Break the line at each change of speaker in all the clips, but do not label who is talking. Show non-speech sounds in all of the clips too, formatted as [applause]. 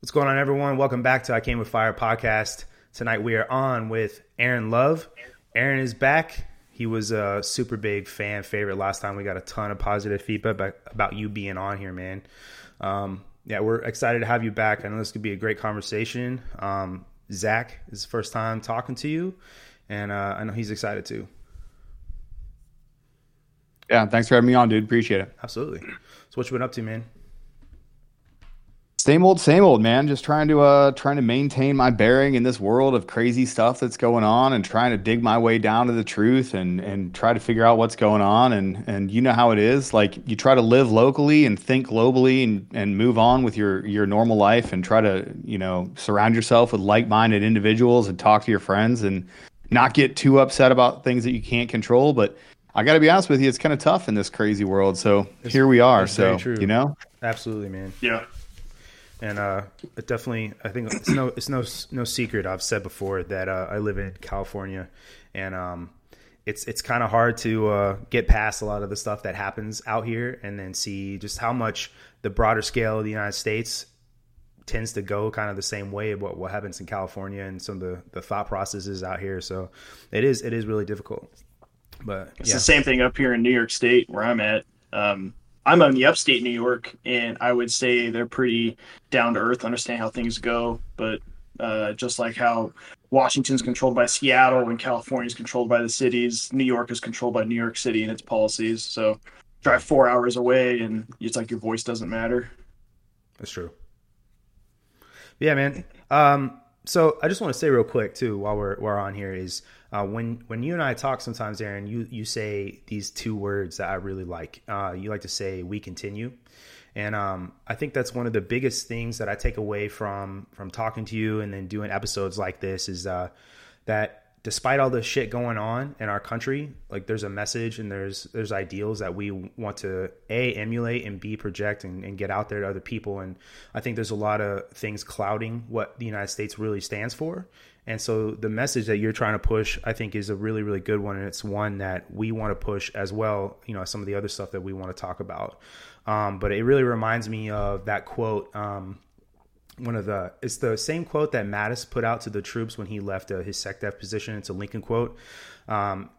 What's going on, everyone? Welcome back to I Came with Fire podcast. Tonight we are on with Aaron Love. Aaron is back. He was a super big fan favorite last time. We got a ton of positive feedback about you being on here, man. Um, yeah, we're excited to have you back. I know this could be a great conversation. Um, Zach is the first time talking to you, and uh, I know he's excited too.
Yeah, thanks for having me on, dude. Appreciate it.
Absolutely. So, what you been up to, man?
Same old, same old, man. Just trying to uh trying to maintain my bearing in this world of crazy stuff that's going on and trying to dig my way down to the truth and and try to figure out what's going on and and you know how it is. Like you try to live locally and think globally and and move on with your your normal life and try to, you know, surround yourself with like-minded individuals and talk to your friends and not get too upset about things that you can't control, but I got to be honest with you, it's kind of tough in this crazy world. So it's, here we are. So, you know?
Absolutely, man.
Yeah
and uh, it definitely I think it's no it's no no secret I've said before that uh, I live in California, and um, it's it's kind of hard to uh, get past a lot of the stuff that happens out here, and then see just how much the broader scale of the United States tends to go kind of the same way what what happens in California and some of the, the thought processes out here. So it is it is really difficult. But
it's yeah. the same thing up here in New York State where I'm at. Um, I'm on the upstate New York, and I would say they're pretty down to earth, understand how things go. But uh, just like how Washington's controlled by Seattle and California is controlled by the cities, New York is controlled by New York City and its policies. So drive four hours away, and it's like your voice doesn't matter.
That's true. Yeah, man. Um, so I just want to say real quick too, while we're we're on here, is uh, when when you and I talk sometimes, Aaron, you you say these two words that I really like. Uh, you like to say "we continue," and um, I think that's one of the biggest things that I take away from from talking to you and then doing episodes like this is uh, that despite all the shit going on in our country, like there's a message and there's there's ideals that we want to a emulate and b project and, and, get out there to other people. And I think there's a lot of things clouding what the United States really stands for. And so the message that you're trying to push, I think, is a really, really good one, and it's one that we want to push as well. You know, some of the other stuff that we want to talk about. Um, but it really reminds me of that quote. Um, one of the it's the same quote that Mattis put out to the troops when he left uh, his SecDef position. It's a Lincoln quote. Um,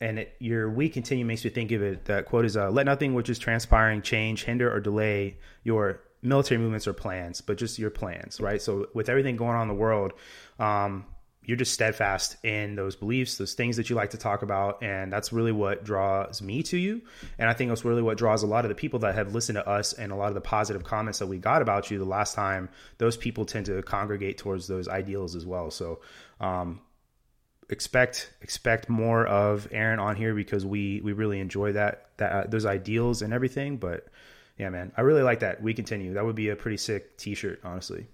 and it, your we continue makes me think of it. That quote is, uh, "Let nothing which is transpiring change, hinder, or delay your military movements or plans, but just your plans, right? So with everything going on in the world, um, you're just steadfast in those beliefs, those things that you like to talk about, and that's really what draws me to you. And I think that's really what draws a lot of the people that have listened to us and a lot of the positive comments that we got about you the last time. Those people tend to congregate towards those ideals as well. So um, expect expect more of Aaron on here because we we really enjoy that that uh, those ideals and everything, but yeah, man, I really like that. We continue. That would be a pretty sick T-shirt, honestly.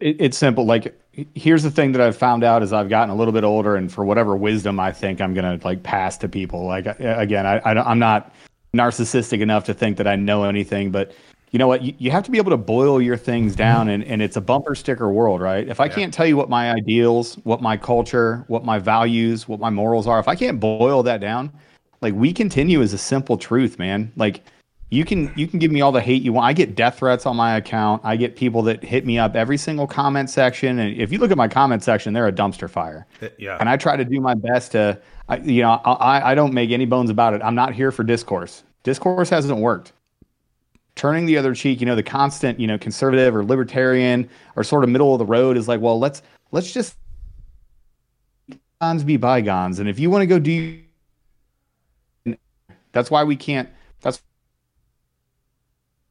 It, it, it's simple. Like, here's the thing that I've found out as I've gotten a little bit older, and for whatever wisdom I think I'm gonna like pass to people. Like, again, I, I I'm not narcissistic enough to think that I know anything, but you know what? You, you have to be able to boil your things down, and, and it's a bumper sticker world, right? If I yeah. can't tell you what my ideals, what my culture, what my values, what my morals are, if I can't boil that down, like we continue as a simple truth, man. Like you can you can give me all the hate you want. I get death threats on my account. I get people that hit me up every single comment section. And if you look at my comment section, they're a dumpster fire.
Yeah.
And I try to do my best to, I, you know, I, I don't make any bones about it. I'm not here for discourse. Discourse hasn't worked. Turning the other cheek, you know, the constant, you know, conservative or libertarian or sort of middle of the road is like, well, let's let's just be bygones. And if you want to go do, that's why we can't.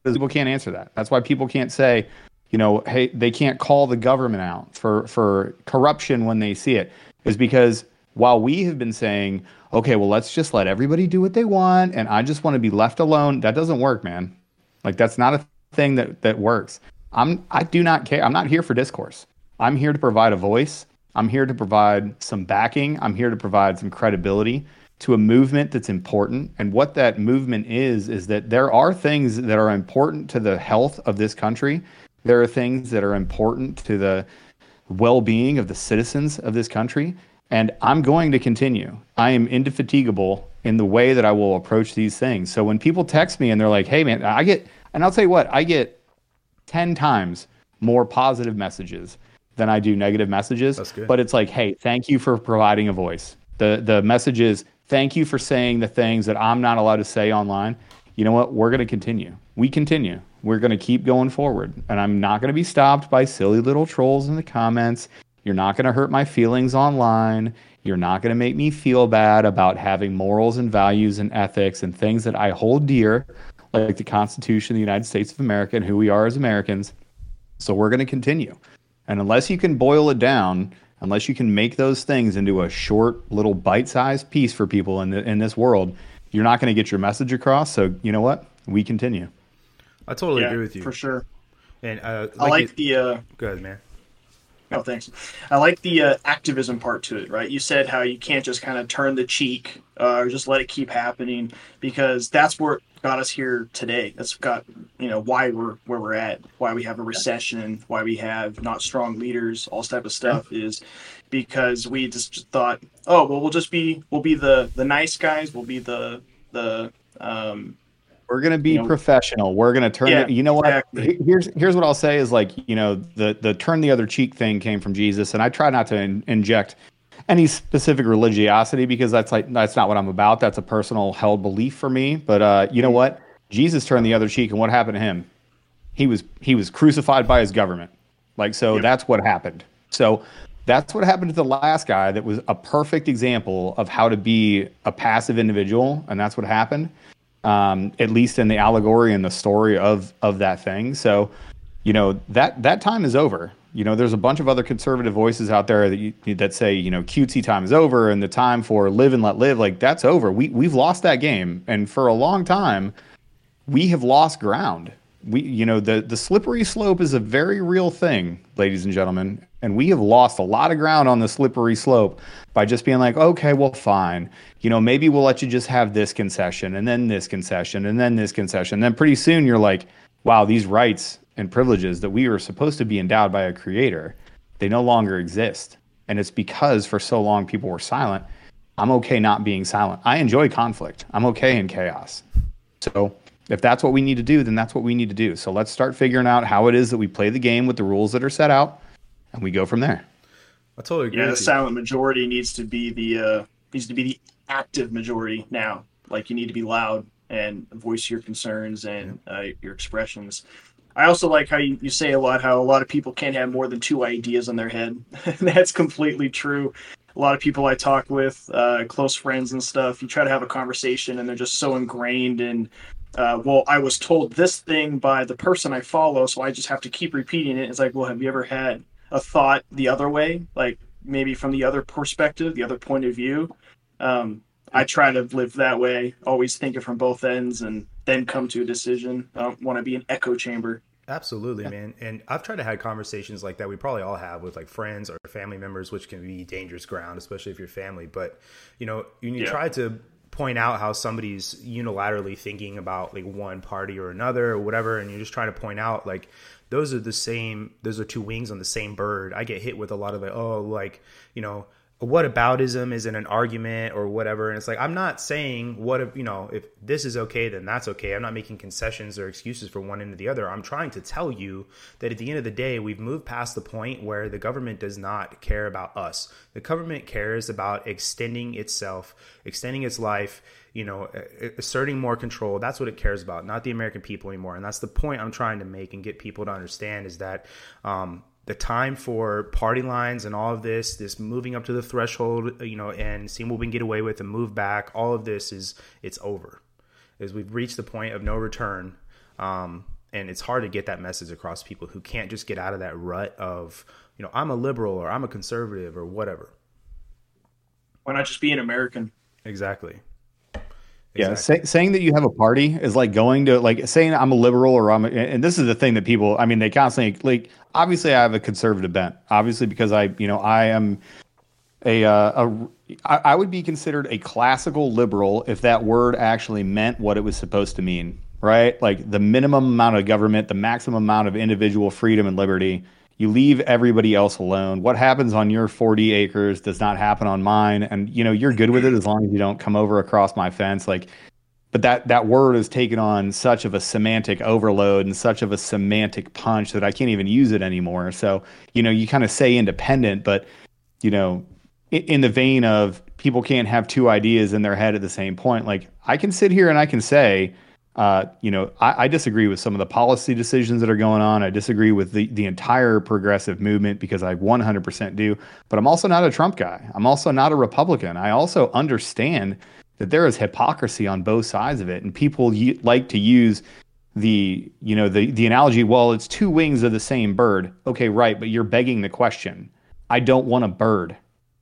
That's people can't answer that. That's why people can't say, you know, hey, they can't call the government out for for corruption when they see it, is because while we have been saying, okay, well, let's just let everybody do what they want, and I just want to be left alone. That doesn't work, man. Like that's not a thing that that works. I'm I do not care. I'm not here for discourse. I'm here to provide a voice. I'm here to provide some backing. I'm here to provide some credibility to a movement that's important. And what that movement is, is that there are things that are important to the health of this country. There are things that are important to the well being of the citizens of this country. And I'm going to continue. I am indefatigable in the way that I will approach these things. So when people text me and they're like, hey, man, I get, and I'll tell you what, I get 10 times more positive messages than I do negative messages.
That's good.
But it's like, hey, thank you for providing a voice. The the message is thank you for saying the things that I'm not allowed to say online. You know what? We're going to continue. We continue. We're going to keep going forward. And I'm not going to be stopped by silly little trolls in the comments. You're not going to hurt my feelings online. You're not going to make me feel bad about having morals and values and ethics and things that I hold dear, like the Constitution of the United States of America and who we are as Americans. So we're going to continue. And unless you can boil it down, unless you can make those things into a short little bite-sized piece for people in the, in this world, you're not going to get your message across. So you know what? We continue.
I totally
yeah,
agree with you.
for sure.
And uh,
I like
it-
the uh,
go ahead, man.
Oh, thanks. I like the uh, activism part to it, right? You said how you can't just kind of turn the cheek uh, or just let it keep happening because that's what got us here today. That's got you know why we're where we're at, why we have a recession, why we have not strong leaders, all this type of stuff is because we just thought, oh well, we'll just be we'll be the the nice guys, we'll be the the um,
We're gonna be
You know-
professional. We're gonna turn.
Yeah,
it, you know what?
exactly.
He- Here's here's what I'll say is like you know the the turn the other cheek thing came from Jesus, and I try not to in, inject any specific religiosity because that's like that's not what I'm about. That's a personal held belief for me. But uh, you know what? Jesus turned the other cheek, and what happened to him? He was he was crucified by his government. Like so, that's what happened. So that's what happened to the last guy. That was a perfect example of how to be a passive individual, and that's what happened um, at least in the allegory and the story of of that thing. So, you know that that time is over. You know, there's a bunch of other conservative voices out there that you, that say, you know, cutesy time is over, and the time for live and let live, like that's over. We we've lost that game, and for a long time, we have lost ground. We, you know, the the slippery slope is a very real thing, ladies and gentlemen, and we have lost a lot of ground on the slippery slope by just being like, okay, well, fine, you know, maybe we'll let you just have this concession and then this concession and then this concession. then pretty soon you're like, wow, these rights and privileges that we were supposed to be endowed by a creator, they no longer exist, and it's because for so long people were silent. I'm okay not being silent. I enjoy conflict. I'm okay in chaos. So if that's what we need to do, then that's what we need to do. So let's start figuring out how it is that we play the game with the rules that are set out, and we go from there.
I totally agree
yeah, the silent majority needs to be the uh, needs to be the active majority now. Like you need to be loud and voice your concerns and uh, your expressions. I also like how you, you say a lot how a lot of people can't have more than two ideas in their head. [laughs] That's completely true. A lot of people I talk with, uh, close friends and stuff, you try to have a conversation and they're just so ingrained in, uh, well, I was told this thing by the person I follow, so I just have to keep repeating it. It's like, well, have you ever had a thought the other way, like maybe from the other perspective, the other point of view? Um, I try to live that way, always think it from both ends and then come to a decision. I don't want to be an echo chamber.
Absolutely, man. And I've tried to have conversations like that. We probably all have with like friends or family members, which can be dangerous ground, especially if you're family. But you know, when you
Yeah.
try to point out how somebody's unilaterally thinking about like one party or another or whatever, and you're just trying to point out like those are the same. Those are two wings on the same bird. I get hit with a lot of like, oh, like you know. What aboutism is in an argument or whatever, and it's like I'm not saying what if you know if this is okay, then that's okay. I'm not making concessions or excuses for one end or the other. I'm trying to tell you that at the end of the day, we've moved past the point where the government does not care about us. The government cares about extending itself, extending its life, you know, asserting more control. That's what it cares about, not the American people anymore. And that's the point I'm trying to make and get people to understand is that um, the time for party lines and all of this, this moving up to the threshold, you know, and seeing what we can get away with and move back, all of this is it's over. Is we've reached the point of no return. Um, and it's hard to get that message across to people who can't just get out of that rut of, you know, I'm a liberal or I'm a conservative or whatever.
Why not just be an American?
Exactly.
Yeah,
Exactly.
say, saying that you have a party is like going to like saying I'm a liberal or I'm a, and this is the thing that people I mean they constantly like obviously I have a conservative bent obviously because I you know I am a uh, a I, I would be considered a classical liberal if that word actually meant what it was supposed to mean right like the minimum amount of government the maximum amount of individual freedom and liberty you leave everybody else alone what happens on your 40 acres does not happen on mine and you know you're good with it as long as you don't come over across my fence like but that that word has taken on such of a semantic overload and such of a semantic punch that I can't even use it anymore. So, you know, you kind of say independent, but you know, in, in the vein of people can't have two ideas in their head at the same point. Like I can sit here and I can say, uh, you know, I, I, disagree with some of the policy decisions that are going on. I disagree with the, the entire progressive movement because I 100% do. But I'm also not a Trump guy. I'm also not a Republican. I also understand that there is hypocrisy on both sides of it, and people like to use the you know the the analogy. Well, it's two wings of the same bird. Okay, right, but you're begging the question. I don't want a bird.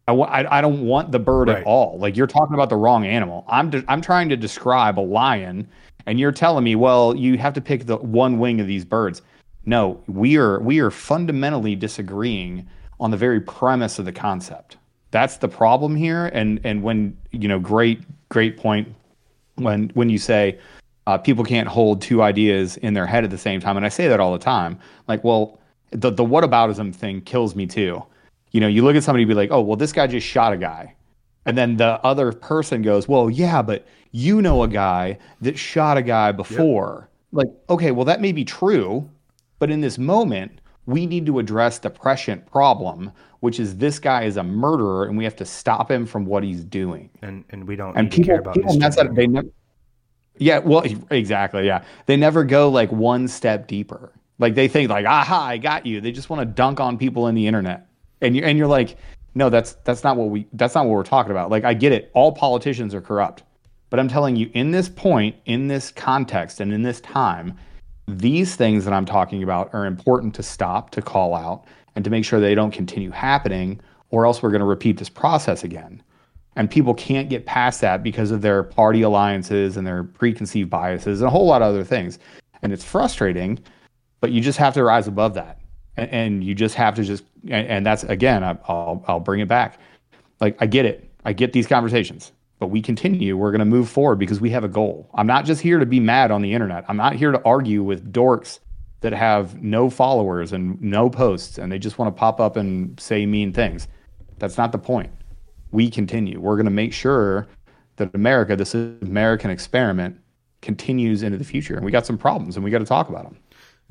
I, I, I don't want the bird right. at all. Like you're talking about the wrong animal. I'm de- I'm trying to describe a lion, and you're telling me, well, you have to pick the one wing of these birds. No, we are we are fundamentally disagreeing on the very premise of the concept. That's the problem here. And and when you know, great great point when when you say uh, people can't hold two ideas in their head at the same time, and I say that all the time. Like, well, the the whataboutism thing kills me too. You know, you look at somebody and be like, oh, well, this guy just shot a guy. And then the other person goes, well, yeah, but you know a guy that shot a guy before. Yep. Like, okay, well, that may be true, but in this moment, we need to address the prescient problem, which is this guy is a murderer and we have to stop him from what he's doing.
And and we don't and people, care about people
that's that they never, Yeah, well, exactly. Yeah, they never go like one step deeper. Like they think like, aha, I got you. They just want to dunk on people in the internet, and you and you're like, no, that's that's not what we that's not what we're talking about. Like I get it, all politicians are corrupt, but I'm telling you, in this point, in this context, and in this time, these things that I'm talking about are important to stop, to call out, and to make sure they don't continue happening, or else we're going to repeat this process again. And people can't get past that because of their party alliances and their preconceived biases and a whole lot of other things. And it's frustrating, but you just have to rise above that. And, you just have to just, and, and that's again, I, I'll, I'll bring it back. Like, I get it. I get these conversations but we continue. We're going to move forward because we have a goal. I'm not just here to be mad on the internet. I'm not here to argue with dorks that have no followers and no posts and they just want to pop up and say mean things. That's not the point. We continue. We're going to make sure that America, this American experiment, continues into the future. And we got some problems and we got to talk about them.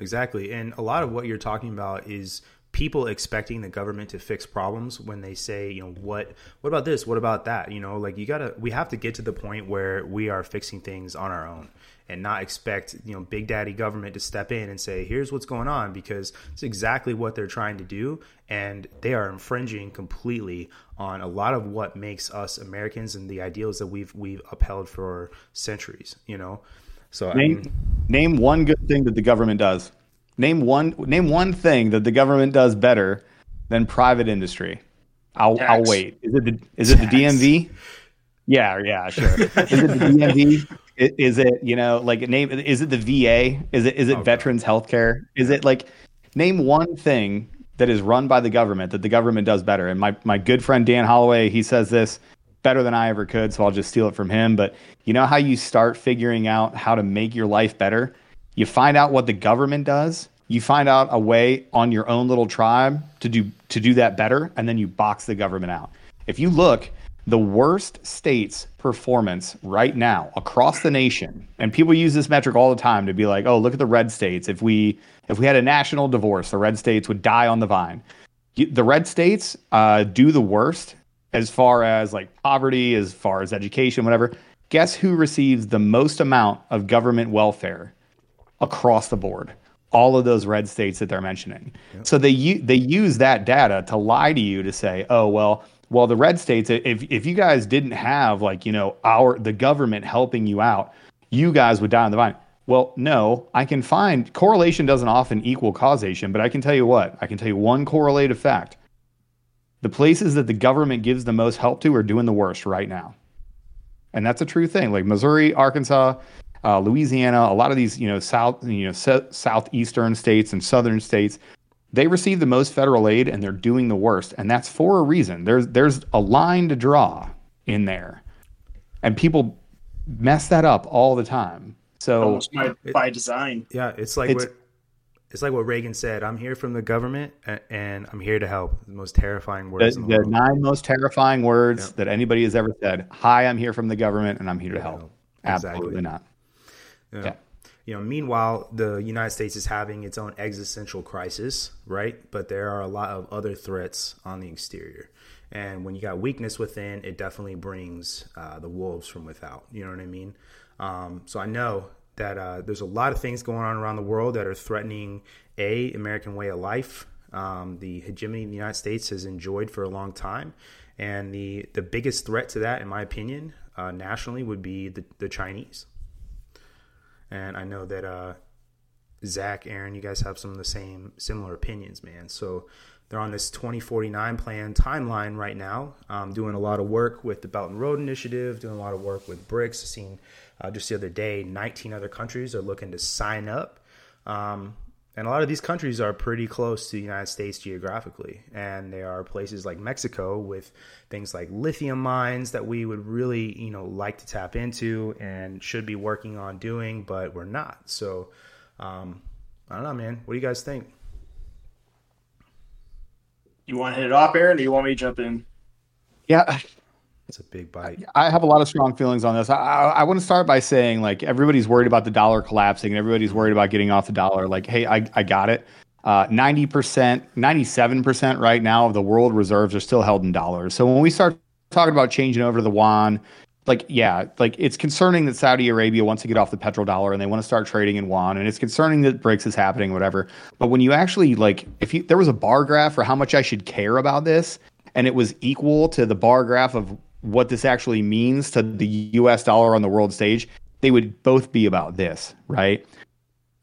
Exactly. And a lot of what you're talking about is people expecting the government to fix problems when they say, you know, what what about this? What about that? You know, like you got to we have to get to the point where we are fixing things on our own and not expect, you know, big daddy government to step in and say, "Here's what's going on" because it's exactly what they're trying to do and they are infringing completely on a lot of what makes us Americans and the ideals that we've we've upheld for centuries, you know. So
name, mean, name one good thing that the government does. Name one name one thing that the government does better than private industry. I'll Tax. I'll wait. Is it the is Tax. it the DMV? Yeah, yeah, sure. is it the [laughs] DMV? Is it you know like name? Is it the VA? Is it is it oh, Veterans. Healthcare? Is it like name one thing that is run by the government that the government does better? And my my good friend Dan Holloway he says this better than I ever could, so I'll just steal it from him. But you know how you start figuring out how to make your life better? You find out what the government does, you find out a way on your own little tribe to do to do that better, and then you box the government out. If you look, the worst states' performance right now across the nation, and people use this metric all the time to be like, "Oh, look at the red states. If we if we had a national divorce, the red states would die on the vine." The red states uh, do the worst as far as like poverty, as far as education, whatever. Guess who receives the most amount of government welfare across the board all of those red states that they're mentioning. Yep. So they they use that data to lie to you to say, "Oh, well, well the red states if if you guys didn't have like, you know, our the government helping you out, you guys would die on the vine." Well, no, I can find correlation doesn't often equal causation, but I can tell you what, I can tell you one correlative fact. The places that the government gives the most help to are doing the worst right now. And that's a true thing. Like Missouri, Arkansas, uh, Louisiana, a lot of these, you know, south, you know, southeastern states and southern states, they receive the most federal aid and they're doing the worst, and that's for a reason. There's there's a line to draw in there, and people mess that up all the time. So
by, by design.
Yeah, it's like it's, what it's like what Reagan said. I'm here from the government, and I'm here to help. The most terrifying words.
The, the, the nine most terrifying words yep. that anybody has ever said. Hi, I'm here from the government, and I'm here to help. Absolutely
Exactly.
not.
Yeah.
Yeah.
You know, meanwhile, the United States is having its own existential crisis, right? But there are a lot of other threats on the exterior. And when you got weakness within, it definitely brings uh, the wolves from without. You know what I mean? Um, so I know that uh, there's a lot of things going on around the world that are threatening a American way of life. Um, the hegemony the United States has enjoyed for a long time, and the the biggest threat to that, in my opinion, uh, nationally, would be the, the Chinese. And I know that uh, Zach, Aaron, you guys have some of the same similar opinions, man. So they're on this 2049 plan timeline right now, um, doing a lot of work with the Belt and Road Initiative, doing a lot of work with BRICS. Seen uh, just the other day, 19 other countries are looking to sign up. Um, and a lot of these countries are pretty close to the United States geographically. And there are places like Mexico with things like lithium mines that we would really, you know, like to tap into and should be working on doing, but we're not. So, um, I don't know, man. What do you guys think?
You want to hit it off, Aaron, or do you want me to jump in?
Yeah,
It's a big bite.
I have a lot of strong feelings on this. I, I, I want to start by saying, like, everybody's worried about the dollar collapsing and everybody's worried about getting off the dollar. Like, hey, I, I got it. Uh, 90%, 97% right now of the world reserves are still held in dollars. So when we start talking about changing over to the yuan, like, yeah, like it's concerning that Saudi Arabia wants to get off the petrodollar and they want to start trading in yuan. And it's concerning that BRICS is happening, whatever. But when you actually, like, if you, there was a bar graph for how much I should care about this, and it was equal to the bar graph of what this actually means to the US dollar on the world stage, they would both be about this, right?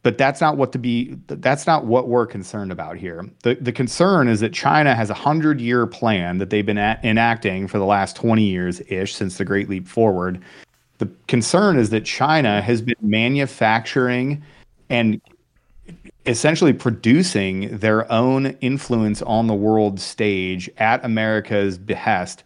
But that's not what to be that's not what we're concerned about here. The the concern is that China has a 100-year plan that they've been at, enacting for the last 20 years ish since the Great Leap Forward. The concern is that China has been manufacturing and essentially producing their own influence on the world stage at America's behest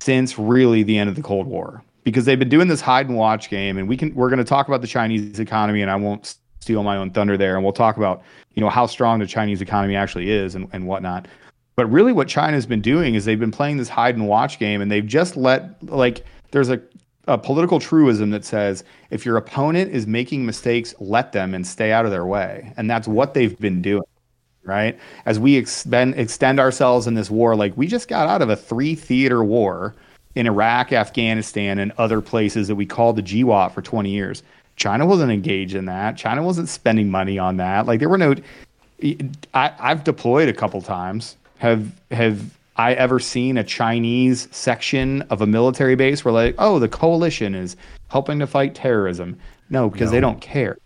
since really the end of the Cold War. Because they've been doing this hide and watch game, and we can we're going to talk about the Chinese economy, and I won't steal my own thunder there, and we'll talk about you know how strong the Chinese economy actually is and, and whatnot. But really, what China's been doing is they've been playing this hide and watch game, and they've just let like there's a a political truism that says if your opponent is making mistakes, let them and stay out of their way, and that's what they've been doing right? As we expend, extend ourselves in this war, like we just got out of a three theater war in Iraq, Afghanistan, and other places that we called the GWOT for 20 years. China wasn't engaged in that. China wasn't spending money on that. Like there were no. I, I've deployed a couple times. Have have I ever seen a Chinese section of a military base where like, oh, the coalition is helping to fight terrorism? No, because they don't care.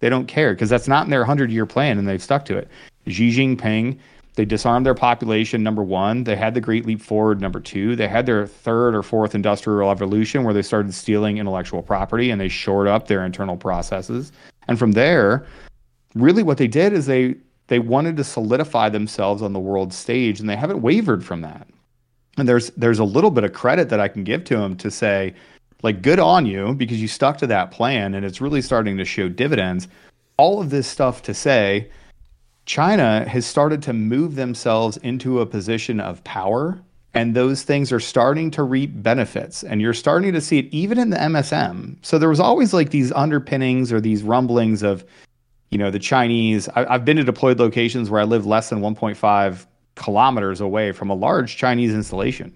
They don't care because that's not in their hundred year plan, and they've stuck to it. Xi Jinping, they disarmed their population. Number one, they had the Great Leap Forward. Number two, they had their third or fourth industrial revolution where they started stealing intellectual property and they shored up their internal processes. And from there, really what they did is they they wanted to solidify themselves on the world stage, and they haven't wavered from that. And there's there's a little bit of credit that I can give to them to say, like, good on you because you stuck to that plan, and it's really starting to show dividends. All of this stuff to say China has started to move themselves into a position of power, and those things are starting to reap benefits. And you're starting to see it even in the MSM. So there was always like these underpinnings or these rumblings of, you know, the Chinese. I, I've been to deployed locations where I live less than 1.5 kilometers away from a large Chinese installation.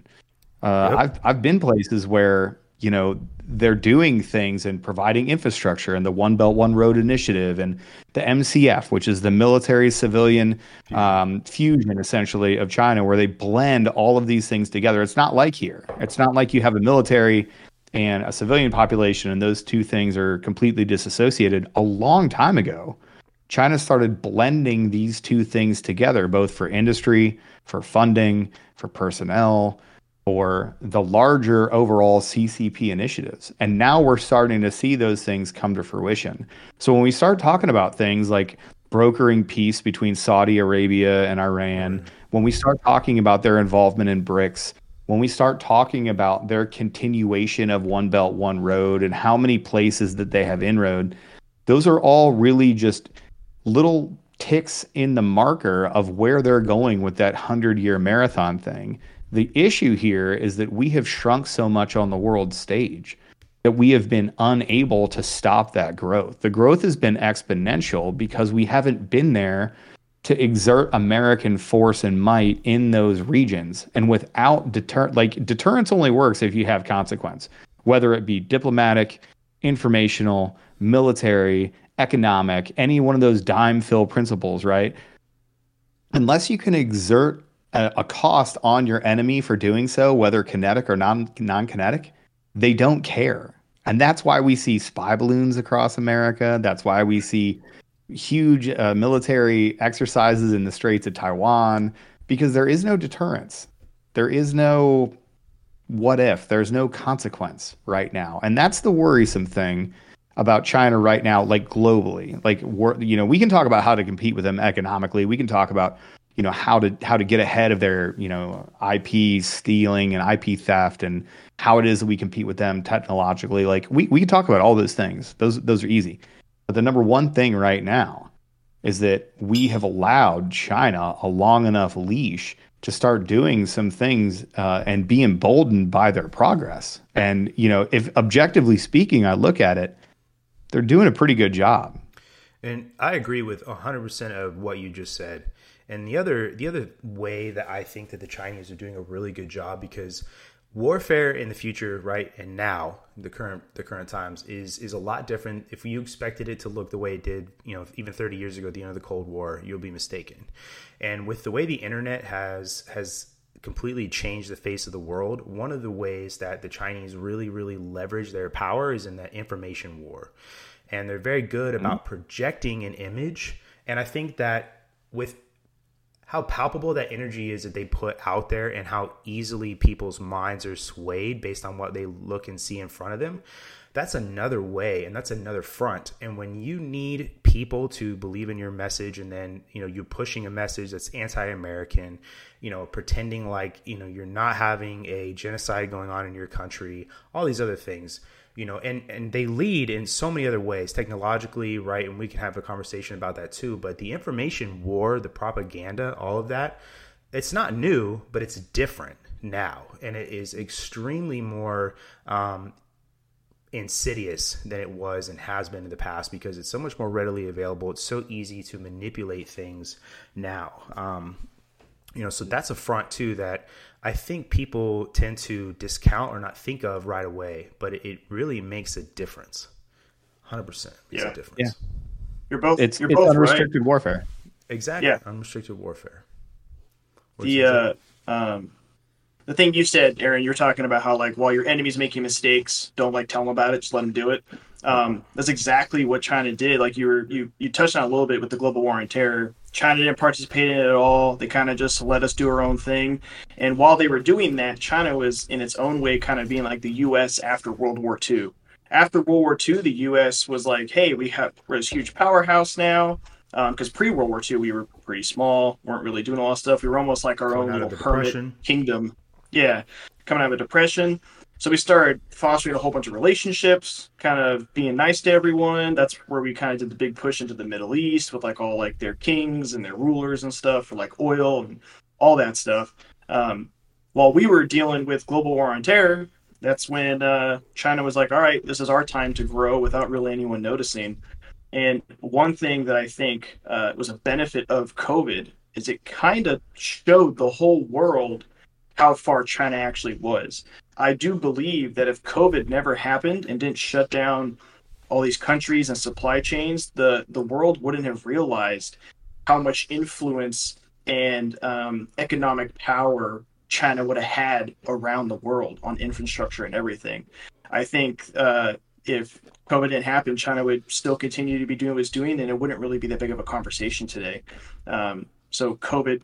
Uh,
Yep.
I've I've been places where you know they're doing things and providing infrastructure and the One Belt One Road initiative and the MCF, which is the military civilian um, fusion essentially of China, where they blend all of these things together. It's not like here. It's not like you have a military and a civilian population, and those two things are completely disassociated. A long time ago, China started blending these two things together, both for industry, for funding, for personnel, for the larger overall CCP initiatives. And now we're starting to see those things come to fruition. So when we start talking about things like brokering peace between Saudi Arabia and Iran, when we start talking about their involvement in BRICS, when we start talking about their continuation of One Belt, One Road and how many places that they have inroad, those are all really just little ticks in the marker of where they're going with that 100 year marathon thing. The issue here is that we have shrunk so much on the world stage that we have been unable to stop that growth. The growth has been exponential because we haven't been there to exert American force and might in those regions. And without deter like deterrence only works if you have consequence, whether it be diplomatic, informational, military, economic, any one of those DIMEFIL principles, right? Unless you can exert a, a cost on your enemy for doing so, whether kinetic or non non kinetic, they don't care. And that's why we see spy balloons across America. That's why we see huge uh, military exercises in the Straits of Taiwan, because there is no deterrence. There is no what if, there's no consequence right now. And that's the worrisome thing about China right now, like globally. Like, you know, we can talk about how to compete with them economically. We can talk about you know how to how to get ahead of their you know IP stealing and IP theft and how it is that we compete with them technologically. Like we we can talk about all those things. Those those are easy. But the number one thing right now is that we have allowed China a long enough leash to start doing some things uh, and be emboldened by their progress. And you know, if objectively speaking, I look at it, they're doing a pretty good job.
And I agree with 100% of what you just said. And the other the other way that I think that the Chinese are doing a really good job because warfare in the future, right, and now the current the current times is is a lot different. If you expected it to look the way it did, you know, even 30 years ago, at the end of the Cold War, you'll be mistaken. And with the way the internet has has completely changed the face of the world, one of the ways that the Chinese really really leverage their power is in that information war. And they're very good about mm-hmm. projecting an image. And I think that with how palpable that energy is that they put out there and how easily people's minds are swayed based on what they look and see in front of them that's another way and that's another front. And when you need people to believe in your message and then you know you're pushing a message that's anti-american you know pretending like you know you're not having a genocide going on in your country all these other things you know and and they lead in so many other ways technologically right and we can have a conversation about that too but the information war the propaganda all of that it's not new but it's different now and it is extremely more um, insidious than it was and has been in the past because it's so much more readily available. It's so easy to manipulate things now. Um, you know so that's a front too that I think people tend to discount or not think of right away, but it really makes a difference. Hundred percent,
yeah.
a difference.
Yeah,
you're both.
It's,
you're
it's
both
unrestricted
right.
warfare.
Exactly. Yeah, unrestricted warfare.
What's the uh, um, the thing you said, Aaron, you're talking about how like while your enemy's making mistakes, don't like tell them about it, just let them do it. Um, that's exactly what China did. Like you were you you touched on a little bit with the global war on terror. China didn't participate in it at all. They kind of just let us do our own thing. And while they were doing that, China was in its own way kind of being like the U.S. after World War II. After World War II, the U.S. was like, "Hey, we have we're this huge powerhouse now." Because um, pre World War II, we were pretty small, weren't really doing a lot of stuff. We were almost like our Coming own little hermit kingdom. Yeah, coming out of a depression. So we started fostering a whole bunch of relationships, kind of being nice to everyone. That's where we kind of did the big push into the Middle East with like all like their kings and their rulers and stuff for like oil and all that stuff. Um, while we were dealing with global war on terror, that's when uh, China was like, "All right, this is our time to grow," without really anyone noticing. And one thing that I think uh, was a benefit of COVID is it kind of showed the whole world how far China actually was. I do believe that if COVID never happened and didn't shut down all these countries and supply chains, the the world wouldn't have realized how much influence and um, economic power China would have had around the world on infrastructure and everything. I think uh, if COVID didn't happen, China would still continue to be doing what it's doing, and it wouldn't really be that big of a conversation today. Um, so COVID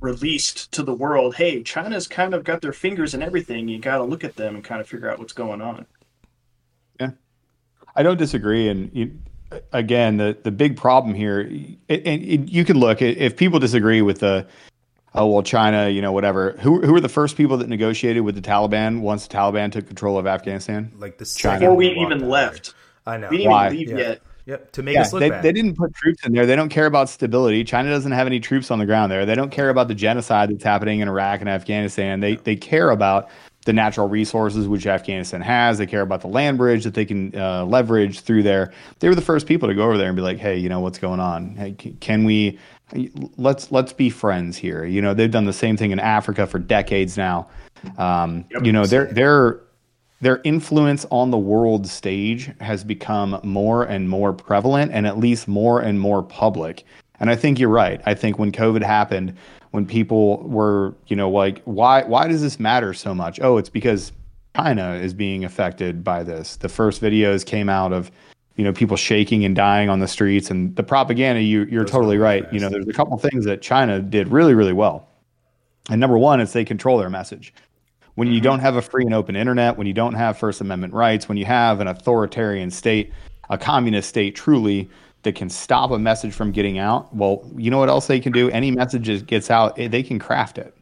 released to the world, hey, China's kind of got their fingers in everything. You got to look at them and kind of figure out what's going on.
Yeah, I don't disagree. And you, again, the the big problem here, and you can look if people disagree with the. Oh well, China, you know, whatever. Who who were the first people that negotiated with the Taliban once the Taliban took control of Afghanistan?
Like the
China. Before we even left.
I know.
We didn't Why? even leave yeah. yet.
Yep, to make yeah, us look
they,
bad.
They didn't put troops in there. They don't care about stability. China doesn't have any troops on the ground there. They don't care about the genocide that's happening in Iraq and Afghanistan. They they care about the natural resources which Afghanistan has. They care about the land bridge that they can uh, leverage through there. They were the first people to go over there and be like, "Hey, you know what's going on? Hey, can we let's let's be friends here?" You know, they've done the same thing in Africa for decades now. Um, yep, you know, their their their influence on the world stage has become more and more prevalent, and at least more and more public. And I think you're right. I think when COVID happened, when people were, you know, like, why why does this matter so much? Oh, it's because China is being affected by this. The first videos came out of, you know, people shaking and dying on the streets, and the propaganda. You, you're Those totally right. Fast. You know, there's a couple things that China did really, really well. And number one is they control their message. When you mm-hmm. don't have a free and open internet, when you don't have First Amendment rights, when you have an authoritarian state, a communist state, truly that can stop a message from getting out, well, you know what else they can do? Any message that gets out, eh, they can craft it.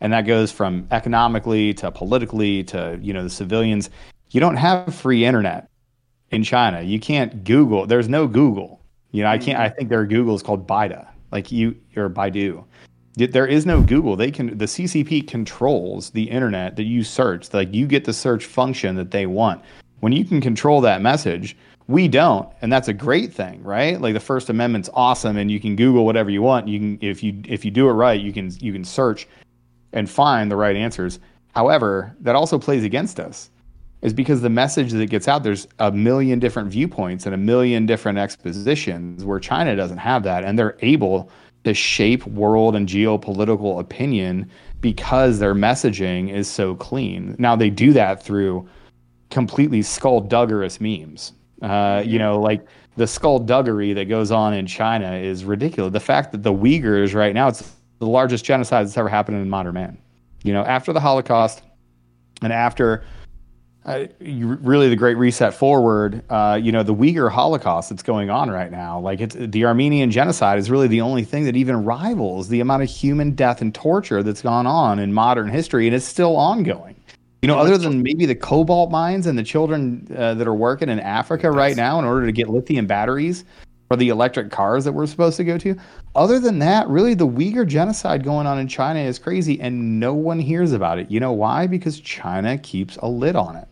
And that goes from economically to politically to, you know, the civilians. You don't have free internet in China. You can't Google. There's no Google. You know, I can't I think their Google is called Baidu. Like you or Baidu. There is no Google. They can the CCP controls the internet that you search. Like you get the search function that they want. When you can control that message, we don't, and that's a great thing, right? Like the First Amendment's awesome, and you can Google whatever you want. You can, if you if you do it right, you can you can search and find the right answers. However, that also plays against us, is because the message that gets out there's a million different viewpoints and a million different expositions where China doesn't have that, and they're able to shape world and geopolitical opinion because their messaging is so clean. Now they do that through completely skullduggerous memes uh, you know, like the skullduggery that goes on in China is ridiculous. The fact that the Uyghurs right now, it's the largest genocide that's ever happened in modern man. You know, after the Holocaust and after uh, you, really the Great Reset forward, uh, you know, the Uyghur Holocaust that's going on right now, like it's the Armenian genocide is really the only thing that even rivals the amount of human death and torture that's gone on in modern history, and it's still ongoing. You know, other than maybe the cobalt mines and the children uh, that are working in Africa right now in order to get lithium batteries for the electric cars that we're supposed to go to. Other than that, really, the Uyghur genocide going on in China is crazy, and no one hears about it. You know why? Because China keeps a lid on it.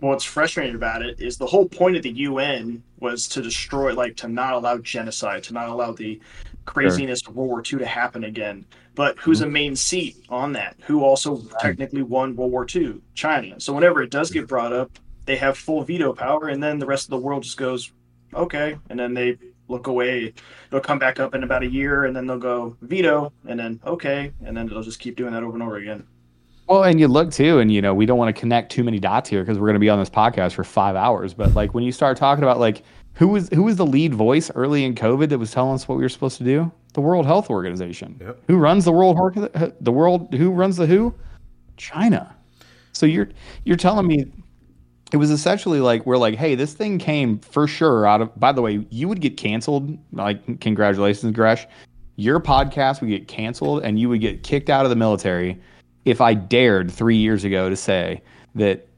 what's frustrating about it is the whole point of the UN was to destroy, like, to not allow genocide, to not allow the craziness sure. of World War II to happen again. But who's mm-hmm. a main seat on that? Who also right. technically won World War II? China. So whenever it does get brought up, they have full veto power, and then the rest of the world just goes, okay, and then they look away. It'll come back up in about a year, and then they'll go veto, and then okay, and then they'll just keep doing that over and over again.
Well, and you look too, and you know, we don't want to connect too many dots here because we're going to be on this podcast for five hours. But like when you start talking about like who was who was the lead voice early in COVID that was telling us what we were supposed to do? The World Health Organization. Yep. Who runs the World the World who runs the who? China. So you're you're telling me it was essentially like we're like, hey, this thing came for sure out of. By the way, you would get canceled. Like, congratulations, Gresh. Your podcast would get canceled, and you would get kicked out of the military if I dared three years ago to say that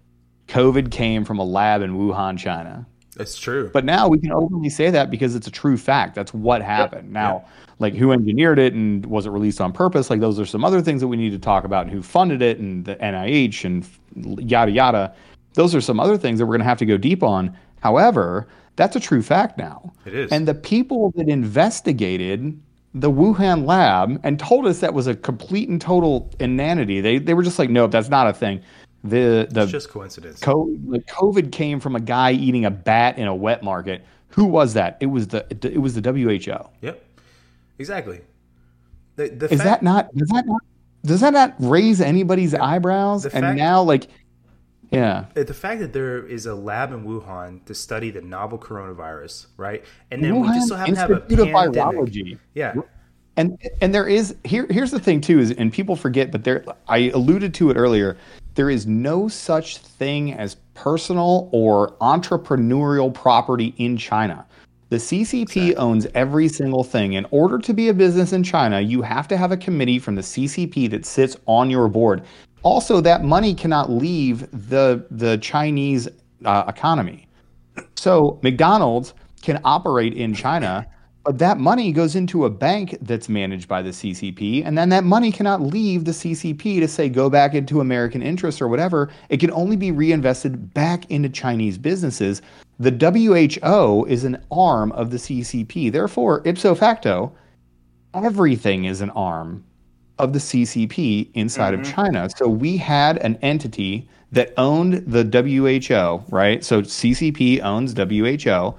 COVID came from a lab in Wuhan, China.
That's true.
But now we can openly say that because it's a true fact. That's what happened. Yep. Now, yep. like who engineered it and was it released on purpose? Like those are some other things that we need to talk about. And who funded it and the NIH and yada yada. Those are some other things that we're going to have to go deep on. However, that's a true fact now.
It is.
And the people that investigated the Wuhan lab and told us that was a complete and total inanity. They they were just like, nope, that's not a thing the the
it's just coincidence.
COVID, the COVID came from a guy eating a bat in a wet market. Who was that? It was the it was the WHO.
Yep, exactly. The,
the Is fact, that not does that not does that not raise anybody's eyebrows? and fact, now, like, yeah, uh,
the fact that there is a lab in Wuhan to study the novel coronavirus, right? And then Wuhan we just so happen to have a pandemic. Virology. Yeah,
and and there is here here's the thing too is and people forget but there I alluded to it earlier there is no such thing as personal or entrepreneurial property in China. The CCP exactly. owns every single thing. In order to be a business in China, you have to have a committee from the CCP that sits on your board. Also, that money cannot leave the the Chinese uh, economy. So McDonald's can operate in China But that money goes into a bank that's managed by the CCP, and then that money cannot leave the CCP to say go back into American interests or whatever. It can only be reinvested back into Chinese businesses. The WHO is an arm of the CCP. Therefore, ipso facto, everything is an arm of the CCP inside mm-hmm. of China. So we had an entity that owned the WHO, right? So CCP owns WHO.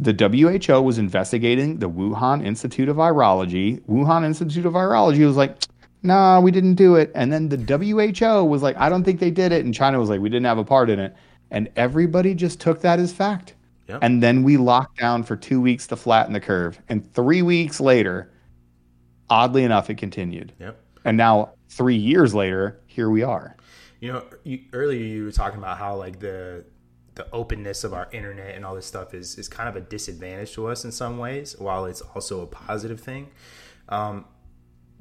The WHO was investigating the Wuhan Institute of Virology. Wuhan Institute of Virology was like, nah, we didn't do it. And then the WHO was like, I don't think they did it. And China was like, we didn't have a part in it. And everybody just took that as fact. Yep. And then we locked down for two weeks to flatten the curve. And three weeks later, oddly enough, it continued.
Yep.
And now, three years later, here we are.
You know, you, earlier you were talking about how like the the openness of our internet and all this stuff is is kind of a disadvantage to us in some ways, while it's also a positive thing. Um,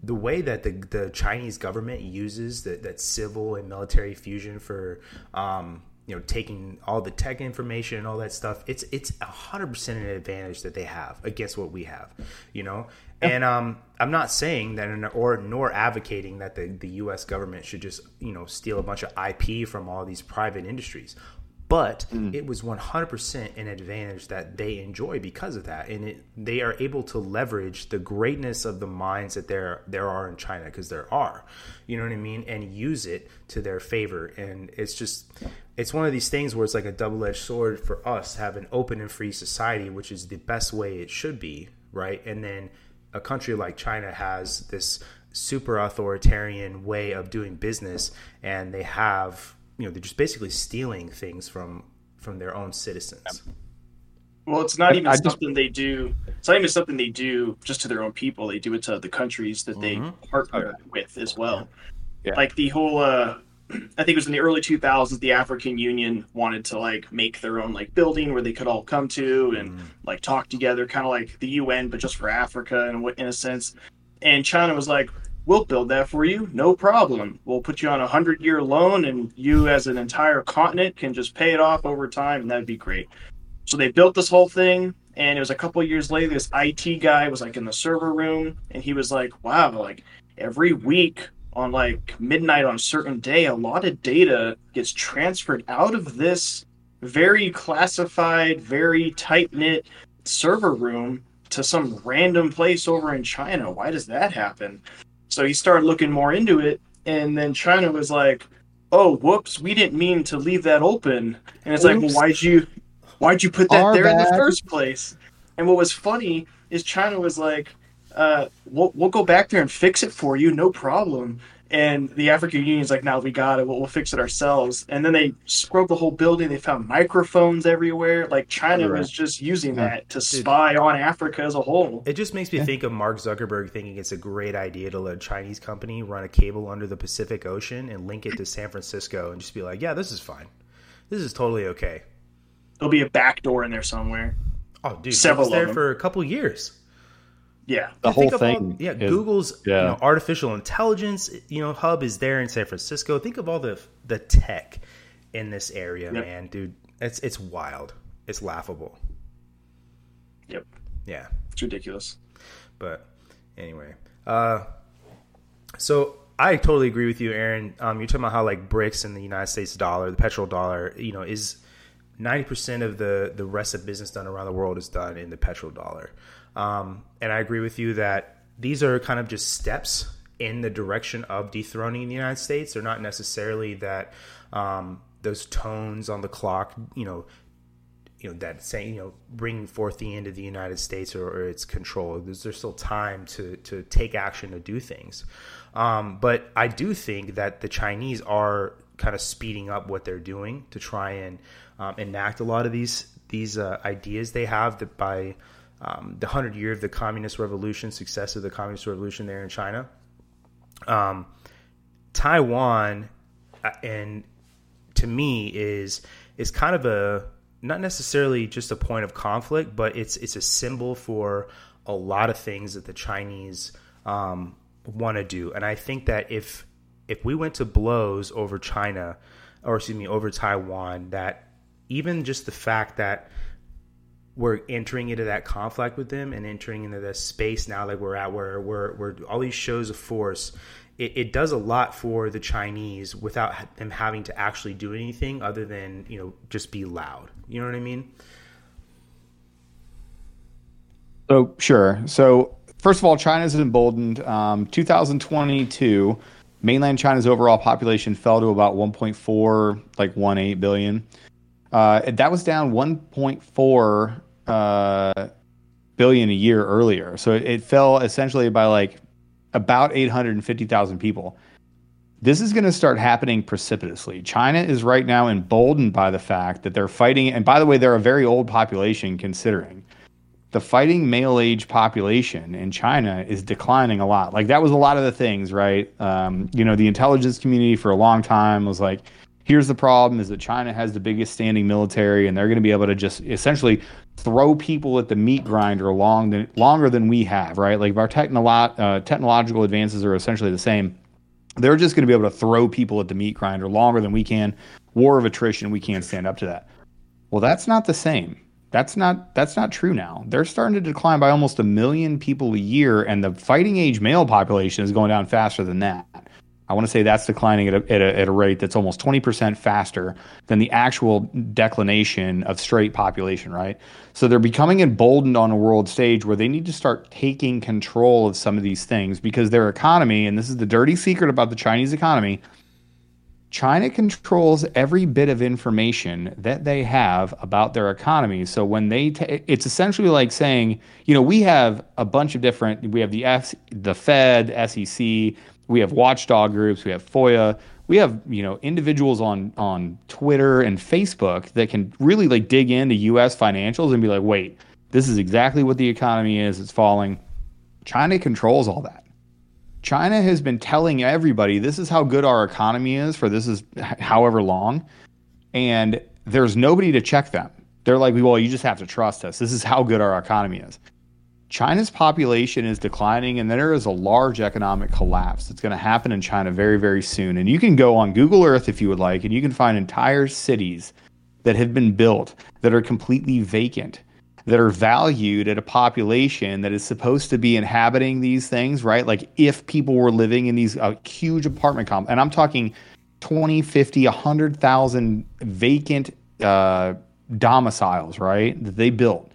the way that the the Chinese government uses that that civil and military fusion for um, you know taking all the tech information and all that stuff it's it's a hundred percent an advantage that they have against what we have you know and um, I'm not saying that, or nor advocating that the, the U.S. government should just you know steal a bunch of IP from all these private industries, but mm. it was 100% an advantage that they enjoy because of that, and it, they are able to leverage the greatness of the minds that there there are in China because there are, you know what I mean, and use it to their favor, and it's just it's one of these things where it's like a double edged sword for us to have an open and free society, which is the best way it should be, right, and then a country like China has this super authoritarian way of doing business and they have you know they're just basically stealing things from from their own citizens
well it's not even I something just... they do it's not even something they do just to their own people they do it to the countries that they mm-hmm. partner okay. with as well yeah. like the whole uh [clears throat] I think it was in the early 2000s the African Union wanted to like make their own like building where they could all come to and mm. like talk together kind of like the UN but just for Africa and in, in a sense and China was like we'll build that for you no problem we'll put you on a 100 year loan and you as an entire continent can just pay it off over time and that'd be great so they built this whole thing and it was a couple years later this IT guy was like in the server room and he was like wow like every week on like midnight on a certain day, a lot of data gets transferred out of this very classified, very tight knit server room to some random place over in China. Why does that happen? So he started looking more into it, and then China was like, "Oh, whoops, we didn't mean to leave that open." And it's Oops. like, "Well, why'd you, why'd you put that Our there bad. in the first place?" And what was funny is China was like, uh, we'll, we'll go back there and fix it for you, no problem. And the African Union's like, now we got it. We'll, we'll, fix it ourselves. And then they scrubbed the whole building. They found microphones everywhere. Like China right. was just using yeah. that to Dude, spy on Africa as a whole.
It just makes me yeah. think of Mark Zuckerberg thinking it's a great idea to let a Chinese company run a cable under the Pacific Ocean and link it to San Francisco and just be like, yeah, this is fine. This is totally okay.
There'll be a back door in there somewhere.
Oh, dude, several there for a couple years.
Yeah,
the whole thing.
All, yeah, is, Google's yeah. You know, artificial intelligence you know hub is there in San Francisco. Think of all the the tech in this area, yep. man, dude. It's it's wild. It's laughable.
Yep.
Yeah.
It's ridiculous.
But anyway, uh, so I totally agree with you, Aaron. Um, you're talking about how like BRICS and the United States dollar, the petrol dollar, you know, is ninety percent of the the rest of business done around the world is done in the petrodollar. Um, and I agree with you that these are kind of just steps in the direction of dethroning the United States. They're not necessarily that um, those tones on the clock, you know, you know that saying, you know, bringing forth the end of the United States or, or its control. There's, there's, still time to to take action to do things. Um, but I do think that the Chinese are kind of speeding up what they're doing to try and um, enact a lot of these these uh, ideas they have that by um, the hundred year of the communist revolution, success of the communist revolution there in China. Um, Taiwan, uh, and to me is is kind of a not necessarily just a point of conflict, but it's it's a symbol for a lot of things that the Chinese um, want to do. And I think that if if we went to blows over China, or excuse me, over Taiwan, that even just the fact that we're entering into that conflict with them and entering into this space now like we're at where we're, we're all these shows of force it, it does a lot for the chinese without them having to actually do anything other than you know just be loud. You know what i mean?
So sure. So first of all china's emboldened. Um, 2022 mainland china's overall population fell to about 1.4 like 1.8 billion. Uh, that was down 1.4 uh, billion a year earlier. So it, it fell essentially by like about 850,000 people. This is going to start happening precipitously. China is right now emboldened by the fact that they're fighting. And by the way, they're a very old population considering the fighting male age population in China is declining a lot. Like that was a lot of the things, right? Um, you know, the intelligence community for a long time was like, here's the problem is that China has the biggest standing military and they're going to be able to just essentially throw people at the meat grinder long than, longer than we have, right? Like our technolo- uh, technological advances are essentially the same, they're just going to be able to throw people at the meat grinder longer than we can. War of attrition, we can't stand up to that. Well, that's not the same. That's not that's not true now. They're starting to decline by almost a million people a year, and the fighting age male population is going down faster than that. I want to say that's declining at a, at a, at a rate that's almost 20% faster than the actual declination of straight population, right? So they're becoming emboldened on a world stage where they need to start taking control of some of these things because their economy, and this is the dirty secret about the Chinese economy, China controls every bit of information that they have about their economy. So when they, t- it's essentially like saying, you know, we have a bunch of different, we have the F, the Fed, SEC, we have watchdog groups, we have FOIA, we have you know individuals on on Twitter and Facebook that can really like dig into U.S. financials and be like, wait, this is exactly what the economy is. It's falling. China controls all that. China has been telling everybody this is how good our economy is for this is however long, and there's nobody to check them. They're like, well, you just have to trust us. This is how good our economy is. China's population is declining, and there is a large economic collapse that's going to happen in China very, very soon. And you can go on Google Earth if you would like, and you can find entire cities that have been built that are completely vacant, that are valued at a population that is supposed to be inhabiting these things, right? Like if people were living in these uh, huge apartment complexes, and I'm talking 20, 50, 100,000 vacant uh, domiciles, right, that they built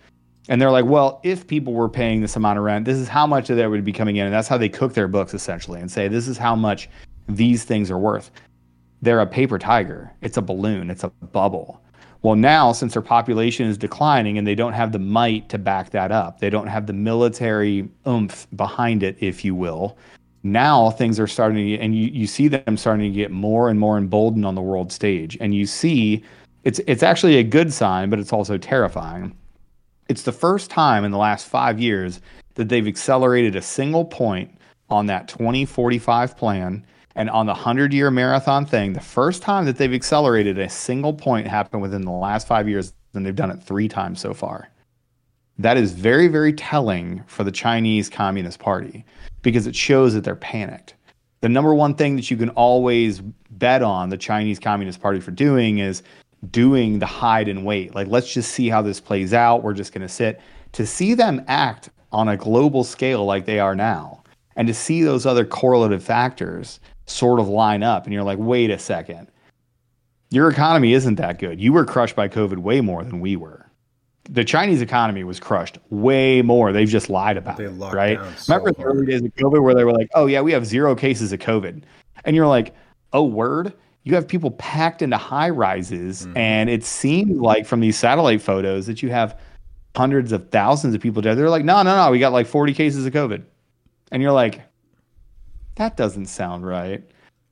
and they're like, well, if people were paying this amount of rent, this is how much of that would be coming in. And that's how they cook their books essentially and say, this is how much these things are worth. They're a paper tiger, it's a balloon, it's a bubble. Well, now, since their population is declining and they don't have the might to back that up, they don't have the military oomph behind it, if you will. Now things are starting to, and you, you see them starting to get more and more emboldened on the world stage. And you see it's it's actually a good sign, but it's also terrifying it's the first time in the last five years that they've accelerated a single point on that 2045 plan and on the 100 year marathon thing. The first time that they've accelerated a single point happened within the last five years, and they've done it three times so far. That is very, very telling for the Chinese Communist Party because it shows that they're panicked. The number one thing that you can always bet on the Chinese Communist Party for doing is doing the hide and wait. Like, let's just see how this plays out. We're just going to sit. To see them act on a global scale like they are now, and to see those other correlative factors sort of line up, and you're like, wait a second, your economy isn't that good. You were crushed by COVID way more than we were. The Chinese economy was crushed way more. They've just lied about they it, right? So Remember the early days of COVID where they were like, "Oh yeah, we have zero cases of COVID," and you're like, "Oh word." You have people packed into high rises, mm-hmm. and it seemed like from these satellite photos that you have hundreds of thousands of people dead. They're like, no, no, no, we got like 40 cases of COVID. And you're like, that doesn't sound right.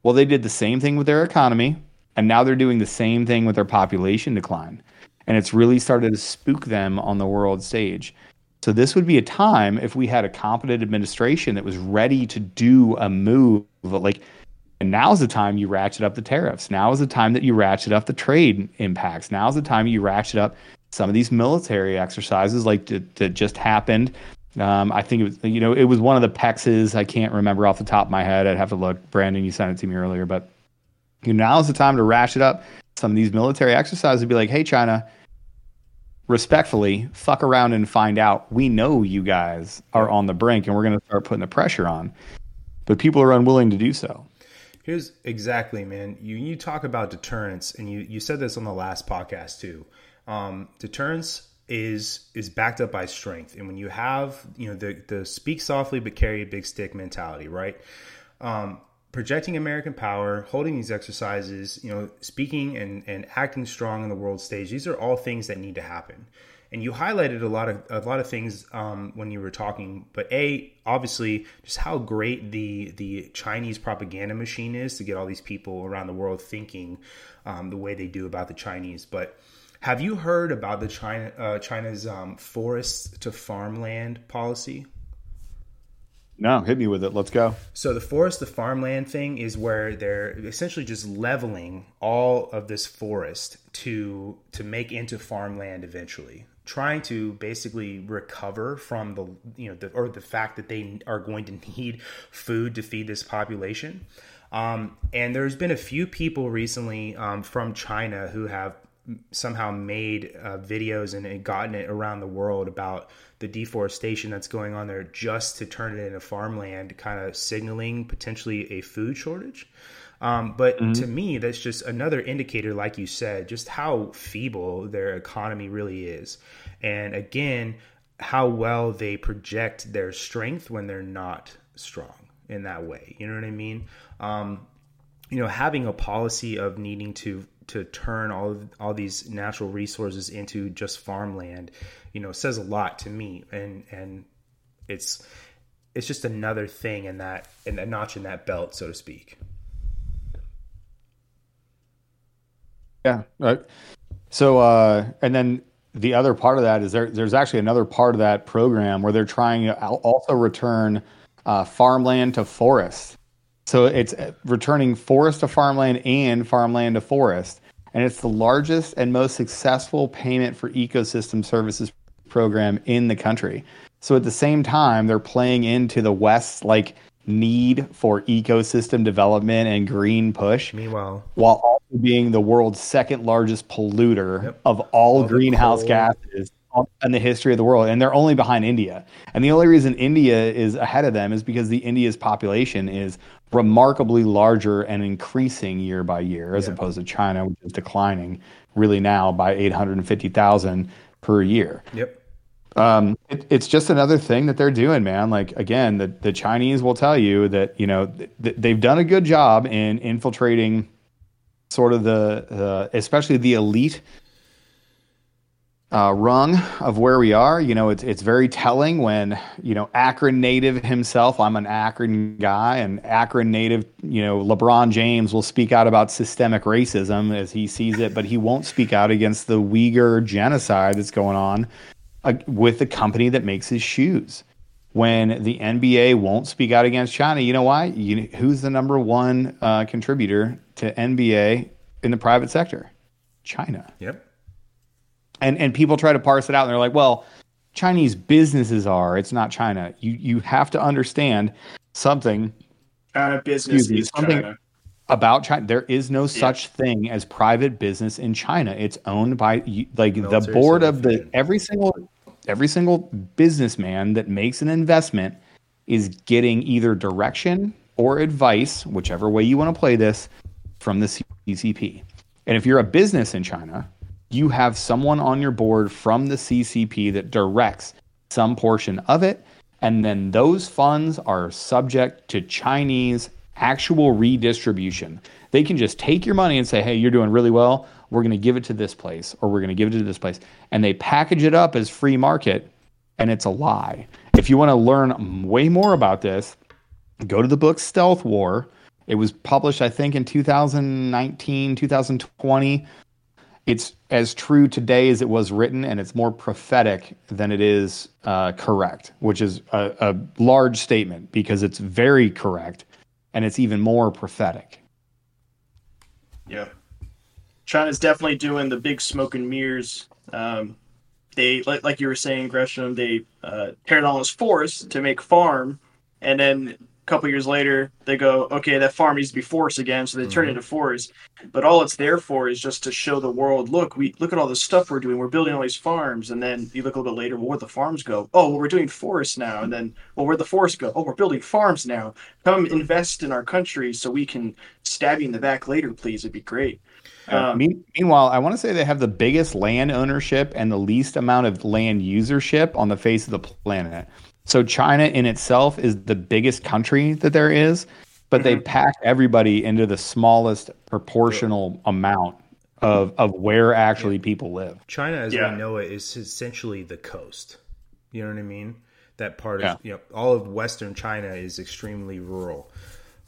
Well, they did the same thing with their economy, and now they're doing the same thing with their population decline. And it's really started to spook them on the world stage. So, this would be a time if we had a competent administration that was ready to do a move like and now's the time you ratchet up the tariffs. Now is the time that you ratchet up the trade impacts. Now's the time you ratchet up some of these military exercises like that, just happened. Um, I think it was, you know, it was one of the PEXs. I can't remember off the top of my head. I'd have to look. Brandon, you sent it to me earlier, but you know, the time to ratchet up some of these military exercises and be like, hey, China, respectfully, fuck around and find out. We know you guys are on the brink and we're going to start putting the pressure on. But people are unwilling to do so.
Here's exactly, man. You you talk about deterrence, and you you said this on the last podcast too. Um, deterrence is is backed up by strength, and when you have you know the the speak softly but carry a big stick mentality, right? Um, projecting American power, holding these exercises, you know, speaking and and acting strong on the world stage. These are all things that need to happen and you highlighted a lot of a lot of things um, when you were talking. But a obviously just how great the the Chinese propaganda machine is to get all these people around the world thinking um, the way they do about the Chinese. But have you heard about the China uh, China's um, forest to farmland policy?
No, hit me with it. Let's go.
So the forest to farmland thing is where they're essentially just leveling all of this forest to to make into farmland eventually trying to basically recover from the you know the, or the fact that they are going to need food to feed this population. Um, and there's been a few people recently um, from China who have somehow made uh, videos and, and, gotten it around the world about the deforestation that's going on there just to turn it into farmland, kind of signaling potentially a food shortage. Um, but mm-hmm. to me, that's just another indicator, like you said, just how feeble their economy really is. And again, how well they project their strength when they're not strong in that way. You know what I mean? Um, you know, having a policy of needing to to turn all of, all these natural resources into just farmland, you know, says a lot to me. And and it's it's just another thing in that in a notch in that belt, so to speak.
Yeah. Right. So, uh, and then the other part of that is there, there's actually another part of that program where they're trying to also return uh, farmland to forest. So it's uh, returning forest to farmland and farmland to forest. And it's the largest and most successful payment for ecosystem services program in the country. So at the same time, they're playing into the West's like need for ecosystem development and green push.
Meanwhile,
while also being the world's second largest polluter yep. of all, all greenhouse gases in the history of the world, and they're only behind India. And the only reason India is ahead of them is because the India's population is remarkably larger and increasing year by year, as opposed to China, which is declining really now by 850,000 per year.
Yep
um, it, it's just another thing that they're doing, man. Like again, the the Chinese will tell you that you know th- they've done a good job in infiltrating sort of the uh, especially the elite uh, rung of where we are. You know, it's it's very telling when you know Akron native himself. I'm an Akron guy, and Akron native. You know, LeBron James will speak out about systemic racism as he sees it, but he won't speak out against the Uyghur genocide that's going on uh, with the company that makes his shoes. When the NBA won't speak out against China, you know why? You, who's the number one uh, contributor to NBA in the private sector? China.
Yep.
And and people try to parse it out, and they're like, well, Chinese businesses are. It's not China. You you have to understand something.
China business me, is something China.
About China. There is no such thing as private business in China. It's owned by like Military the board of the every single every single businessman that makes an investment is getting either direction or advice, whichever way you want to play this, from the CCP. And if you're a business in China, you have someone on your board from the CCP that directs some portion of it. And then those funds are subject to Chinese actual redistribution. They can just take your money and say, hey, you're doing really well we're going to give it to this place or we're going to give it to this place. And they package it up as free market and it's a lie. If you want to learn way more about this, go to the book Stealth War. It was published, I think, in 2019, 2020. It's as true today as it was written, and it's more prophetic than it is uh, correct, which is a, a large statement because it's very correct and it's even more prophetic.
Yeah. China's definitely doing the big smoke and mirrors. Um, they like, like you were saying, Gresham. They uh, tear down this forest to make farm, and then couple years later, they go, okay, that farm needs to be forest again, so they turn it into forest. But all it's there for is just to show the world, look, we look at all the stuff we're doing. We're building all these farms, and then you look a little bit later, well, where'd the farms go? Oh, well, we're doing forests now, and then, well, where'd the forests go? Oh, we're building farms now. Come invest in our country so we can stab you in the back later, please. It'd be great.
Um, mean, meanwhile, I want to say they have the biggest land ownership and the least amount of land usership on the face of the planet. So China in itself is the biggest country that there is, but mm-hmm. they pack everybody into the smallest proportional yeah. amount of of where actually yeah. people live.
China, as yeah. we know it, is essentially the coast. You know what I mean? That part of you know all of Western China is extremely rural.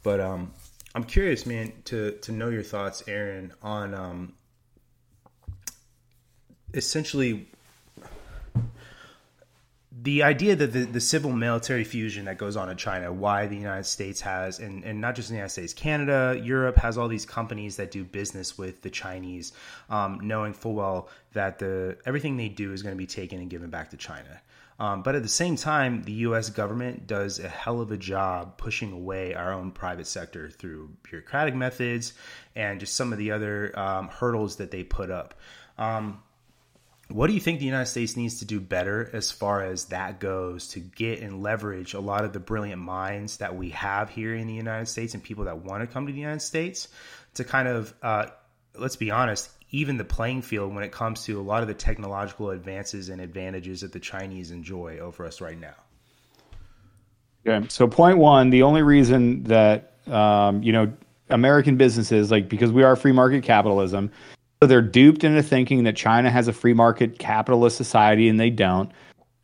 But um, I'm curious, man, to to know your thoughts, Aaron, on um, essentially the idea that the, the civil military fusion that goes on in China, why the United States has, and, and not just the United States, Canada, Europe has all these companies that do business with the Chinese, um, knowing full well that the everything they do is going to be taken and given back to China. Um, but at the same time, the U.S. government does a hell of a job pushing away our own private sector through bureaucratic methods and just some of the other um, hurdles that they put up. Um, what do you think the United States needs to do better as far as that goes to get and leverage a lot of the brilliant minds that we have here in the United States and people that want to come to the United States to kind of, uh, let's be honest, even the playing field when it comes to a lot of the technological advances and advantages that the Chinese enjoy over us right now?
Okay, so point one, the only reason that um, you know American businesses like because we are free market capitalism so they're duped into thinking that China has a free market capitalist society and they don't.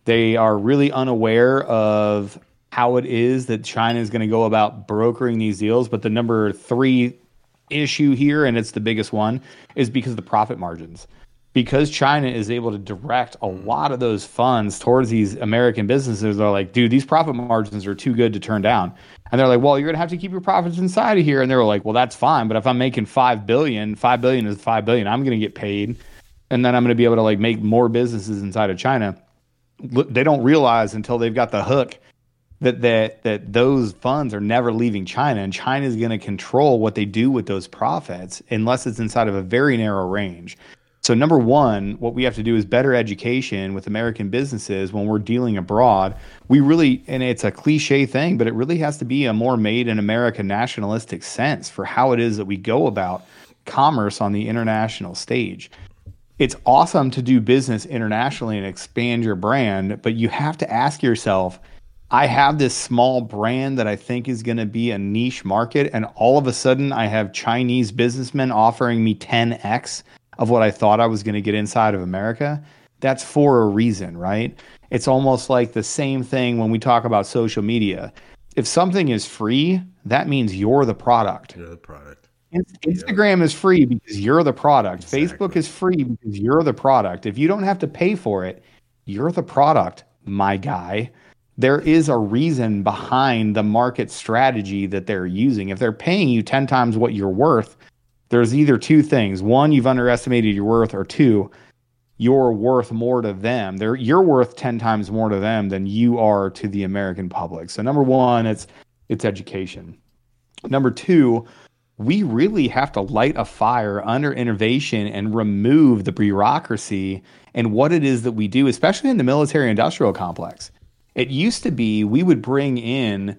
They are really unaware of how it is that China is going to go about brokering these deals. But the number three issue here, and it's the biggest one, is because of the profit margins. Because China is able to direct a lot of those funds towards these American businesses, they're like, dude, these profit margins are too good to turn down. And they're like, well, you're to have to keep your profits inside of here. And they were like, well, that's fine. But if I'm making five billion, five billion is five billion. I'm to get paid. And then I'm to be able to like make more businesses inside of China. They don't realize until they've got the hook that that that those funds are never leaving China, and China is going to control what they do with those profits unless it's inside of a very narrow range. So, number one, what we have to do is better education with American businesses when we're dealing abroad. We really, and it's a cliche thing, but it really has to be a more made in America nationalistic sense for how it is that we go about commerce on the international stage. It's awesome to do business internationally and expand your brand, but you have to ask yourself, I have this small brand that I think is going to be a niche market, and all of a sudden I have Chinese businessmen offering me 10x of what I thought I was going to get inside of America, that's for a reason, right? It's almost like the same thing when we talk about social media. If something is free, that means you're the product.
You're the product.
Instagram is free because you're the product. Exactly. Facebook is free because you're the product. If you don't have to pay for it, you're the product, my guy. There is a reason behind the market strategy that they're using. If they're paying you 10 times what you're worth, there's either two things. One, you've underestimated your worth, or two, you're worth more to them. They're you're worth 10 times more to them than you are to the American public. So number one, it's it's education. Number two, we really have to light a fire under innovation and remove the bureaucracy and what it is that we do, especially in the military industrial complex. It used to be we would bring in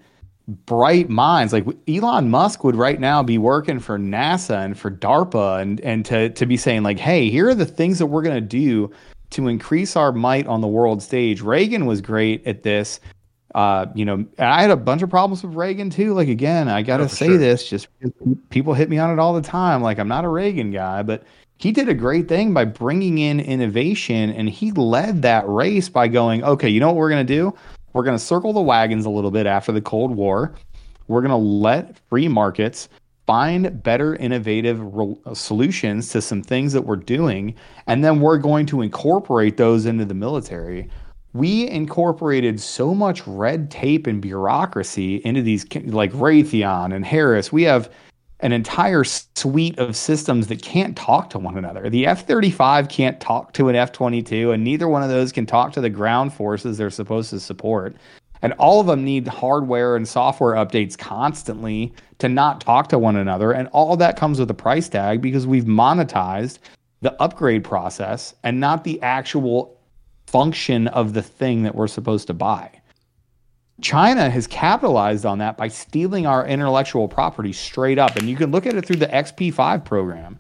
bright minds. Like Elon Musk would right now be working for NASA and for DARPA and and to to be saying like hey here are the things that we're going to do to increase our might on the world stage. Reagan was great at this. Uh, you know I had a bunch of problems with Reagan too. Like again I got to oh, say sure. this just people hit me on it all the time. Like I'm not a Reagan guy but he did a great thing by bringing in innovation and he led that race by going okay you know what we're going to do we're going to circle the wagons a little bit after the Cold War. We're going to let free markets find better innovative re- uh, solutions to some things that we're doing and then we're going to incorporate those into the military we incorporated so much red tape and bureaucracy into these like raytheon and harris we have an entire suite of systems that can't talk to one another the f-35 can't talk to an f-22 and neither one of those can talk to the ground forces they're supposed to support And all of them need hardware and software updates constantly to not talk to one another. And all that comes with a price tag because we've monetized the upgrade process and not the actual function of the thing that we're supposed to buy. China has capitalized on that by stealing our intellectual property straight up. And you can look at it through the XP5 program.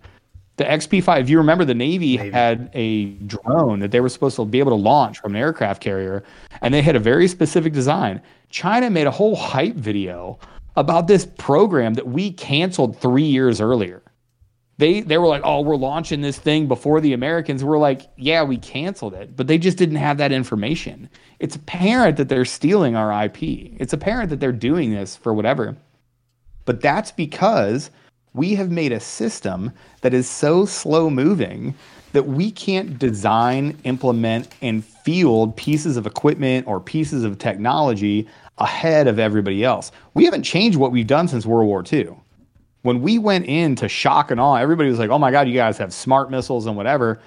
The XP5, if you remember, the Navy, Navy, had a drone that they were supposed to be able to launch from an aircraft carrier, and they had a very specific design. China made a whole hype video about this program that we canceled three years earlier they they were like, "Oh, we're launching this thing before the Americans." We're like, "Yeah, we canceled it," but they just didn't have that information. It's apparent that they're stealing our IP. It's apparent that they're doing this for whatever. But that's because we have made a system that is so slow moving that we can't design, implement, and field pieces of equipment or pieces of technology ahead of everybody else. We haven't changed what we've done since World War II when we went into shock and awe, everybody was like, oh my God, you guys have smart missiles and whatever.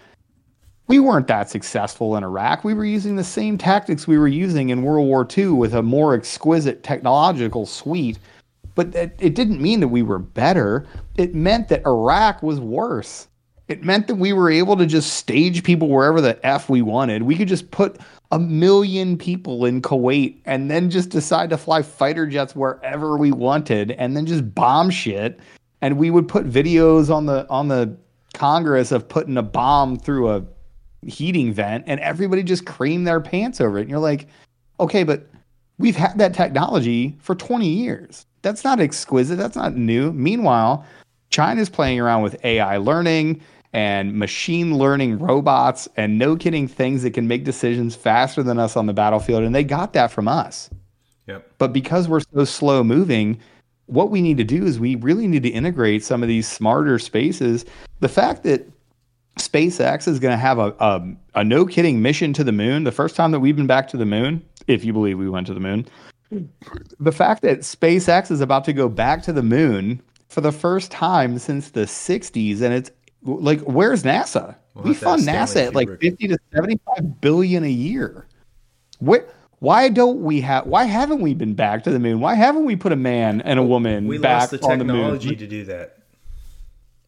We weren't that successful in Iraq. We were using the same tactics we were using in World War II with a more exquisite technological suite. But it didn't mean that we were better. It meant that Iraq was worse. It meant that we were able to just stage people wherever the F we wanted. We could just put a million people in Kuwait and then just decide to fly fighter jets wherever we wanted and then just bomb shit. And we would put videos on the on the Congress of putting a bomb through a heating vent and everybody just creamed their pants over it. And you're like, okay, but we've had that technology for 20 years. That's not exquisite. That's not new. Meanwhile, China's playing around with AI learning and machine learning robots and no kidding things that can make decisions faster than us on the battlefield. And they got that from us.
Yep.
But because we're so slow moving, what we need to do is we really need to integrate some of these smarter spaces. The fact that SpaceX is going to have a, a, a no kidding mission to the moon, the first time that we've been back to the moon, if you believe we went to the moon, the fact that SpaceX is about to go back to the moon for the first time since the 60s and it's like where's NASA? We'll we fund NASA at like fifty to seventy-five billion a year. Where, why don't we have? Why haven't we been back to the moon? Why haven't we put a man and a woman we back lost the moon? technology
the to do that?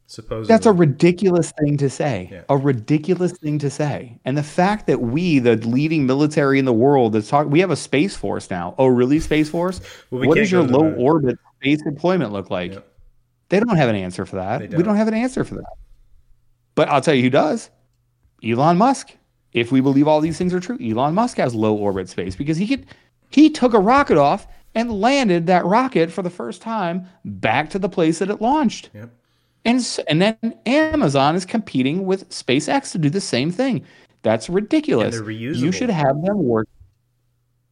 Supposedly,
that's a ridiculous thing to say. Yeah. A ridiculous thing to say. And the fact that we, the leading military in the world, that's talk, we have a space force now. Oh, really, space force? Well, what does your low orbit space deployment look like? Yep. They don't have an answer for that. Don't. We don't have an answer for that. But I'll tell you who does Elon Musk. If we believe all these things are true, Elon Musk has low orbit space because he could he took a rocket off and landed that rocket for the first time back to the place that it launched.
Yep.
And and then Amazon is competing with SpaceX to do the same thing. That's ridiculous. You should have them work.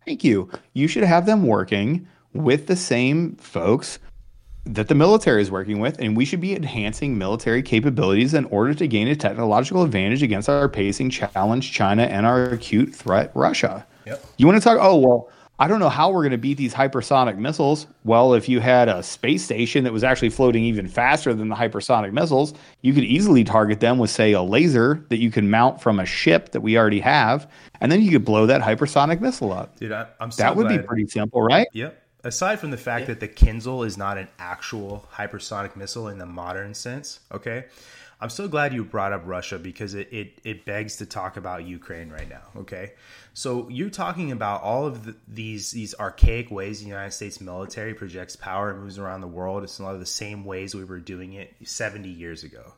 Thank you. You should have them working with the same folks that the military is working with, and we should be enhancing military capabilities in order to gain a technological advantage against our pacing challenge, China, and our acute threat, Russia.
Yep.
You want to talk? Oh, well, I don't know how we're going to beat these hypersonic missiles. Well, if you had a space station that was actually floating even faster than the hypersonic missiles, you could easily target them with, say, a laser that you can mount from a ship that we already have, and then you could blow that hypersonic missile up.
Dude, I, am so
that would
glad.
be pretty simple, right?
Yep aside from the fact yeah. that the Kinzhal is not an actual hypersonic missile in the modern sense, okay, I'm so glad you brought up Russia because it, it, it begs to talk about Ukraine right now, okay? So you're talking about all of the, these these archaic ways the United States military projects power and moves around the world. It's a lot of the same ways we were doing it 70 years ago.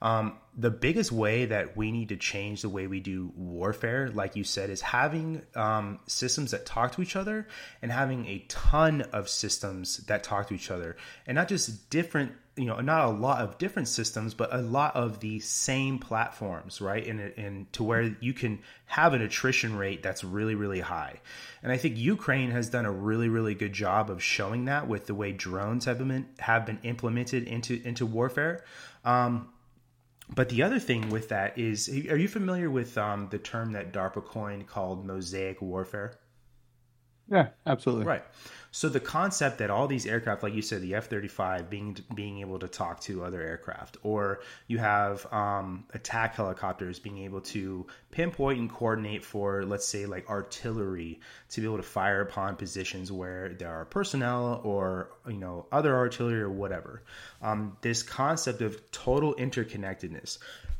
Um, the biggest way that we need to change the way we do warfare, like you said, is having um, systems that talk to each other and having a ton of systems that talk to each other, and not just different. You know, not a lot of different systems, but a lot of the same platforms, right? And and to where you can have an attrition rate that's really really high. And I think Ukraine has done a really really good job of showing that with the way drones have been have been implemented into into warfare. Um, but the other thing with that is, are you familiar with um, the term that DARPA coined called mosaic warfare?
Yeah, absolutely.
Right. So the concept that all these aircraft, like you said, the F thirty five being being able to talk to other aircraft, or you have um, attack helicopters being able to pinpoint and coordinate for, let's say, like artillery to be able to fire upon positions where there are personnel or you know other artillery or whatever. Um, this concept of total interconnectedness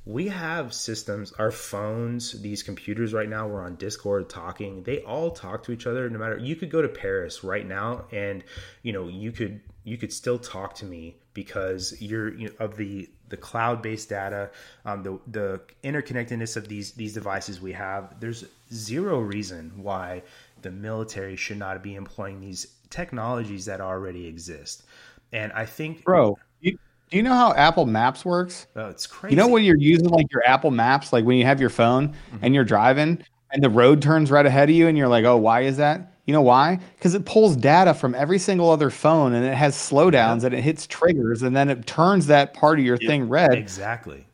we have systems our phones these computers right now we're on discord talking. They all talk to each other no matter you could go to paris right now and you know you could you could still talk to me because you're you know, of the the cloud based data um, the the interconnectedness of these these devices we have. There's zero reason why the military should not be employing these technologies that already exist. And i think
bro you, do you know how Apple Maps works?
Oh, it's crazy.
You know when you're using like your Apple Maps, like when you have your phone mm-hmm. and you're driving and the road turns right ahead of you and you're like, oh, why is that? You know why? Because it pulls data from every single other phone and it has slowdowns and it hits triggers and then it turns that part of your thing red.
Exactly.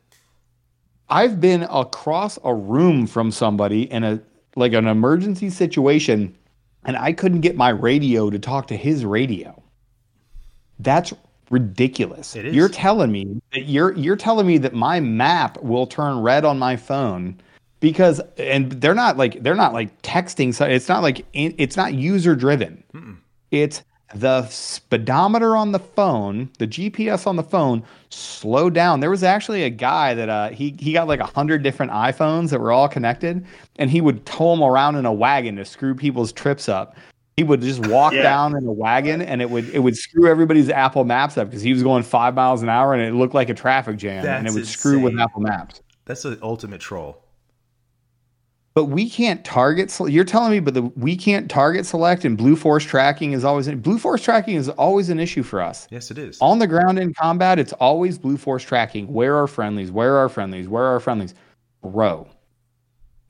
I've been across a room from somebody in a like an emergency situation and I couldn't get my radio to talk to his radio. That's ridiculous.
It is.
You're telling me that you're you're telling me that my map will turn red on my phone because and they're not like they're not like texting so it's not like it's not user driven. It's the speedometer on the phone, the GPS on the phone slowed down. There was actually a guy that uh, he he got like a hundred different iPhones that were all connected, and he would tow them around in a wagon to screw people's trips up he would just walk yeah. down in a wagon and it would it would screw everybody's Apple Maps up because he was going five miles an hour and it looked like a traffic jam That's and it would insane. screw with Apple Maps.
That's the ultimate troll.
But we can't target. You're telling me, but the, we can't target select and blue force tracking is always blue force tracking is always an issue for us.
Yes, it is.
On the ground in combat, it's always blue force tracking. Where are friendlies? Where are friendlies? Where are friendlies? Bro,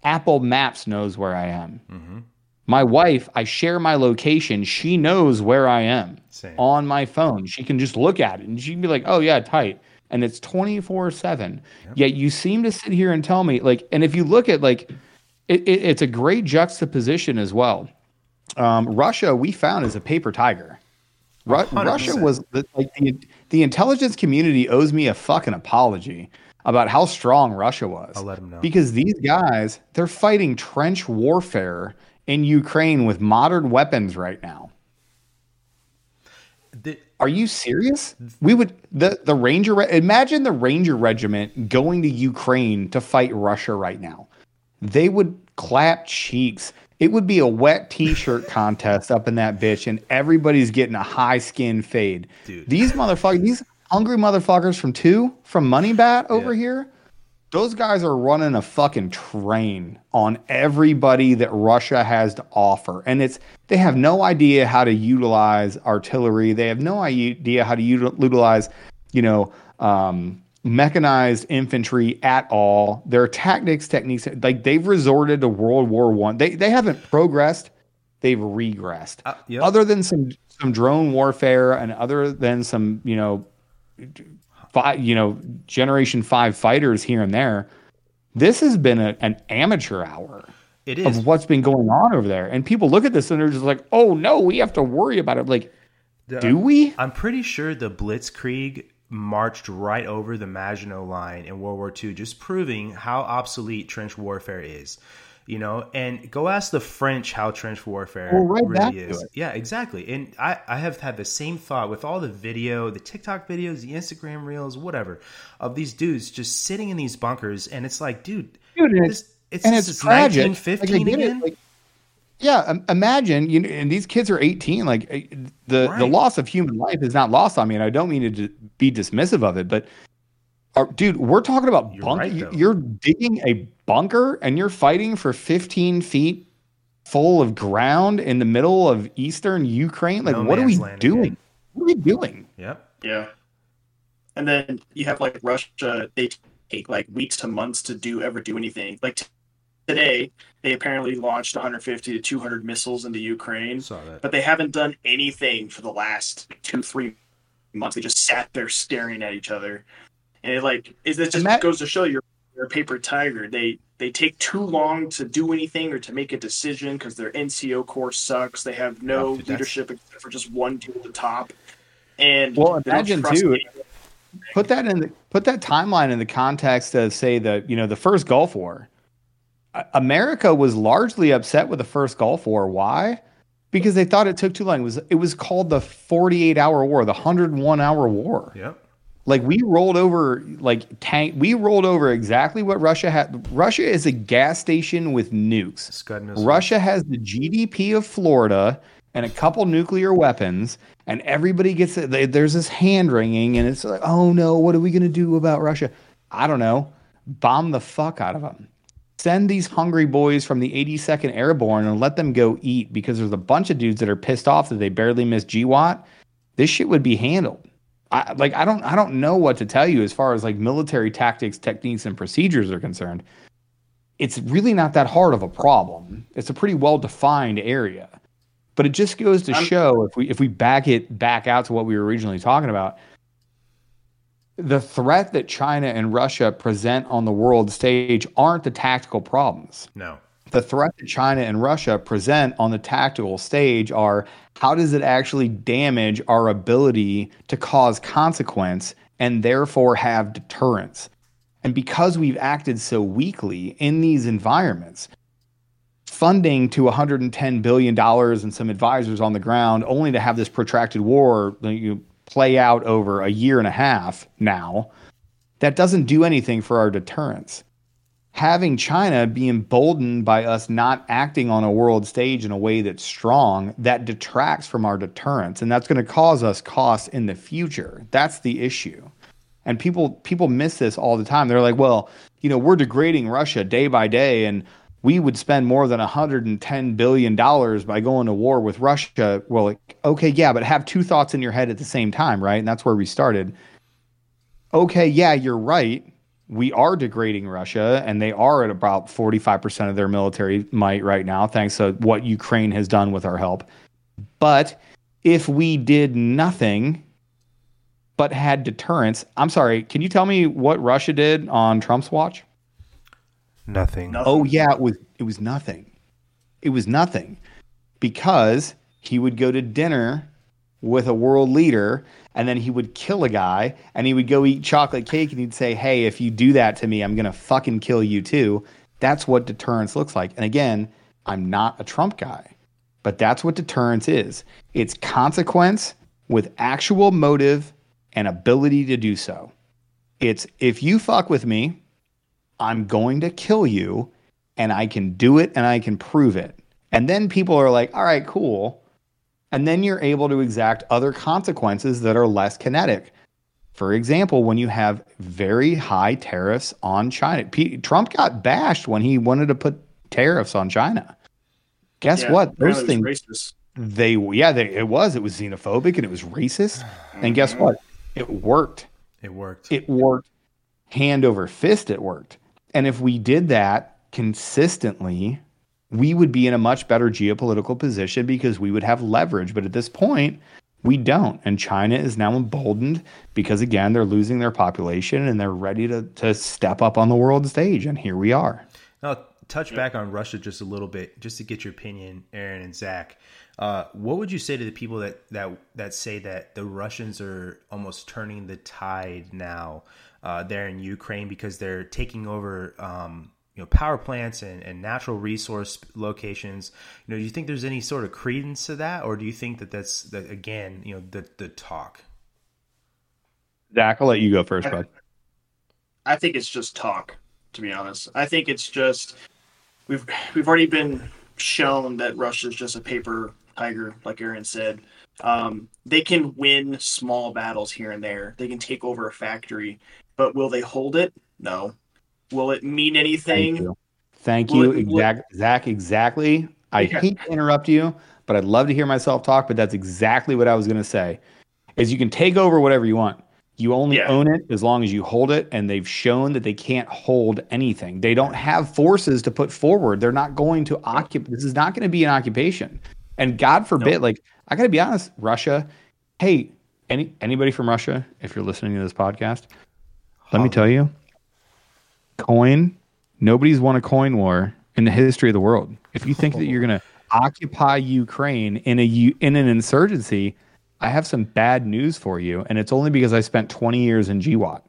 Apple Maps knows where I am. Mm-hmm. My wife, I share my location. She knows where I am Same. on my phone. She can just look at it and she can be like, oh, yeah, tight. And it's 24 7. Yet you seem to sit here and tell me, like, and if you look at, like, it, it, it's a great juxtaposition as well. Um, Russia, we found, is a paper tiger. Ru- Russia was the, like the, the intelligence community owes me a fucking apology about how strong Russia was.
I'll let them know.
Because these guys, they're fighting trench warfare in Ukraine with modern weapons right now. The, Are you serious? We would the the Ranger imagine the Ranger regiment going to Ukraine to fight Russia right now. They would clap cheeks. It would be a wet t-shirt [laughs] contest up in that bitch and everybody's getting a high skin fade. Dude. These motherfuckers, these hungry motherfuckers from 2 from Money Bat over yeah. here, those guys are running a fucking train on everybody that Russia has to offer. And it's they have no idea how to utilize artillery. They have no idea how to utilize, you know, um, mechanized infantry at all. Their tactics, techniques, like they've resorted to World War One. They they haven't progressed. They've regressed. Uh, yep. Other than some some drone warfare and other than some you know five, you know, Generation Five fighters here and there. This has been a, an amateur hour.
It is
of what's been going on over there, and people look at this and they're just like, "Oh no, we have to worry about it." Like, the, do we?
I'm pretty sure the Blitzkrieg marched right over the Maginot Line in World War II, just proving how obsolete trench warfare is you know and go ask the french how trench warfare well, right really is. yeah exactly. And I, I have had the same thought with all the video the tiktok videos the instagram reels whatever of these dudes just sitting in these bunkers and it's like dude, dude this, it's, and it's, it's 1915 like, again? Like,
yeah imagine you know and these kids are 18 like eh, the right. the loss of human life is not lost on me and i don't mean to be dismissive of it but dude, we're talking about you're. Right, you're digging a bunker and you're fighting for 15 feet full of ground in the middle of eastern Ukraine. Like, no what are we doing? Again. What are we doing?
Yep.
Yeah. And then you have like Russia. They take like weeks to months to do ever do anything. Like t- today, they apparently launched 150 to 200 missiles into Ukraine, but they haven't done anything for the last two, three months. They just sat there staring at each other. And it like is this just Matt, goes to show you're, you're a paper tiger. They they take too long to do anything or to make a decision because their NCO course sucks. They have no
Oh, dude,
leadership except for just one dude at the top. And
Well, imagine,
trust
too,
anyone.
put that in the, put that timeline in the context of say the you know the first Gulf War. America was largely upset with the first Gulf War. Why? Because they thought it took too long. It was it was called the 48 hour war, the 101 hour war.
Yep.
Like we rolled over like tank we rolled over exactly what Russia had. Russia is a gas station with nukes.
Scud.
Russia has the GDP of Florida and a couple nuclear weapons, and everybody gets it. they- There's this hand wringing, and it's like, oh no, what are we going to do about Russia? I don't know. Bomb the fuck out of them. Send these hungry boys from the 82nd Airborne and let them go eat because there's a bunch of dudes that are pissed off that they barely missed GWOT. This shit would be handled. I, like I don't I don't know what to tell you as far as like military tactics, techniques, and procedures are concerned it's really not that hard of a problem. It's a pretty well defined area. But it just goes to
I'm-
show if we if we back it back out to what we were originally talking about, the threat that China and Russia present on the world stage aren't the tactical problems.
No.
The threat that China and Russia present on the tactical stage are how does it actually damage our ability to cause consequence and therefore have deterrence? And because we've acted so weakly in these environments, funding to $110 billion and some advisors on the ground, only to have this protracted war play out over a year and a half now, that doesn't do anything for our deterrence. Having China be emboldened by us not acting on a world stage in a way that's strong, that detracts from our deterrence. And that's going to cause us costs in the future. That's the issue. And people people miss this all the time. They're like well you know we're degrading russia day by day and we would spend more than 110 billion dollars by going to war with russia. Well like, okay yeah but have two thoughts in your head at the same time right? And that's where we started. Okay yeah you're right we are degrading russia and they are at about 45% of their military might right now thanks to what ukraine has done with our help but if we did nothing but had deterrence. I'm sorry, can you tell me what Russia did on Trump's watch?
Nothing.
Nothing.
Oh yeah, it was it was nothing. It was nothing. Because he would go to dinner with a world leader and then he would kill a guy and he would go eat chocolate cake and he'd say, "Hey, if you do that to me, I'm going to fucking kill you too." That's what deterrence looks like. And again, I'm not a Trump guy. But that's what deterrence is. It's consequence with actual motive and ability to do so. It's if you fuck with me, I'm going to kill you and I can do it and I can prove it. And then people are like, all right, cool. And then you're able to exact other consequences that are less kinetic. For example, when you have very high tariffs on China, P- Trump got bashed when he wanted to put tariffs on China. Guess
Yeah,
what? Those
apparently
things,
racist.
they yeah they, it was it was xenophobic and it was racist and guess mm-hmm. what it worked
It worked.
it worked hand over fist it worked and if we did that consistently we would be in a much better geopolitical position because we would have leverage. But at this point we don't. And china is now emboldened because again they're losing their population and they're ready to, to step up on the world stage. And here we are.
Now, touch back on Russia just a little bit, just to get your opinion, Aaron and Zach. Uh, what would you say to the people that that that say that the Russians are almost turning the tide now uh, there in Ukraine because they're taking over, um, you know, power plants and, and natural resource locations? You know, do you think there's any sort of credence to that, or do you think that that's that again, you know, the the talk?
zach i'll let you go first bud
I think it's just talk, to be honest. I think it's just we've we've already been shown that Russia's just a paper tiger, like Aaron said. Um, they can win small battles here and there. They can take over a factory, but will they hold it? No. Will it mean anything?
Thank you. Thank you,
it-
exact, Zach. Exactly. I
Yeah.
hate to interrupt you, but I'd love to hear myself talk. But that's exactly what I was going to say. Is you can take over whatever you want. You only
Yeah.
own it as long as you hold it, and they've shown that they can't hold anything. They don't have forces to put forward. They're not going to occupy. This is not going to be an occupation. And God forbid,
Nope.
like I got to be honest, Russia. Hey, any anybody from Russia, if you're listening to this podcast, let me tell you, coin Nobody's won a coin war in the history of the world. If you think that you're going [laughs] to occupy Ukraine in a U- in an insurgency, I have some bad news for you, and it's only because I spent 20 years in GWOT.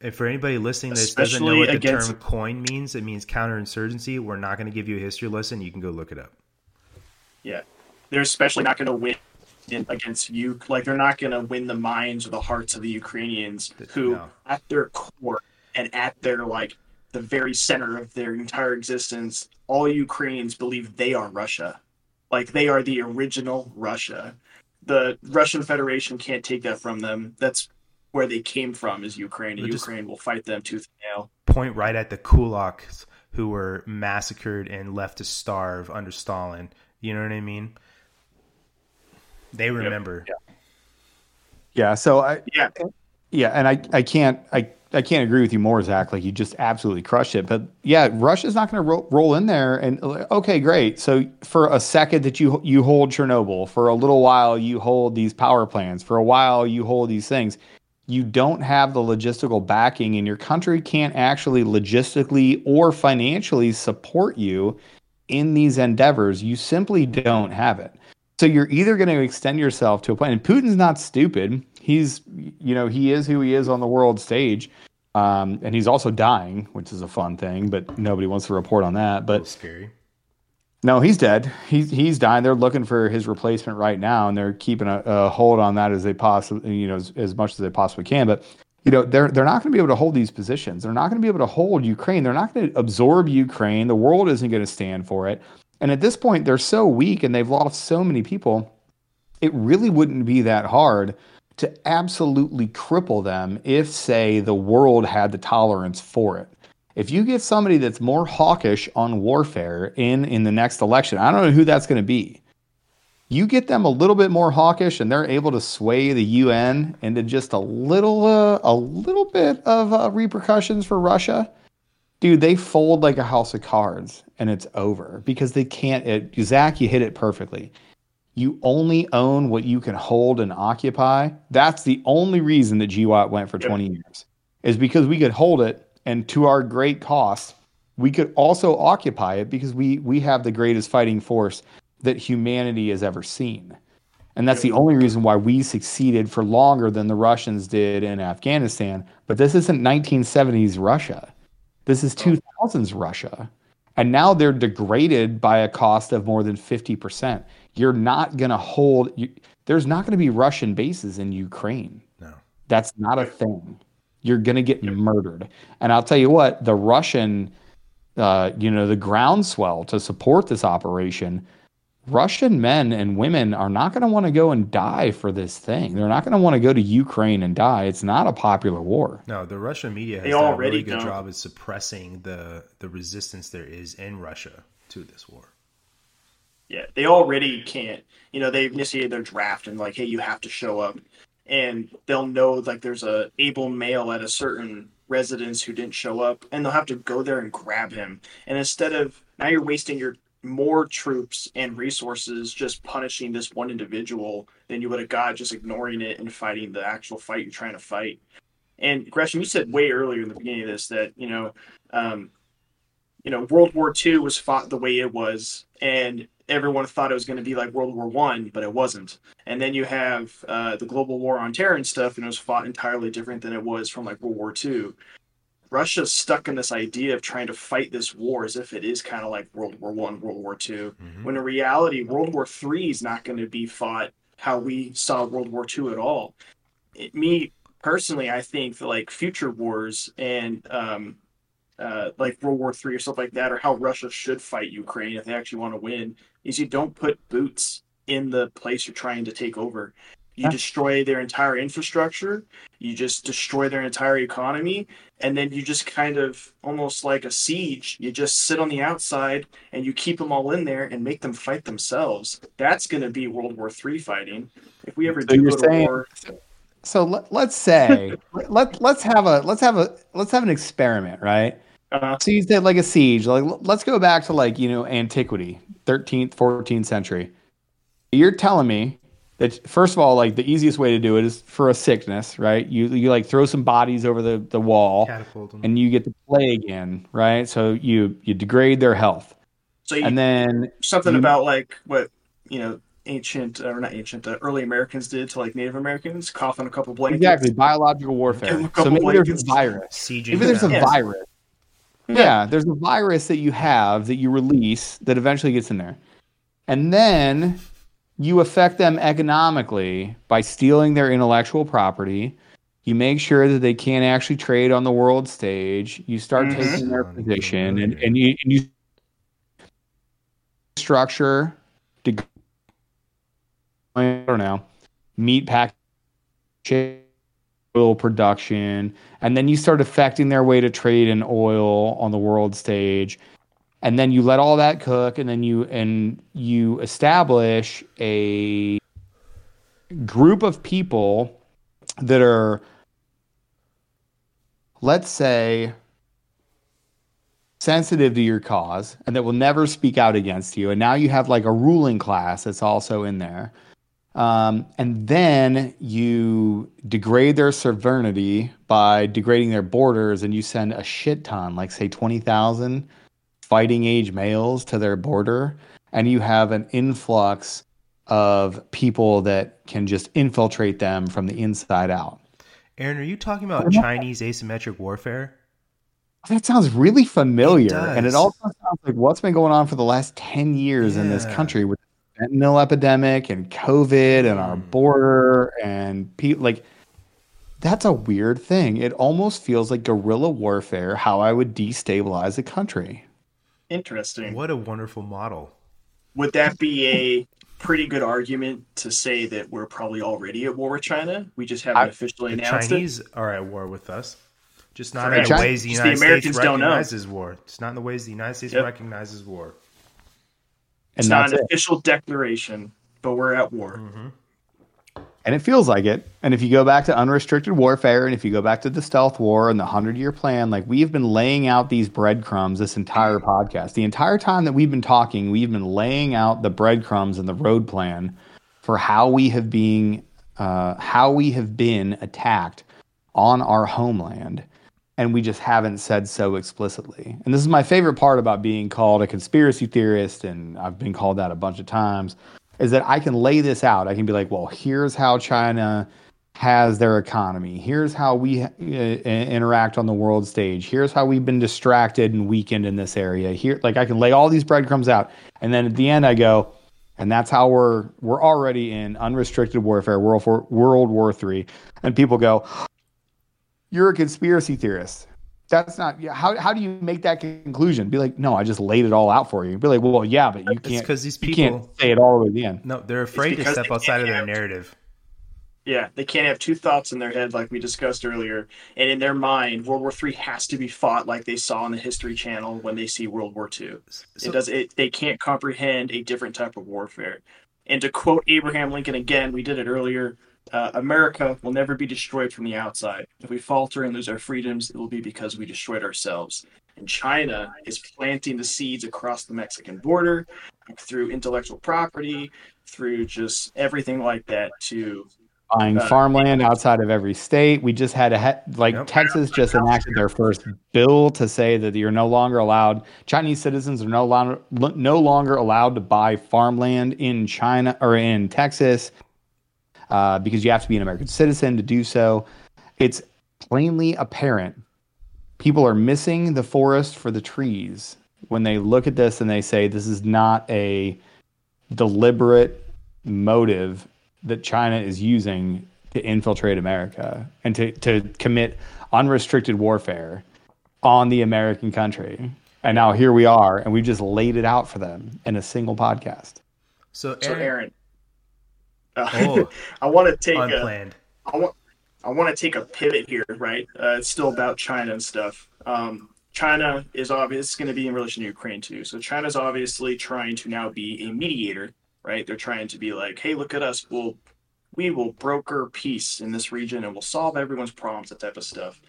And for anybody listening that doesn't know what the
against-
term coin means, it means counterinsurgency. We're not going to give you a history lesson. You can go look it up.
Yeah, they're especially not going to win in, against you. Like they're not going to win the minds or the hearts of the Ukrainians, who,
No.
at their core and at their like the very center of their entire existence, all Ukrainians believe they are Russia. Like they are the original Russia. The Russian Federation can't take that from them. That's where they came from. Is Ukraine, and Ukraine will fight them tooth and nail.
Point right at the kulaks who were massacred and left to starve under Stalin. You know what I mean? They remember.
Yeah, so I
Yeah,
yeah, and I I can't I I can't agree with you more, Zach. Like you just absolutely crushed it. But yeah, Russia's not going to ro- roll in there and okay, great. So for a second that you you hold Chernobyl, for a little while you hold these power plants, for a while you hold these things. You don't have the logistical backing, and your country can't actually logistically or financially support you in these endeavors. You simply don't have it. So you're either going to extend yourself to a point, and Putin's not stupid. He's, you know, he is who he is on the world stage, um, and he's also dying, which is a fun thing. But nobody wants to report on that. But
scary.
no, he's dead. He's he's dying. They're looking for his replacement right now, and they're keeping a, a hold on that as they possibly, you know, as, as much as they possibly can. But you know, they're they're not going to be able to hold these positions. They're not going to be able to hold Ukraine. They're not going to absorb Ukraine. The world isn't going to stand for it. And at this point, they're so weak, and they've lost so many people. It really wouldn't be that hard to absolutely cripple them if, say, the world had the tolerance for it. If you get somebody that's more hawkish on warfare in in the next election i don't know who that's going to be. You get them a little bit more hawkish and they're able to sway the un into just a little uh, a little bit of uh, repercussions for russia dude they fold like a house of cards and it's over because they can't it, zach you hit it perfectly you only own what you can hold and occupy. That's the only reason that GWOT went for 20 years is because we could hold it and to our great cost we could also occupy it because we we have the greatest fighting force that humanity has ever seen. And that's the only reason why we succeeded for longer than the Russians did in Afghanistan. But this isn't 1970s Russia. This is 2000s Russia and now they're degraded by a cost of more than 50% you're not going to hold you, there's not going to be Russian bases in Ukraine
No.
that's not a thing. You're going to get murdered. And I'll tell you what, the Russian, uh, you know, the groundswell to support this operation, Russian men and women are not going to want to go and die for this thing. They're not going to want to go to Ukraine and die. It's not a popular war.
No, the Russian media has
They
done a
already
really good
don't.
job at suppressing the the resistance there is in Russia to this war.
Yeah, they already can't. You know, they've initiated their draft and like, hey, you have to show up, and they'll know like there's a able male at a certain residence who didn't show up, and they'll have to go there and grab him. And instead of now, you're wasting your more troops and resources just punishing this one individual than you would have got just ignoring it and fighting the actual fight you're trying to fight. And Gresham, you said way earlier in the beginning of this that you know, um, you know, World War II was fought the way it was, and everyone thought it was going to be like World War One, but it wasn't. And then you have uh, the global war on terror and stuff, and it was fought entirely different than it was from like World War Two. Russia's stuck in this idea of trying to fight this war as if it is kind of like World War One, World War 2
Mhm.
when in reality, World War Three is not going to be fought how we saw World War Two at all. It, me personally, I think that like future wars and um, uh, like World War Three or stuff like that, or how Russia should fight Ukraine if they actually want to win, is you don't put boots in the place you're trying to take over. You
Yeah.
destroy their entire infrastructure. You just destroy their entire economy, and then you just kind of almost like a siege. You just sit on the outside and you keep them all in there and make them fight themselves. That's going to be World War Three fighting. If we ever
So
do
you're
to
saying-
war,
So let, let's say [laughs] let let's have a let's have a let's have an experiment, right?
uh,
So you said like a siege. Like let's go back to like you know antiquity, thirteenth, fourteenth century. You're telling me that first of all, like the easiest way to do it is for a sickness, right? You you like throw some bodies over the, the wall and you get the plague in, right? So you you degrade their health.
So you,
And then
something
you-
about like what you know ancient or not ancient uh, early Americans did to like Native Americans, cough on a couple blankets.
exactly biological warfare.
Give 'em a
So
couple
maybe there's a virus.
Sieging
Maybe there's a
them.
Yeah.
virus. Yeah, there's a virus that you have that you release that eventually gets in there. And then you affect them economically by stealing their intellectual property. You make sure that they can't actually trade on the world stage. You start
Mhm.
taking their
Son of a
position and, and you, and you structure to I don't know, meat pack oil production, and then you start affecting their way to trade in oil on the world stage. And then you let all that cook, and then you and you establish a group of people that are, let's say, sensitive to your cause and that will never speak out against you. And now you have like a ruling class that's also in there. Um, and then you degrade their sovereignty by degrading their borders, and you send a shit ton, like say 20,000 fighting age males to their border, and you have an influx of people that can just infiltrate them from the inside out.
Aaron, are you talking about Chinese asymmetric warfare?
That sounds really familiar, and it also sounds like what's been going on for the last 10 years in this country with the fentanyl epidemic and COVID and our
Mm.
border and people like that's a weird thing. It almost feels like guerrilla warfare, how I would destabilize a country.
Interesting.
What a wonderful model.
Would that be a pretty good argument to say that we're probably already at war with China? We just haven't
I-
officially
The
announced
Chinese are at war with us. Just not
Correct.
in the
China-
ways the
just the
United
Americans
States
don't know.
recognizes war. It's not in the ways the United States
Yep.
recognizes war.
It's
And
not an
it.
official declaration, but we're at war.
Mm-hmm.
And it feels like it. And if you go back to unrestricted warfare and if you go back to the stealth war and the 100 year plan, like we've been laying out these breadcrumbs this entire podcast. The entire time that we've been talking, we've been laying out the breadcrumbs and the road plan for how we have been uh, how we have been attacked on our homeland. And we just haven't said so explicitly. And this is my favorite part about being called a conspiracy theorist, and I've been called that a bunch of times is that I can lay this out. I can be like, well, here's how China has their economy. Here's how we uh, interact on the world stage. Here's how we've been distracted and weakened in this area. Here, like I can lay all these breadcrumbs out, and then at the end I go, and that's how we're we're already in unrestricted warfare, World War World War Three, and people go, you're a conspiracy theorist. That's not yeah, how how do you make that conclusion? Be like, no, I just laid it all out for you. Be like, well, yeah, but you can't
because these people,
can't say it all the way to the end.
no, they're afraid to step outside of their
have-
narrative.
Yeah, they can't have two thoughts in their head like we discussed earlier. And in their mind, World War III has to be fought like they saw on the History Channel when they see World War II.
So-
it does it they can't comprehend a different type of warfare. And to quote Abraham Lincoln again, we did it earlier. Uh, America will never be destroyed from the outside. If we falter and lose our freedoms, it will be because we destroyed ourselves. And China is planting the seeds across the Mexican border through intellectual property, through just everything like that to
buying
Uh,
farmland outside of every state. We just had a he- like
Yep.
Texas just enacted their first bill to say that you're no longer allowed Chinese citizens are no longer no longer allowed to buy farmland in China or in Texas uh, because you have to be an American citizen to do so. It's plainly apparent people are missing the forest for the trees when they look at this and they say this is not a deliberate motive that China is using to infiltrate America and to, to commit unrestricted warfare on the American country. And now here we are, and we've just laid it out for them in a single podcast.
So,
so
Aaron,
Aaron. Uh,
Oh. [laughs]
I want to take a,
unplanned.
I want I want to take a pivot here, right? Uh, it's still about China and stuff. Um, China is obvious going to be in relation to Ukraine too. So China's obviously trying to now be a mediator, right? They're trying to be like, hey, look at us. We'll we will broker peace in this region and we'll solve everyone's problems, that type of stuff.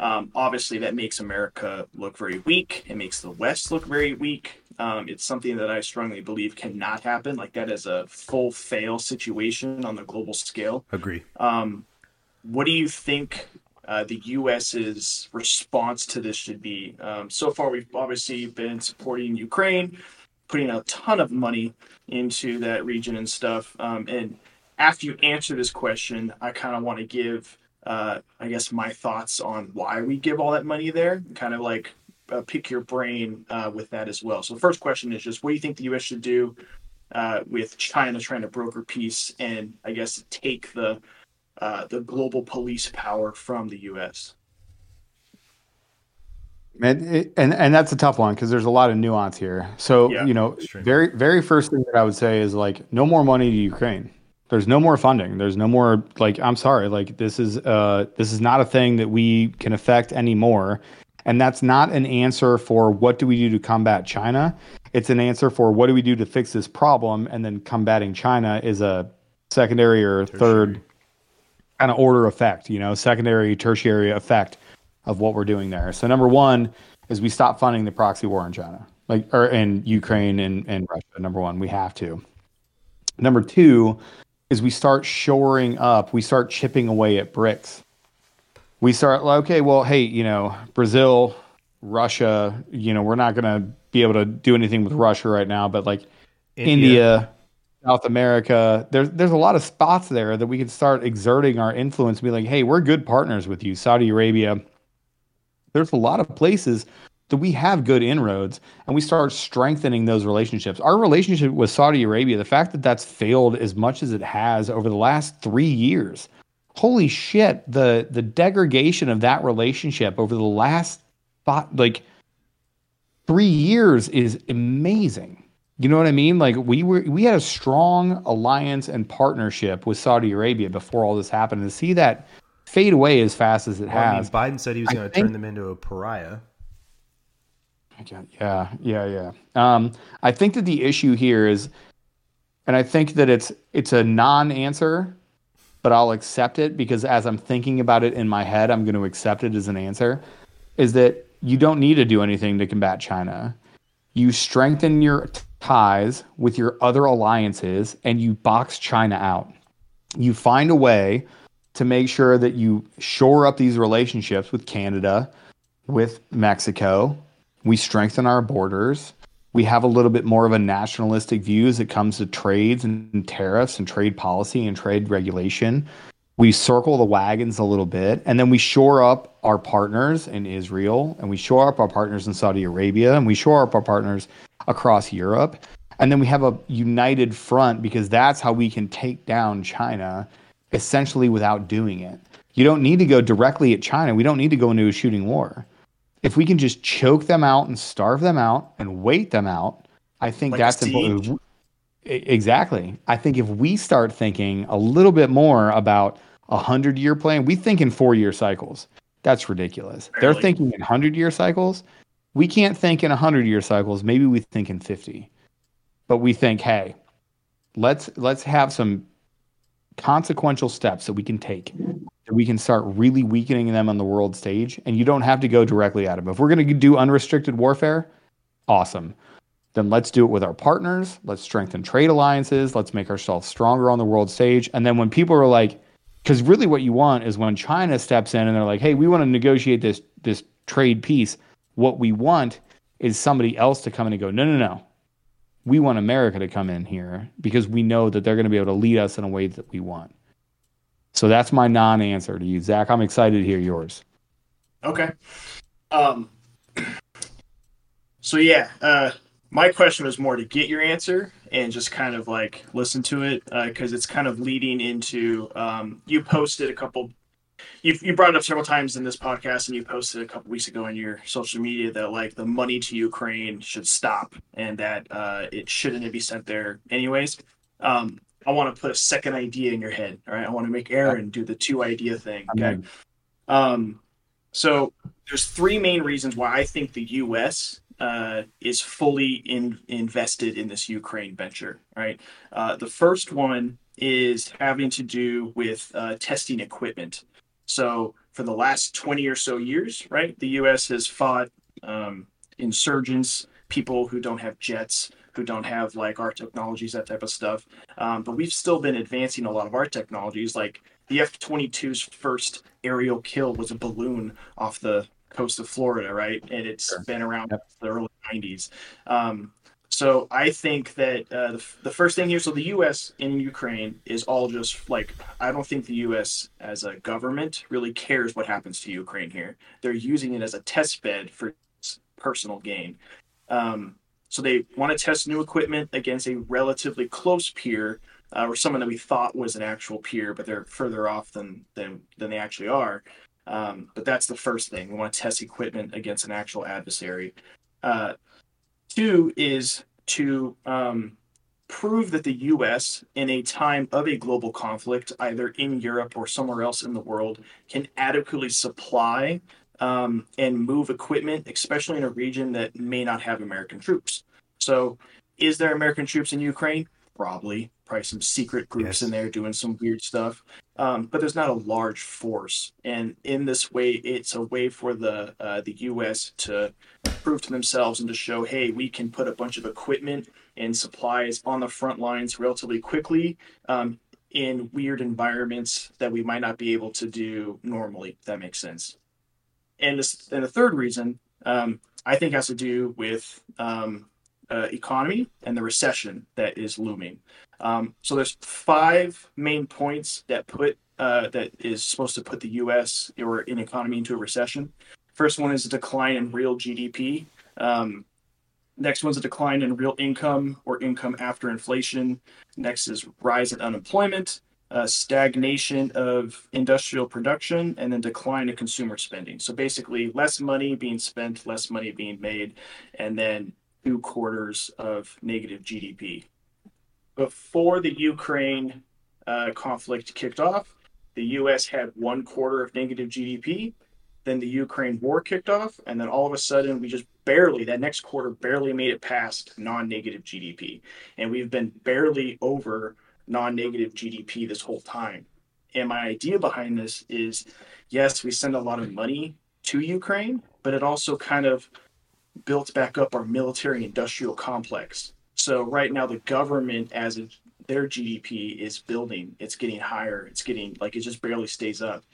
Um, obviously, that makes America look very weak. It makes the West look very weak. Um, it's something that I strongly believe cannot happen. Like that is a full fail situation on the global scale.
Agree.
Um, what do you think uh, the U.S.'s response to this should be? Um, so far, we've obviously been supporting Ukraine, putting a ton of money into that region and stuff. Um, and after you answer this question, I kind of want to give, uh, I guess, my thoughts on why we give all that money there. Kind of like uh, pick your brain uh, with that as well. So the first question is just, what do you think the U.S. should do uh, with China trying to broker peace and, I guess, take the uh, the global police power from the U.S.
And, and and that's a tough one because there's a lot of nuance here. So
Yeah,
you know, very very first thing that I would say is like no more money to Ukraine. There's no more funding. There's no more like I'm sorry, like this is uh this is not a thing that we can affect anymore. And that's not an answer for what do we do to combat China. It's an answer for what do we do to fix this problem, and then combating China is a secondary or third kind of order effect, you know, secondary, tertiary effect of what we're doing there. So number one is we stop funding the proxy war in China, like or in Ukraine and, and Russia. Number one, we have to. Number two is we start shoring up, we start chipping away at BRICS. We start like, okay, well, hey, you know, Brazil, Russia, you know, we're not gonna be able to do anything with Russia right now, but like India, South America. There's there's a lot of spots there that we can start exerting our influence. And be like, hey, we're good partners with you, Saudi Arabia. There's a lot of places that we have good inroads, and we start strengthening those relationships. Our relationship with Saudi Arabia, the fact that that's failed as much as it has over the last three years, holy shit! The the degradation of that relationship over the last like three years is amazing. You know what I mean? Like we were, we had a strong alliance and partnership with Saudi Arabia before all this happened. And to see that fade away as fast as it
Well, I mean,
has,
Biden said he was going to turn them into a pariah.
yeah, yeah, yeah. Um, I think that the issue here is, and I think that it's it's a non-answer, but I'll accept it because as I'm thinking about it in my head, I'm going to accept it as an answer. Is that you don't need to do anything to combat China. You strengthen your ties with your other alliances and you box China out. You find a way to make sure that you shore up these relationships with Canada, with Mexico. We strengthen our borders. We have a little bit more of a nationalistic view as it comes to trades and tariffs and trade policy and trade regulation. We circle the wagons a little bit and then we shore up our partners in Israel and we shore up our partners in Saudi Arabia and we shore up our partners across Europe. And then we have a united front because that's how we can take down China essentially without doing it. You don't need to go directly at China. We don't need to go into a shooting war. If we can just choke them out and starve them out and wait them out, I think
Like
that's important. Exactly. I think if we start thinking a little bit more about a hundred year plan, we think in four year cycles. That's ridiculous. They're thinking in hundred year cycles. We can't think in hundred year cycles. Maybe we think in fifty, but we think, hey, let's let's have some consequential steps that we can take that we can start really weakening them on the world stage and you don't have to go directly at them if we're going to do unrestricted warfare awesome. Then let's do it with our partners. Let's strengthen trade alliances. Let's make ourselves stronger on the world stage. And then when people are like because really what you want is when china steps in and they're like hey we want to negotiate this this trade piece. what we want is somebody else to come in and go no no no. We want America to come in here because we know that they're going to be able to lead us in a way that we want. So that's my non-answer to you, Zach. I'm excited to hear yours.
Okay. Um. So yeah, uh, my question was more to get your answer and just kind of like listen to it because it's kind of leading into. Um, you posted a couple. You you brought it up several times in this podcast, and you posted a couple weeks ago on your social media that like the money to Ukraine should stop and that uh, it shouldn't be sent there anyways. Um, I want to put a second idea in your head. All right, I want to make Aaron do the two idea thing. Okay. Um, so there's three main reasons why I think the U.S. Uh, is fully in, invested in this Ukraine venture. Right. Uh, the first one is having to do with uh, testing equipment. So for the last 20 or so years, right, the U.S. has fought um, insurgents people who don't have jets, who don't have like our technologies, that type of stuff. Um, but we've still been advancing a lot of our technologies. Like the F 22's first aerial kill was a balloon off the coast of Florida, right? And it's sure. been around yep. the early 90s. Um, so I think that uh, the, the first thing here, so the U.S. in Ukraine is all just like I don't think the U.S. as a government really cares what happens to Ukraine here. They're using it as a test bed for personal gain. Um, so they want to test new equipment against a relatively close peer, uh, or someone that we thought was an actual peer, but they're further off than than than they actually are. Um, but that's the first thing. We want to test equipment against an actual adversary. Uh, two is to um, prove that the U.S., in a time of a global conflict, either in Europe or somewhere else in the world, can adequately supply um, and move equipment, especially in a region that may not have American troops. So, is there American troops in Ukraine? Probably. Probably some secret groups yes. in there doing some weird stuff. Um, but there's not a large force. And in this way, it's a way for the uh, the U.S. to prove to themselves and to show, hey, we can put a bunch of equipment and supplies on the front lines relatively quickly um, in weird environments that we might not be able to do normally. If that makes sense. And this, and the third reason um, I think has to do with um, uh, economy and the recession that is looming. Um, so there's five main points that put uh, that is supposed to put the U.S. or an economy into a recession. First one is a decline in real GDP. Um, next one's a decline in real income or income after inflation. Next is rise in unemployment, stagnation of industrial production, and then decline in consumer spending. So basically, less money being spent, less money being made, and then two quarters of negative GDP. Before the Ukraine uh, conflict kicked off, the US had one quarter of negative GDP. Then the Ukraine war kicked off, and then all of a sudden, we just barely, that next quarter, barely made it past non negative GDP. And we've been barely over non negative GDP this whole time. And my idea behind this is yes, we send a lot of money to Ukraine, but it also kind of built back up our military industrial complex. So right now the government as their GDP is building, it's getting higher, it's getting like it just barely stays up.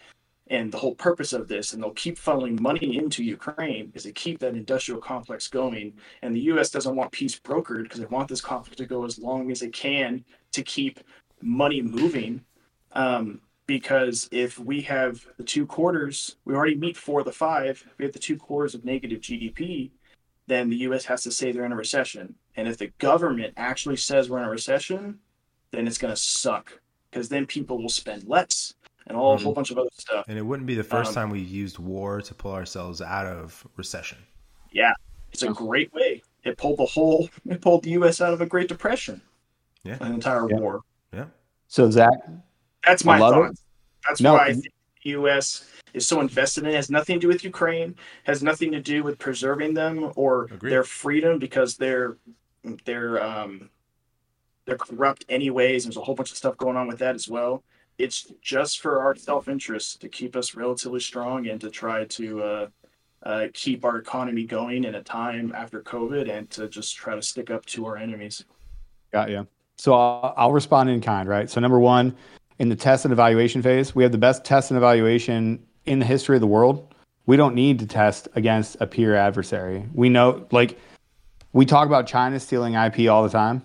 And the whole purpose of this, and they'll keep funneling money into Ukraine, is to keep that industrial complex going. And the U.S. doesn't want peace brokered because they want this conflict to go as long as it can to keep money moving. Um, because if we have the two quarters, we already meet four of the five. we have the two quarters of negative GDP, then the U.S. has to say they're in a recession. And if the government actually says we're in a recession, then it's going to suck because then people will spend less and all mm-hmm. a whole bunch of other stuff.
And it wouldn't be the first um, time we've used war to pull ourselves out of recession.
Yeah, it's a great way. It pulled the whole, [laughs] it pulled the U.S. out of a Great Depression.
Yeah,
an entire
yeah.
war.
Yeah.
So Zach,
that's my thought. That's no, why I think the U.S is so invested in it. it has nothing to do with Ukraine, has nothing to do with preserving them or Agreed. their freedom because they're they're um they're corrupt anyways. There's a whole bunch of stuff going on with that as well. It's just for our self interest to keep us relatively strong and to try to uh, uh, keep our economy going in a time after COVID and to just try to stick up to our enemies.
Got you. So I'll, I'll respond in kind, right? So number one, in the test and evaluation phase, we have the best test and evaluation in the history of the world, we don't need to test against a peer adversary. We know, like, we talk about China stealing IP all the time.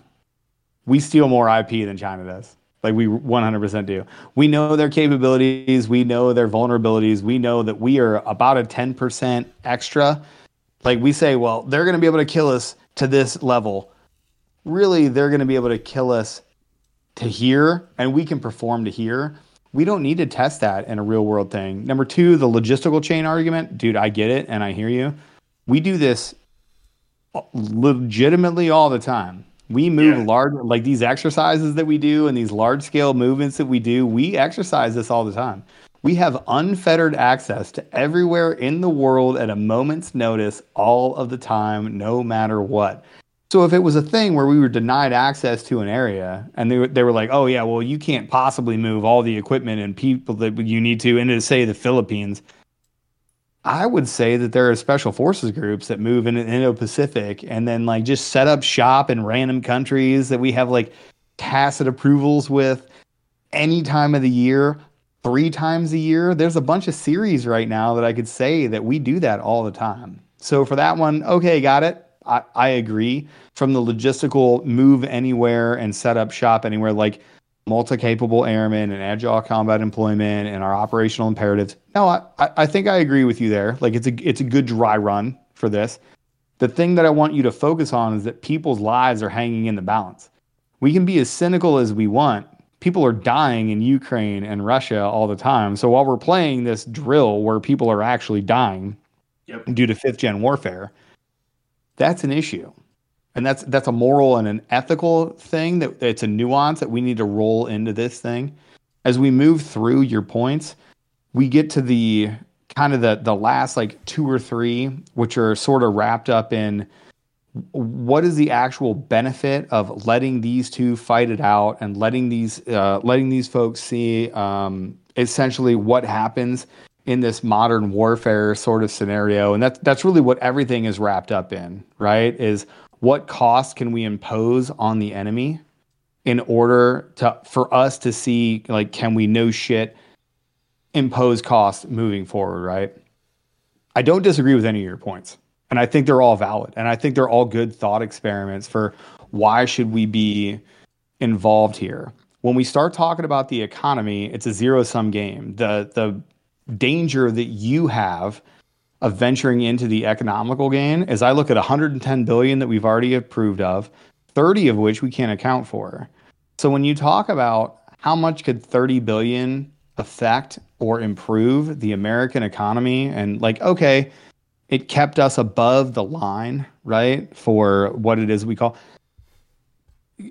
We steal more IP than China does. Like, we 100% do. We know their capabilities. We know their vulnerabilities. We know that we are about a 10% extra. Like, we say, well, they're going to be able to kill us to this level. Really, they're going to be able to kill us to here, and we can perform to here we don't need to test that in a real world thing. Number two, the logistical chain argument. Dude, I get it and I hear you. We do this legitimately all the time. We move yeah. large, like these exercises that we do and these large scale movements that we do, we exercise this all the time. We have unfettered access to everywhere in the world at a moment's notice all of the time, no matter what. So if it was a thing where we were denied access to an area and they, they were like, oh, yeah, well, you can't possibly move all the equipment and people that you need to into, say, the Philippines, I would say that there are special forces groups that move in the Indo-Pacific and then like just set up shop in random countries that we have like tacit approvals with any time of the year, three times a year. There's a bunch of series right now that I could say that we do that all the time. So for that one, okay, got it. I, I agree. From the logistical move anywhere and set up shop anywhere, like multi-capable airmen and agile combat employment and our operational imperatives. No, I, I think I agree with you there. Like it's a it's a good dry run for this. The thing that I want you to focus on is that people's lives are hanging in the balance. We can be as cynical as we want. People are dying in Ukraine and Russia all the time. So while we're playing this drill where people are actually dying
Yep.
due to fifth gen warfare, that's an issue. And that's that's a moral and an ethical thing that it's a nuance that we need to roll into this thing. As we move through your points we get to the kind of the the last like two or three which are sort of wrapped up in what is the actual benefit of letting these two fight it out and letting these uh, letting these folks see um, essentially what happens in this modern warfare sort of scenario and that's that's really what everything is wrapped up in right is what cost can we impose on the enemy in order to for us to see like can we no shit impose cost moving forward right? I don't disagree with any of your points and i think they're all valid and i think they're all good thought experiments for why should we be involved here. When we start talking about the economy it's a zero sum game. The the danger that you have of venturing into the economical gain is I look at 110 billion that we've already approved of, 30 of which we can't account for. So when you talk about how much could 30 billion affect or improve the American economy and like okay, it kept us above the line, right? For what it is we call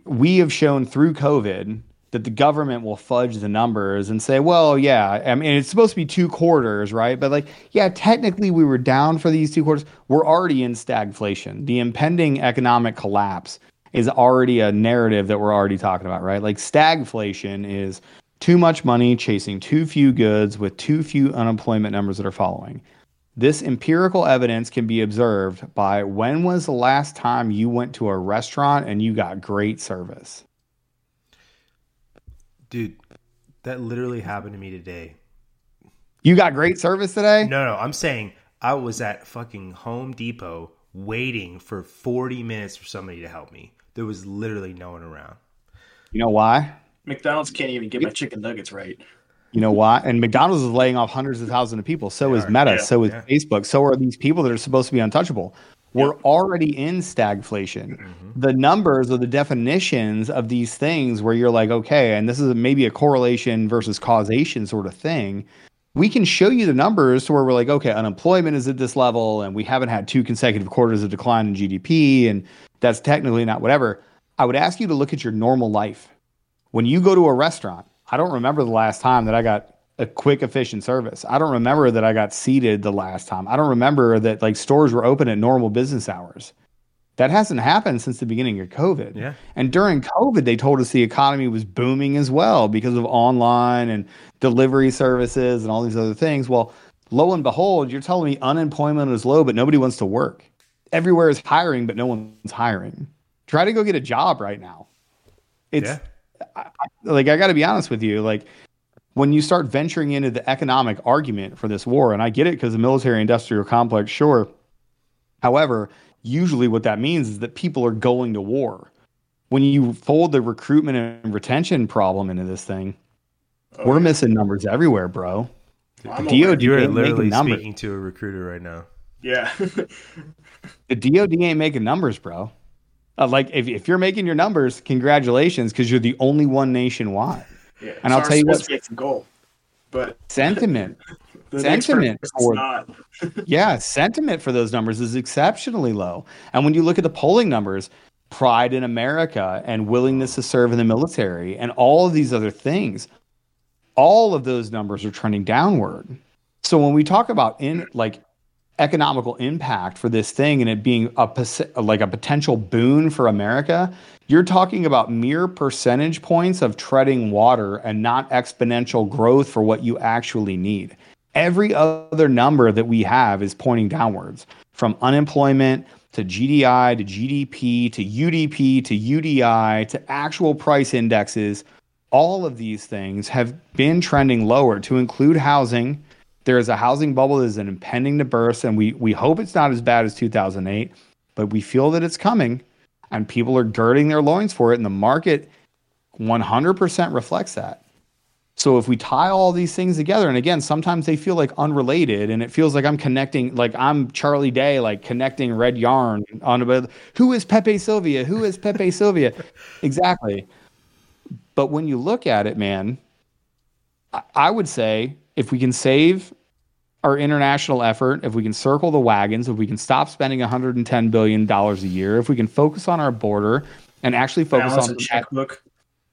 we have shown through COVID that the government will fudge the numbers and say, well, yeah, I mean, it's supposed to be two quarters, right? But like, yeah, technically we were down for these two quarters. We're already in stagflation. The impending economic collapse is already a narrative that we're already talking about, right? Like, stagflation is too much money chasing too few goods with too few unemployment numbers that are following. This empirical evidence can be observed by when was the last time you went to a restaurant and you got great service?
Dude, that literally happened to me today.
You got great service today?
No, no, I'm saying I was at fucking Home Depot waiting for 40 minutes for somebody to help me. There was literally no one around.
You know why?
McDonald's can't even get my chicken nuggets right.
You know why? And McDonald's is laying off hundreds of thousands of people. So
They
is
are.
Meta.
Yeah,
so is
yeah.
Facebook. So are these people that are supposed to be untouchable. We're already in stagflation.
Mm-hmm.
The numbers or the definitions of these things, where you're like, okay, and this is maybe a correlation versus causation sort of thing. We can show you the numbers to where we're like, okay, unemployment is at this level, and we haven't had two consecutive quarters of decline in GDP, and that's technically not whatever. I would ask you to look at your normal life when you go to a restaurant, I don't remember the last time that I got a quick, efficient service. I don't remember that I got seated the last time. I don't remember that like stores were open at normal business hours. That hasn't happened since the beginning of COVID.
Yeah.
And during COVID, they told us the economy was booming as well because of online and delivery services and all these other things. Well, lo and behold, you're telling me unemployment is low, but nobody wants to work. Everywhere is hiring, but no one's hiring. Try to go get a job right now. It's
Yeah.
like I got to be honest with you, like when you start venturing into the economic argument for this war, and I get it because the military industrial complex, sure. However, usually what that means is that people are going to war. When you fold the recruitment and retention problem into this thing,
Oh,
we're missing numbers everywhere, bro.
I'm
The. DOD
You're literally
making numbers.
speaking to a recruiter right now.
Yeah. [laughs]
The DOD ain't making numbers, bro. Uh, like if, if you're making your numbers, congratulations, because you're the only one nationwide.
Yeah.
And I'll tell you what-
goal, but [laughs]
Sentiment. [laughs] Sentiment for- [laughs] yeah, sentiment for those numbers is exceptionally low. And when you look at the polling numbers, pride in America and willingness to serve in the military and all of these other things, all of those numbers are trending downward. So when we talk about in like economical impact for this thing and it being a like a potential boon for America, you're talking about mere percentage points of treading water and not exponential growth for what you actually need. Every other number that we have is pointing downwards from unemployment to GDI to GDP to UDP to UDI to actual price indexes. All of these things have been trending lower to include housing. There is a housing bubble that is impending to burst, and we, we hope it's not as bad as 2008, but we feel that it's coming and people are girding their loins for it, and the market 100% reflects that. So if we tie all these things together, and again, sometimes they feel like unrelated, and it feels like I'm connecting, like I'm Charlie Day, like connecting red yarn on about who is Pepe Silvia? Who is Pepe [laughs] Silvia? exactly. But when you look at it, man, I, I would say if we can save our international effort, if we can circle the wagons, if we can stop spending 110 billion dollars a year, if we can focus on our border and actually focus
Balance
on
a checkbook.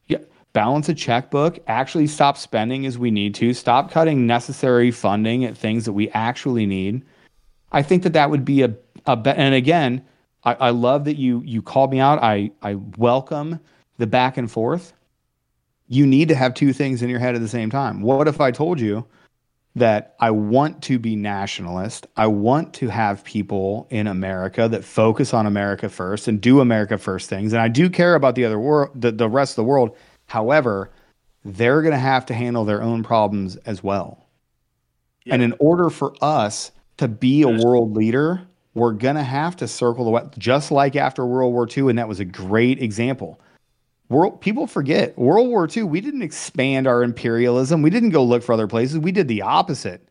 Yeah, balance a checkbook, actually stop spending as we need to, stop cutting necessary funding at things that we actually need. I think that that would be a, a be- and again, I, I love that you you called me out. I I welcome the back and forth. You need to have two things in your head at the same time. What if I told you that I want to be nationalist? I want to have people in America that focus on America first and do America first things, and I do care about the other world, the, the rest of the world. However, they're going to have to handle their own problems as well.
Yeah.
And in order for us to be a world leader, we're going to have to circle the west, just like after World War II. And that was a great example. World, people forget World War II, we didn't expand our imperialism. We didn't go look for other places. We did the opposite.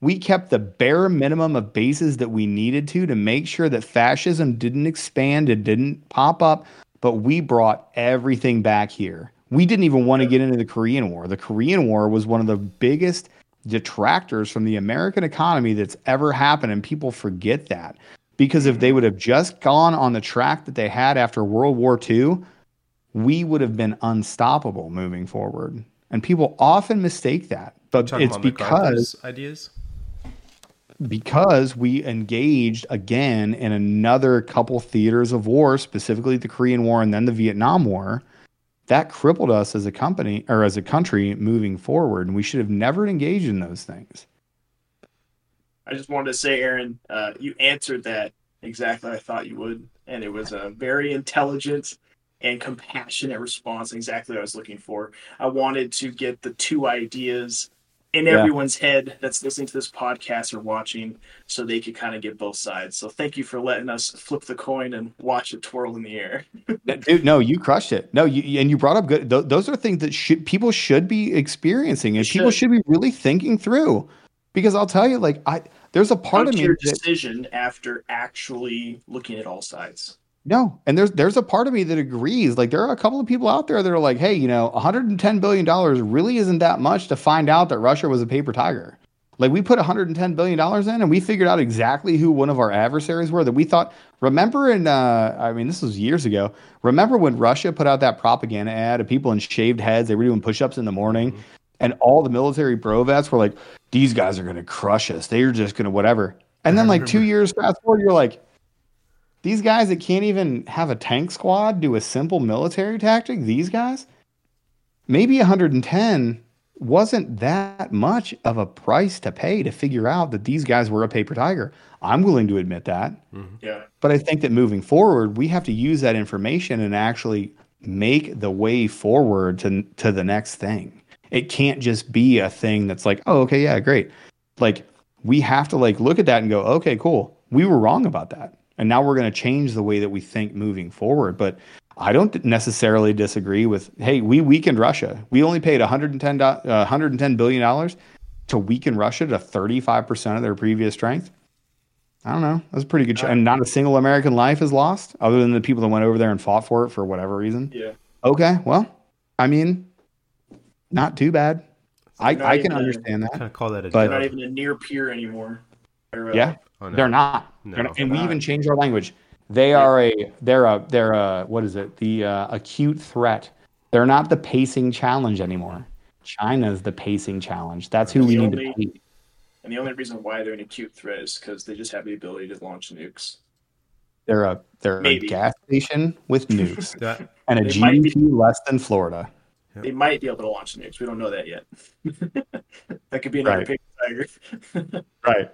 We kept the bare minimum of bases that we needed to to make sure that fascism didn't expand, it didn't pop up, but we brought everything back here. We didn't even want to get into the Korean War. The Korean War was one of the biggest detractors from the American economy that's ever happened, and people forget that. Because if they would have just gone on the track that they had after World War II, we would have been unstoppable moving forward. And people often mistake that. But it's because
ideas.
because we engaged again in another couple theaters of war, specifically the Korean War and then the Vietnam War, that crippled us as a company or as a country moving forward. And we should have never engaged in those things.
I just wanted to say, Aaron, uh, you answered that exactly I thought you would, and it was a very intelligent and compassionate response. Exactly what I was looking for. I wanted to get the two ideas in
Yeah.
everyone's head that's listening to this podcast or watching, so they could kind of get both sides. So thank you for letting us flip the coin and watch it twirl in the air. [laughs]
Dude, no, you crushed it. No, you and you brought up good. Th- those are things that should people should be experiencing and people
Should.
should be really thinking through. Because I'll tell you, like I, there's a part
Come
of me
your
that,
decision after actually looking at all sides.
No, and there's there's a part of me that agrees. Like there are a couple of people out there that are like, hey, you know, 110 billion dollars really isn't that much to find out that Russia was a paper tiger. Like we put 110 billion dollars in, and we figured out exactly who one of our adversaries were. That we thought. Remember in, uh, I mean, this was years ago. Remember when Russia put out that propaganda ad of people in shaved heads? They were doing push-ups in the morning, and all the military bro vets were like, "These guys are going to crush us. They're just going to whatever." And then, like two [laughs] years fast forward, you're like, these guys that can't even have a tank squad do a simple military tactic, these guys, maybe 110 wasn't that much of a price to pay to figure out that these guys were a paper tiger. I'm willing to admit that. Mm-hmm.
Yeah.
But I think that moving forward, we have to use that information and actually make the way forward to to the next thing. It can't just be a thing that's like, oh, okay, yeah, great. Like we have to like look at that and go, okay, cool. We were wrong about that. And now we're going to change the way that we think moving forward. But I don't necessarily disagree with, hey, we weakened Russia. We only paid 110, do- uh, 110 billion dollars to weaken Russia to 35% of their previous strength. I don't know. That's a pretty good. Ch- and not a single American life is lost, other than the people that went over there and fought for it for whatever reason.
Yeah.
Okay, well, I mean, not too bad. I, I can
even a-
understand that.
Kind of call that a
But-
They're not even a near peer anymore. They're, uh,
Yeah,
Oh, no.
they're not.
No.
They're and we
They're
even
not.
changed our language. They are a they're a they're a what is it? The uh, acute threat. They're not the pacing challenge anymore. China's the pacing challenge. That's who we
The
need to
only-
be.
And the only reason why they're an acute threat is because they just have the ability to launch nukes.
They're a they're
Maybe.
a gas station with [laughs] nukes
That-
and a
They might be-
GDP less than Florida.
Yep. They might be able to launch nukes. We don't know that yet. [laughs] that could be another right. tiger. [laughs]
right.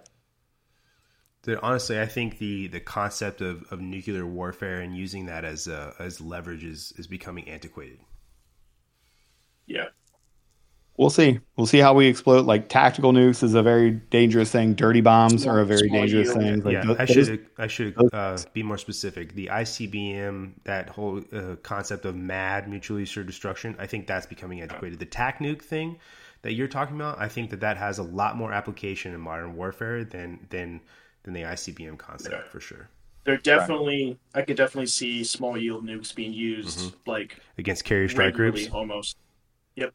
Dude, honestly, I think the, the concept of, of nuclear warfare and using that as uh, as leverage is, is becoming antiquated.
Yeah,
we'll see. We'll see how we explode. Like tactical nukes is a very dangerous thing. Dirty bombs small, are a very dangerous thing. Like,
yeah, those, I should I should uh, be more specific. The ICBM, that whole uh, concept of mad mutually assured destruction, I think that's becoming antiquated. The tac nuke thing that you're talking about, I think that that has a lot more application in modern warfare than than than the ICBM concept yeah. for sure.
They're definitely, right. I could definitely see small yield nukes being used mm-hmm. like
against carrier strike groups
almost. Yep.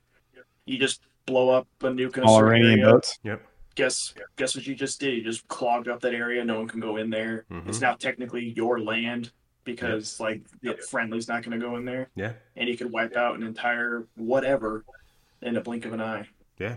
You just blow up a nuke in a All Iranian area. boats.
Yep.
Guess guess what you just did? You just clogged up that area. No one can go in there. Mm-hmm. It's now technically your land because yep. like the friendly's not going to go in there.
Yeah.
And you could wipe out an entire whatever in a blink of an eye.
Yeah.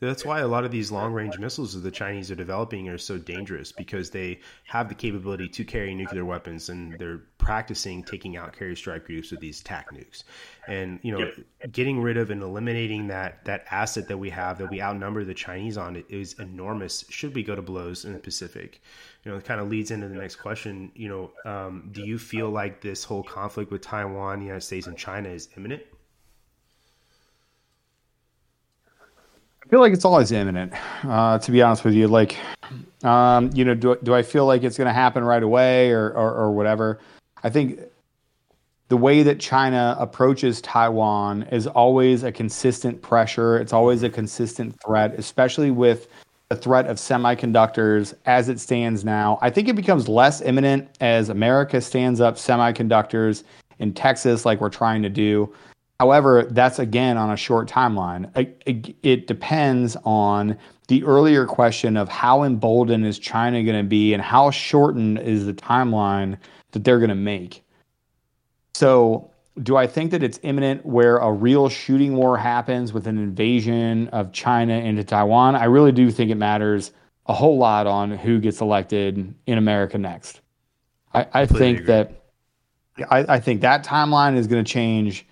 That's why a lot of these long range missiles that the Chinese are developing are so dangerous because they have the capability to carry nuclear weapons and they're practicing taking out carrier strike groups with these TAC nukes. And you know, getting rid of and eliminating that that asset that we have that we outnumber the Chinese on is enormous. Should we go to blows in the Pacific? You know, it kind of leads into the next question. You know, um, do you feel like this whole conflict with Taiwan, the United States, and China is imminent?
Feel like it's always imminent. Uh, to be honest with you, like, um, you know, do do I feel like it's going to happen right away or, or, or whatever? I think the way that China approaches Taiwan is always a consistent pressure. It's always a consistent threat, especially with the threat of semiconductors as it stands now. I think it becomes less imminent as America stands up semiconductors in Texas, like we're trying to do. However, that's again on a short timeline. It, it, depends on the earlier question of how emboldened is China going to be and how shortened is the timeline that they're going to make. So, do I think that it's imminent where a real shooting war happens with an invasion of China into Taiwan? I really do think it matters a whole lot on who gets elected in America next. I, I think agree. that I, I think that timeline is going to change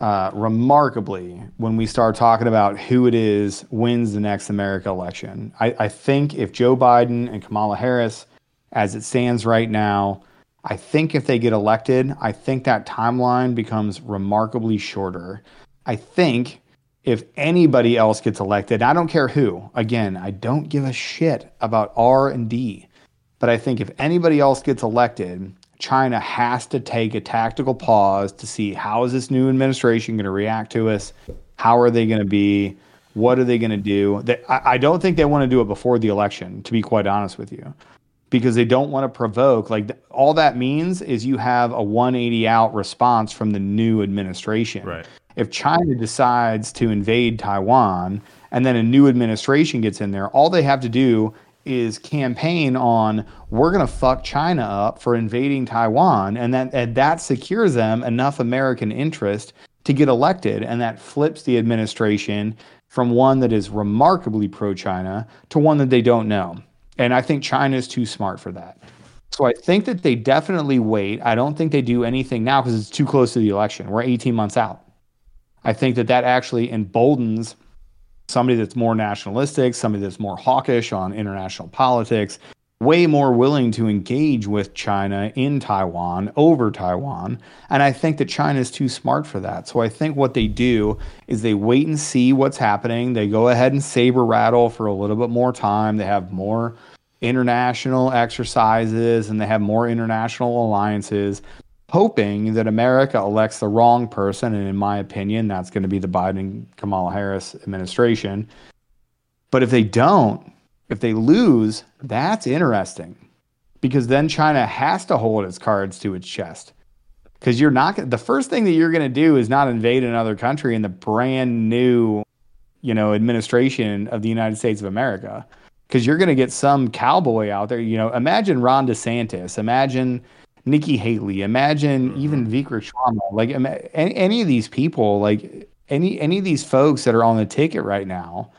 uh, remarkably when we start talking about who it is wins the next America election. I, I think if Joe Biden and Kamala Harris, as it stands right now, I think if they get elected, I think that timeline becomes remarkably shorter. I think if anybody else gets elected, I don't care who. Again, I don't give a shit about R and D. But I think if anybody else gets elected, China has to take a tactical pause to see how is this new administration going to react to us? How are they going to be? What are they going to do? They, I, I don't think they want to do it before the election, to be quite honest with you, because they don't want to provoke. Like all that means is you have a 180 out response from the new administration.
Right.
If China decides to invade Taiwan and then a new administration gets in there, all they have to do is campaign on we're going to fuck China up for invading Taiwan, and that and that secures them enough American interest to get elected, and that flips the administration from one that is remarkably pro-China to one that they don't know. And I think China is too smart for that. So I think that they definitely wait. I don't think they do anything now because it's too close to the election. We're 18 months out. I think that that actually emboldens somebody that's more nationalistic, somebody that's more hawkish on international politics, way more willing to engage with China in Taiwan over Taiwan. And I think that China is too smart for that. So I think what they do is they wait and see what's happening. They go ahead and saber rattle for a little bit more time. They have more international exercises and they have more international alliances hoping that America elects the wrong person. And in my opinion, that's going to be the Biden Kamala Harris administration. But if they don't, if they lose, that's interesting because then China has to hold its cards to its chest. Because you're not the first thing that you're going to do is not invade another country in the brand new, you know, administration of the United States of America. Because you're going to get some cowboy out there. You know, imagine Ron DeSantis. Imagine Nikki Haley, imagine mm-hmm. even Vivek Sharma, like any, any of these people, like any any of these folks that are on the ticket right now,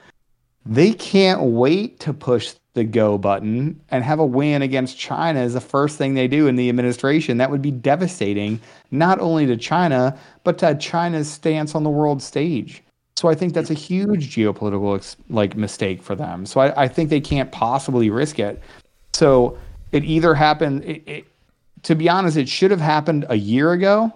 they can't wait to push the go button and have a win against China as the first thing they do in the administration, that would be devastating, not only to China, but to China's stance on the world stage. So I think that's a huge geopolitical like mistake for them. So I, I think they can't possibly risk it. So it either happened. It, it, to be honest, it should have happened a year ago,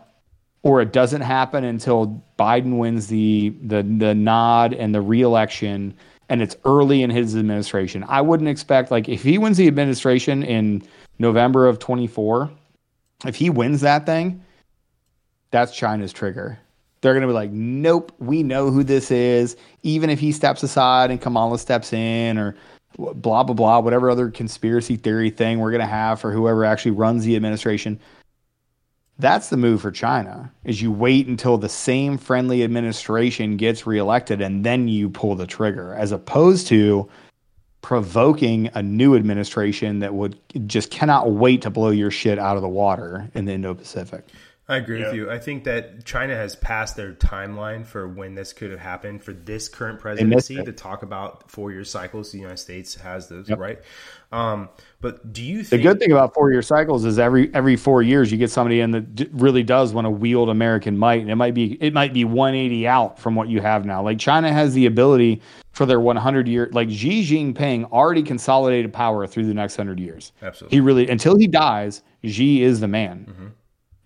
or it doesn't happen until Biden wins the the the nod and the reelection and it's early in his administration. I wouldn't expect like if he wins the administration in November of 24, if he wins that thing, that's China's trigger. They're going to be like, "Nope, we know who this is." Even if he steps aside and Kamala steps in or blah blah blah, whatever other conspiracy theory thing we're going to have for whoever actually runs the administration, that's the move for China. Is you wait until the same friendly administration gets reelected and then you pull the trigger, as opposed to provoking a new administration that would just cannot wait to blow your shit out of the water in the Indo-Pacific.
I agree yeah. with you. I think that China has passed their timeline for when this could have happened for this current presidency to talk about four year cycles. The United States has those, yep. right? Um, but do you think
the good thing about four year cycles is every every four years you get somebody in that really does want to wield American might, and it might be it might be 180 out from what you have now. Like China has the ability for their 100 year, like Xi Jinping already consolidated power through the next hundred years.
Absolutely,
he really until he dies, Xi is the man. Mm-hmm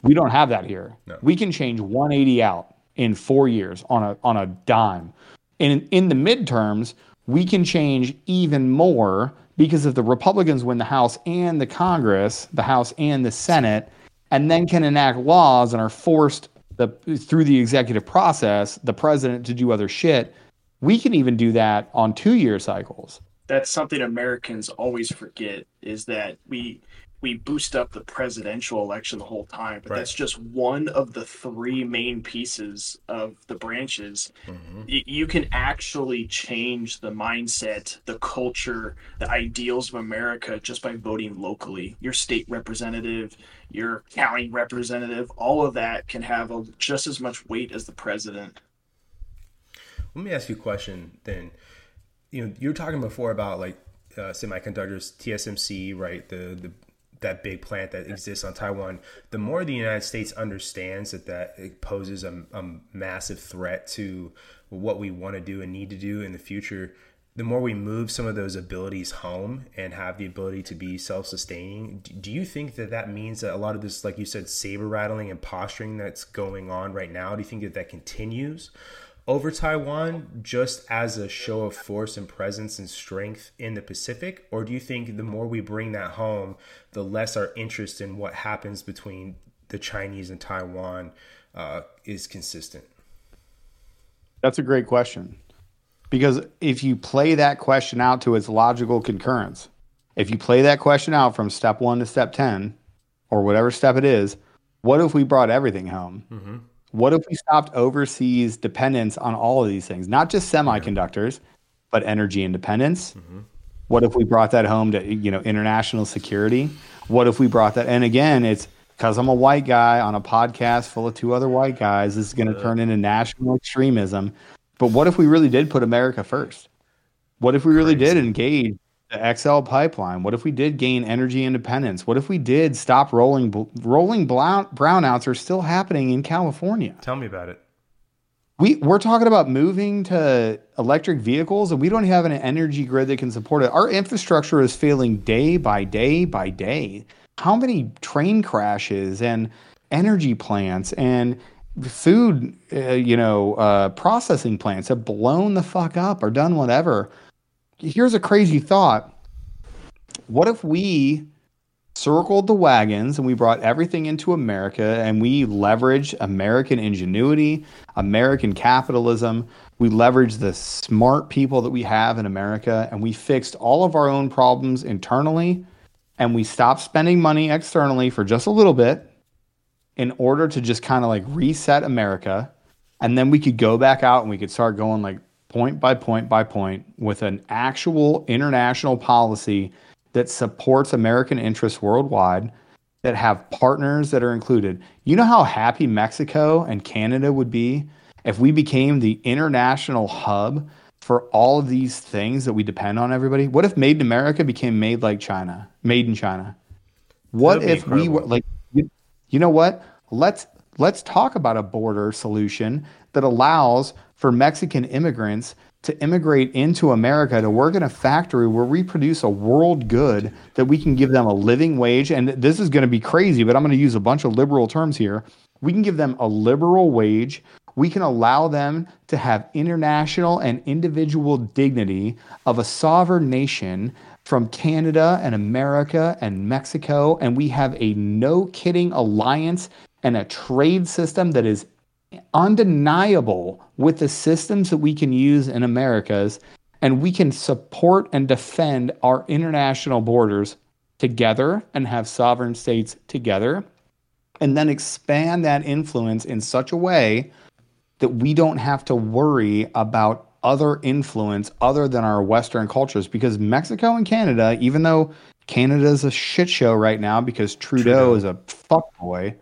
we don't have that here. No. We can change 180 out in four years on a on a dime. And in, in the midterms, we can change even more because if the Republicans win the House and the Congress, the House and the Senate, and then can enact laws and are forced the through the executive process, the president to do other shit, we can even do that on two year cycles.
That's something Americans always forget is that we we boost up the presidential election the whole time, but right. that's just one of the three main pieces of the branches. Mm-hmm. You can actually change the mindset, the culture, the ideals of America just by voting locally. Your state representative, your county representative, all of that can have a, just as much weight as the president.
Let me ask you a question then. You know, you were talking before about like uh, semiconductors, TSMC, right? The the that big plant that exists on Taiwan, the more the United States understands that that it poses a, a massive threat to what we want to do and need to do in the future, the more we move some of those abilities home and have the ability to be self-sustaining. Do you think that that means that a lot of this like you said saber rattling and posturing that's going on right now do you think that that continues over Taiwan just as a show of force and presence and strength in the Pacific? Or do you think the more we bring that home, the less our interest in what happens between the Chinese and Taiwan uh, is consistent?
That's a great question. Because if you play that question out to its logical concurrence, if you play that question out from step one to step 10, or whatever step it is, what if we brought everything home? Mm-hmm what if we stopped overseas dependence on all of these things, not just semiconductors, but energy independence? Mm-hmm. What if we brought that home to you know international security? What if we brought that? And again, it's because I'm a white guy on a podcast full of two other white guys. This is going to turn into national extremism. But what if we really did put America first? What if we really Crazy. did engage the XL pipeline? What if we did gain energy independence? What if we did stop rolling rolling brownouts are still happening in California?
Tell me about it.
We we're talking about moving to electric vehicles and we don't have an energy grid that can support it. Our infrastructure is failing day by day by day. How many train crashes and energy plants and food, uh, you know, uh, processing plants have blown the fuck up or done whatever here's a crazy thought. What if we circled the wagons and we brought everything into America and we leveraged American ingenuity, American capitalism, we leveraged the smart people that we have in America and we fixed all of our own problems internally and we stopped spending money externally for just a little bit in order to just kind of like reset America and then we could go back out and we could start going like point by point by point with an actual international policy that supports American interests worldwide, that have partners that are included. You know how happy Mexico and Canada would be if we became the international hub for all of these things that we depend on everybody? What if made in America became made like China, made in China? What if we were like, you, you know what? Let's let's talk about a border solution that allows for Mexican immigrants to immigrate into America to work in a factory where we produce a world good that we can give them a living wage. And this is going to be crazy, but I'm going to use a bunch of liberal terms here. We can give them a liberal wage. We can allow them to have international and individual dignity of a sovereign nation from Canada and America and Mexico. And we have a no kidding alliance and a trade system that is undeniable with the systems that we can use in Americas. And we can support and defend our international borders together and have sovereign states together. And then expand that influence in such a way that we don't have to worry about other influence other than our Western cultures. Because Mexico and Canada, even though Canada is a shit show right now because Trudeau,
Trudeau.
is a fuckboy,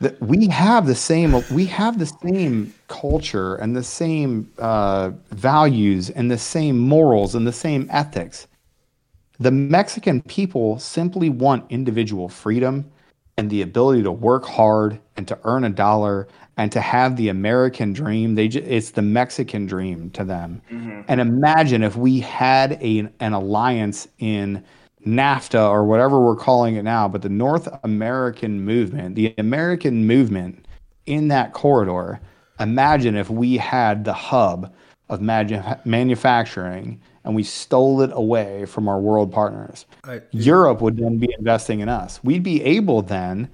that we have the same we have the same culture and the same uh, values and the same morals and the same ethics. The Mexican people simply want individual freedom and the ability to work hard and to earn a dollar and to have the American dream. They it's the Mexican dream to them. And imagine if we had a, an alliance in NAFTA or whatever we're calling it now, but the North American movement, the American movement in that corridor. Imagine if we had the hub of manu- manufacturing and we stole it away from our world partners.
I-
Europe would then be investing in us. We'd be able then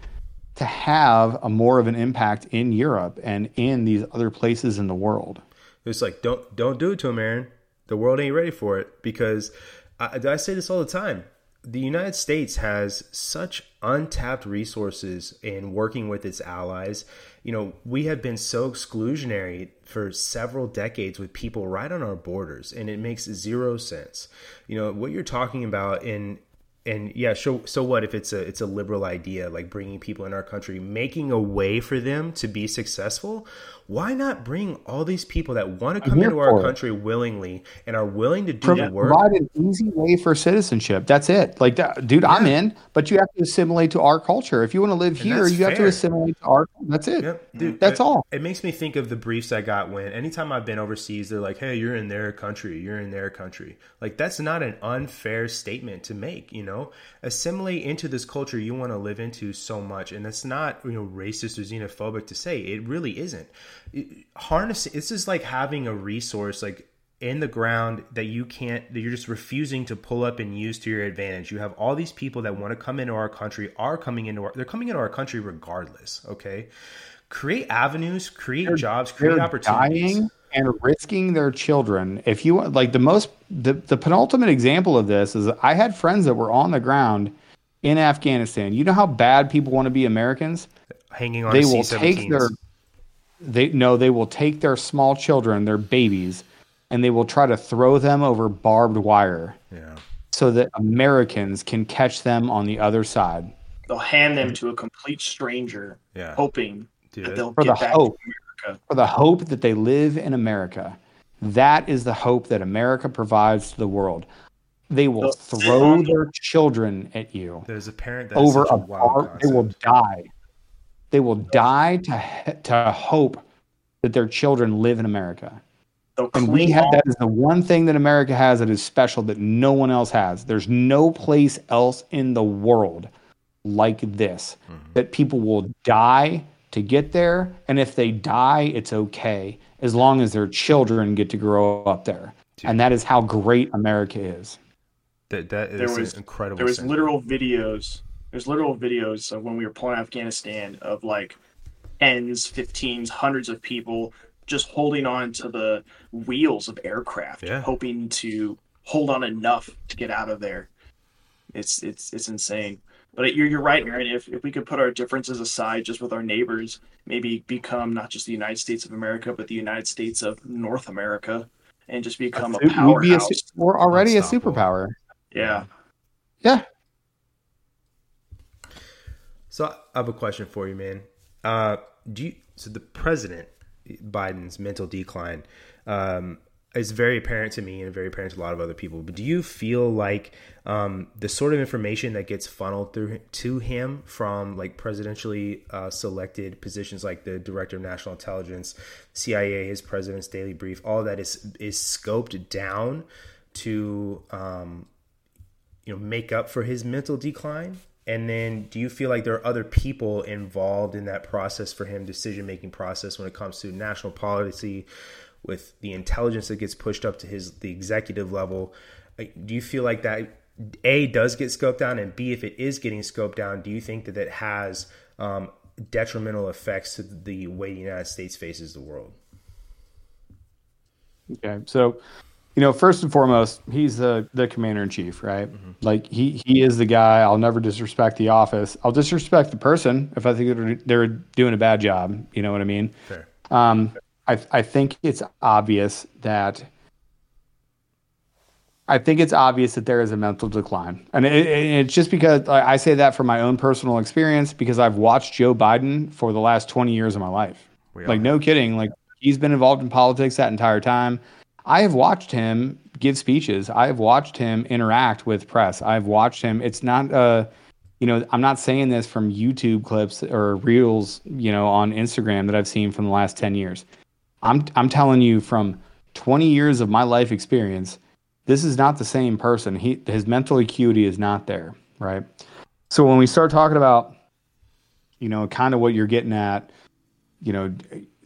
to have a more of an impact in Europe and in these other places in the world.
It's like don't don't do it to him, Aaron. The world ain't ready for it because I, I say this all the time. The United States has such untapped resources in working with its allies. You know, we have been so exclusionary for several decades with people right on our borders, and it makes zero sense. You know, what you're talking about in and yeah, so so what if it's a it's a liberal idea like bringing people in our country, making a way for them to be successful? Why not bring all these people that want to come into our
it.
country willingly and are willing to do
Pro-
the work?
Provide an easy way for citizenship. That's it. Like, that, dude, I'm in, but you have to assimilate to our culture. If you want to live here,
that's
you have to assimilate to our. That's it.
Yep, dude,
That's
it-
all.
It makes me think of the briefs I got when anytime I've been overseas, they're like, "Hey, you're in their country. You're in their country." Like that's not an unfair statement to make. You know, assimilate into this culture you want to live into so much, and it's not you know racist or xenophobic to say. It really isn't. Harnessing this is like having a resource like in the ground that you can't that you're just refusing to pull up and use to your advantage you have all these people that want to come into our country are coming into our they're coming into our country regardless okay create avenues create jobs create
They're
opportunities
dying and risking their children. If you want, like the most, the, the penultimate example of this is I had friends that were on the ground in Afghanistan. You know how bad people want to be Americans?
hanging on
they will
C-17s.
take their they no they will take their small children their babies and they will try to throw them over barbed wire
yeah.
so that americans can catch them on the other side.
They'll hand them to a complete stranger,
yeah.
hoping
Dude,
that they'll
For
get
the
back
hope.
to America.
for the hope that they live in america. That is the hope that america provides to the world. They will throw their children at you
there's a parent that's
over
a
a
wild
bar, they will die they will die to to hope that their children live in america
They'll
And we have
all-
that is the one thing that America has that is special that no one else has. There's no place else in the world like this
Mm-hmm.
that people will die to get there. And if they die, it's okay as long as their children get to grow up there. And that is how great America is.
that, that is
There was-
incredible
there was
sentiment.
literal videos there's literal videos of when we were pulling afghanistan of like tens 15s hundreds of people just holding on to the wheels of aircraft
Yeah.
hoping to hold on enough to get out of there it's it's it's insane but you're, you're right aaron if, if we could put our differences aside just with our neighbors maybe become not just the united states of america but the united states of north america and just become a
We'd be a
powerhouse
su- we're already a superpower.
yeah
Yeah.
So I have a question for you, man. Uh, do you, so the president Biden's mental decline? Um, is very apparent to me and very apparent to a lot of other people. But do you feel like um, the sort of information that gets funneled through to him from like presidentially uh, selected positions like the director of national intelligence, CIA, his president's daily brief, all that is is scoped down to um, you know make up for his mental decline? And then do you feel like there are other people involved in that process for him decision making process when it comes to national policy? with the intelligence that gets pushed up to his the executive level do you feel like that a does get scoped down and b if it is getting scoped down do you think that it has um, detrimental effects to the way the united states faces the world
okay so you know first and foremost he's the the commander in chief right mm-hmm. like he he is the guy i'll never disrespect the office i'll disrespect the person if i think they're, they're doing a bad job you know what i mean Fair. um I, I think it's obvious that I think it's obvious that there is a mental decline, and it, it, it's just because I say that from my own personal experience because I've watched Joe Biden for the last twenty years of my life. Like no kidding, like he's been involved in politics that entire time. I have watched him give speeches. I have watched him interact with press. I've watched him. It's not uh you know, I'm not saying this from YouTube clips or reels, you know, on Instagram that I've seen from the last 10 years. I'm I'm telling you from 20 years of my life experience, this is not the same person. He his mental acuity is not there, right? So when we start talking about you know, kind of what you're getting at, you know,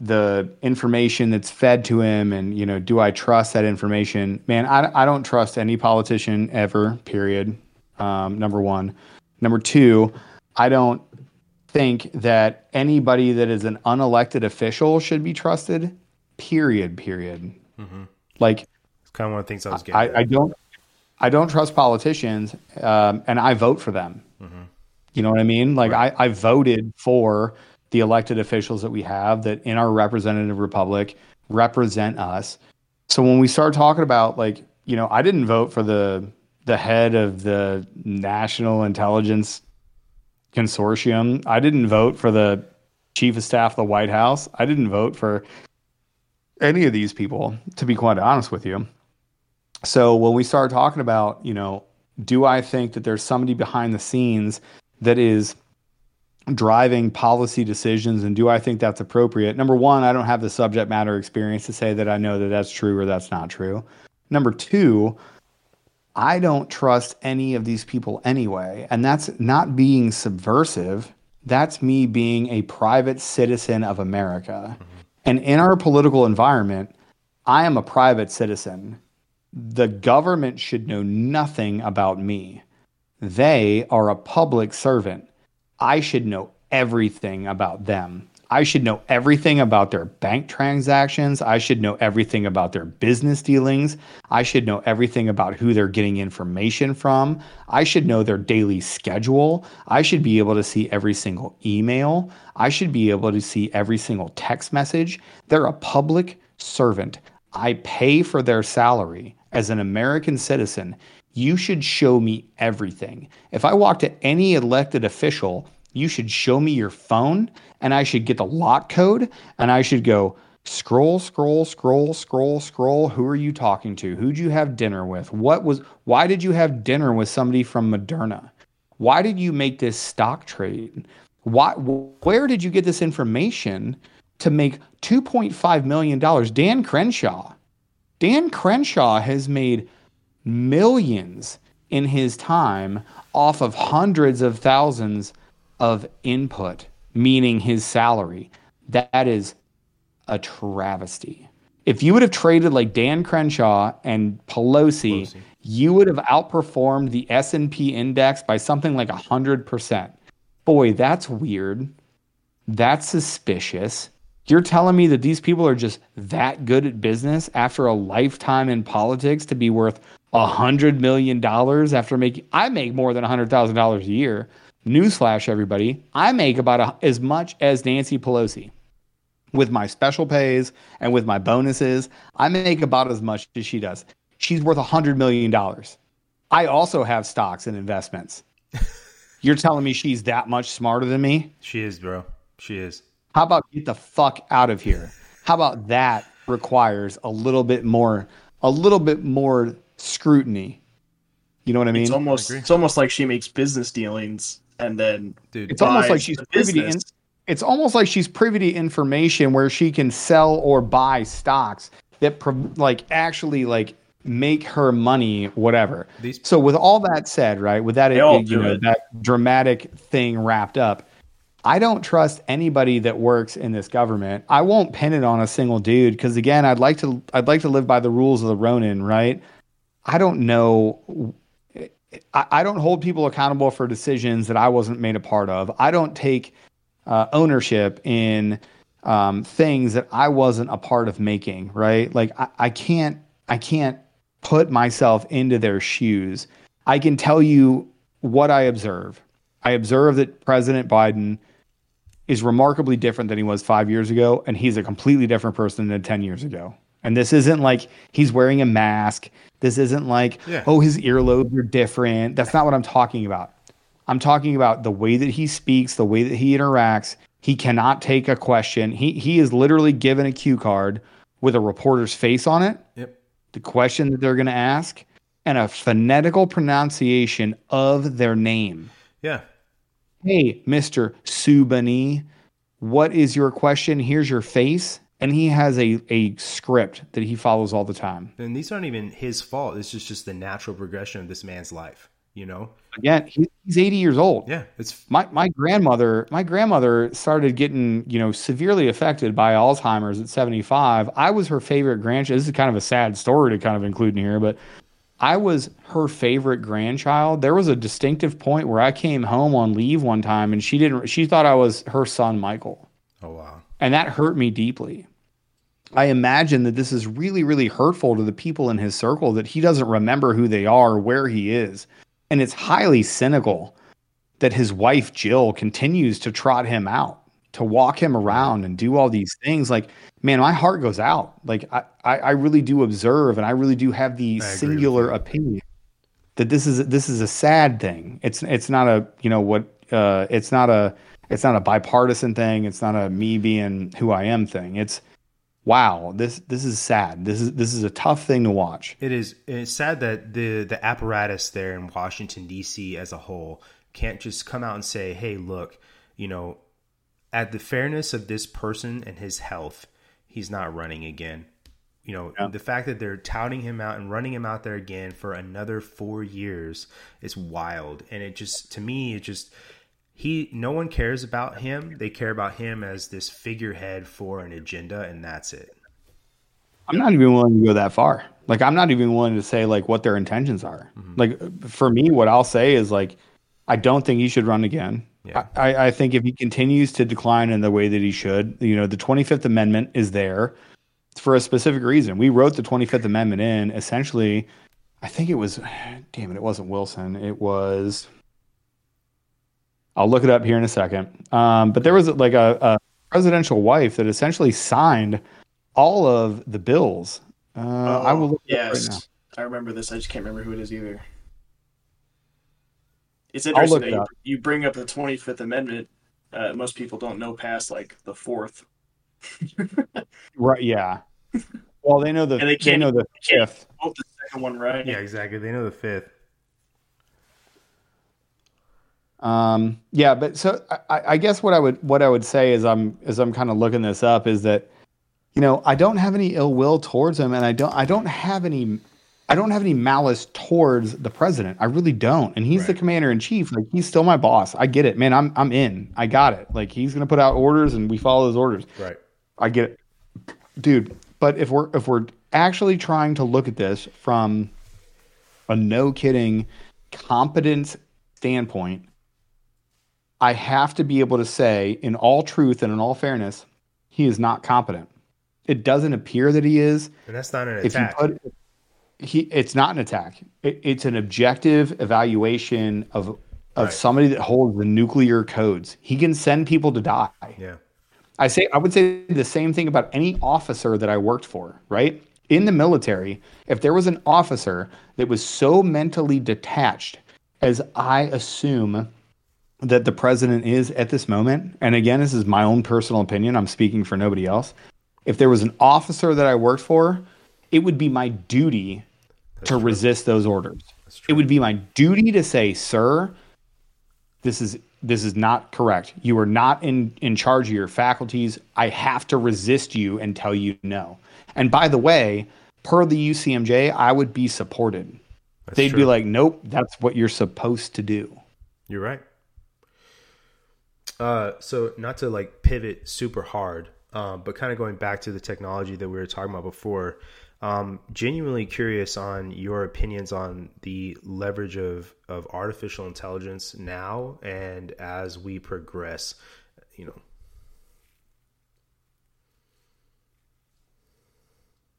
the information that's fed to him and, you know, do I trust that information? Man, I, I don't trust any politician ever, period. Um, number one. Number two, I don't think that anybody that is an unelected official should be trusted period period mm-hmm. like
it's kind of one of the things i was
getting I, I don't i don't trust politicians um, and i vote for them mm-hmm. you know what i mean like right. I, I voted for the elected officials that we have that in our representative republic represent us. So when we start talking about like you know i didn't vote for the the head of the national intelligence consortium. I didn't vote for the chief of staff of the white house. I didn't vote for any of these people, to be quite honest with you. So when we start talking about, you know, do I think that there's somebody behind the scenes that is driving policy decisions and do I think that's appropriate? Number one, I don't have the subject matter experience to say that I know that that's true or that's not true. Number two, I don't trust any of these people anyway. And that's not being subversive. That's me being a private citizen of America. Mm-hmm. And in our political environment, I am a private citizen. The government should know nothing about me. They are a public servant. I should know everything about them. I should know everything about their bank transactions. I should know everything about their business dealings. I should know everything about who they're getting information from. I should know their daily schedule. I should be able to see every single email. I should be able to see every single text message. They're a public servant. I pay for their salary as an American citizen. You should show me everything. If I walk to any elected official, you should show me your phone and I should get the lock code and I should go scroll, scroll, scroll, scroll, scroll. Who are you talking to? Who'd you have dinner with? What was, why did you have dinner with somebody from Moderna? Why did you make this stock trade? Why, where did you get this information to make $2.5 million? Dan Crenshaw. Dan Crenshaw has made millions in his time off of hundreds of thousands of input, meaning his salary. That is a travesty. If you would have traded like Dan Crenshaw and Pelosi, Pelosi. you would have outperformed the S&P index by something like 100%. Boy, that's weird. That's suspicious. You're telling me that these people are just that good at business after a lifetime in politics to be worth a hundred million dollars after making I make more than a hundred thousand dollars a year. Newsflash, everybody, I make about a, as much as Nancy Pelosi. With my special pays and with my bonuses, I make about as much as she does. She's worth a $100 million. I also have stocks and investments. [laughs] You're telling me she's that much smarter than me?
She is, bro. She is.
How about get the fuck out of here? How about that requires a little bit more a little bit more scrutiny. You know what I mean?
It's almost it's almost like she makes business dealings and then
Dude,
It's almost like she's privy to in, it's almost like she's privy to information where she can sell or buy stocks that pro- like actually like make her money whatever.
These-
so with all that said, right, with that
They
you know that dramatic thing wrapped up, I don't trust anybody that works in this government. I won't pin it on a single dude because again, I'd like to I'd like to live by the rules of the Ronin, right? I don't know I, don't hold people accountable for decisions that I wasn't made a part of. I don't take uh, ownership in um, things that I wasn't a part of making. Right? Like I, I can't I can't put myself into their shoes. I can tell you what I observe. I observe that President Biden is remarkably different than he was five years ago, and he's a completely different person than 10 years ago. And this isn't like he's wearing a mask. This isn't like,
Yeah.
oh, his earlobes are different. That's not what I'm talking about. I'm talking about the way that he speaks, the way that he interacts. He cannot take a question. He he is literally given a cue card with a reporter's face on it,
Yep.
the question that they're going to ask, and a phonetical pronunciation of their name.
Yeah.
Hey, Mr. Subani, what is your question? Here's your face. And he has a, a script that he follows all the time.
And these aren't even his fault. This is just the natural progression of this man's life. You know?
Again, he, he's 80 years old.
Yeah. It's
My my grandmother, my grandmother started getting, you know, severely affected by Alzheimer's at 75. I was her favorite grandchild. This is kind of a sad story to kind of include in here, but I was her favorite grandchild. There was a distinctive point where I came home on leave one time and she didn't she thought I was her son Michael.
oh wow.
And that hurt me deeply. I imagine that this is really, really hurtful to the people in his circle that he doesn't remember who they are, where he is. And it's highly cynical that his wife, Jill, continues to trot him out, to walk him around and do all these things. Like, man, my heart goes out. Like, I, I, I really do observe and I really do have the
I agree with
singular opinion that this is this is a sad thing. It's it's not a you know what uh, it's not a it's not a bipartisan thing. It's not a me being who I am thing. It's wow this this is sad. This is this is a tough thing to watch.
It is. It's sad that the the apparatus there in Washington D.C. as a whole can't just come out and say, "Hey, look, you know, at the fairness of this person and his health, he's not running again." You know,
Yeah.
the fact that they're touting him out and running him out there again for another four years is wild, and it just to me, it just he no one cares about him. They care about him as this figurehead for an agenda, and that's it.
I'm not even willing to go that far. Like I'm not even willing to say like what their intentions are. Mm-hmm. Like for me, what I'll say is like I don't think he should run again.
Yeah.
I, I think if he continues to decline in the way that he should, you know, the 25th Amendment is there for a specific reason. We wrote the 25th Amendment in essentially. I think it was, damn it, it wasn't Wilson. It was. I'll look it up here in a second. Um, but there was like a, a presidential wife that essentially signed all of the bills. Uh, I will look it right now.
Oh, I remember this. I just can't remember who it is either. It's interesting
look
that you, you bring up the Twenty Fifth Amendment. Uh, most people don't know past like the fourth. [laughs]
Right? Yeah. Well, they know the
And they
they,
can't-
know the
can't-
fifth.
Oh, the second one, right?
Yeah, exactly. They know the fifth.
Um, yeah, but so I, I guess what I would what I would say is I'm as I'm kind of looking this up is that you know I don't have any ill will towards him, and I don't I don't have any I don't have any malice towards the president. I really don't, and he's the commander in chief. Like he's still my boss. I get it, man. I'm I'm in. I got it. Like he's gonna put out orders, and we follow his orders.
Right.
I get it, dude. But if we're if we're actually trying to look at this from a no kidding competence standpoint, I have to be able to say, in all truth and in all fairness, he is not competent. It doesn't appear that he is.
And that's not an
If you
attack.
put he, it's not an attack. It, it's an objective evaluation of of
Right.
somebody that holds the nuclear codes. He can send people to die.
yeah.
I say I would say the same thing about any officer that I worked for, right? In the military, if there was an officer that was so mentally detached as I assume that the president is at this moment, and again, this is my own personal opinion, I'm speaking for nobody else. if there was an officer that I worked for, it would be my duty to resist those orders. It would be my duty to say, "Sir, this is this is not correct. You are not in in charge of your faculties. I have to resist you and tell you no." And by the way, per the UCMJ, I would be supported.
That's
They'd
true.
be like, "Nope, that's what you're supposed to do."
You're right. Uh, so not to like pivot super hard, um, but kind of going back to the technology that we were talking about before. Um, genuinely curious on your opinions on the leverage of of artificial intelligence now and as we progress. You know,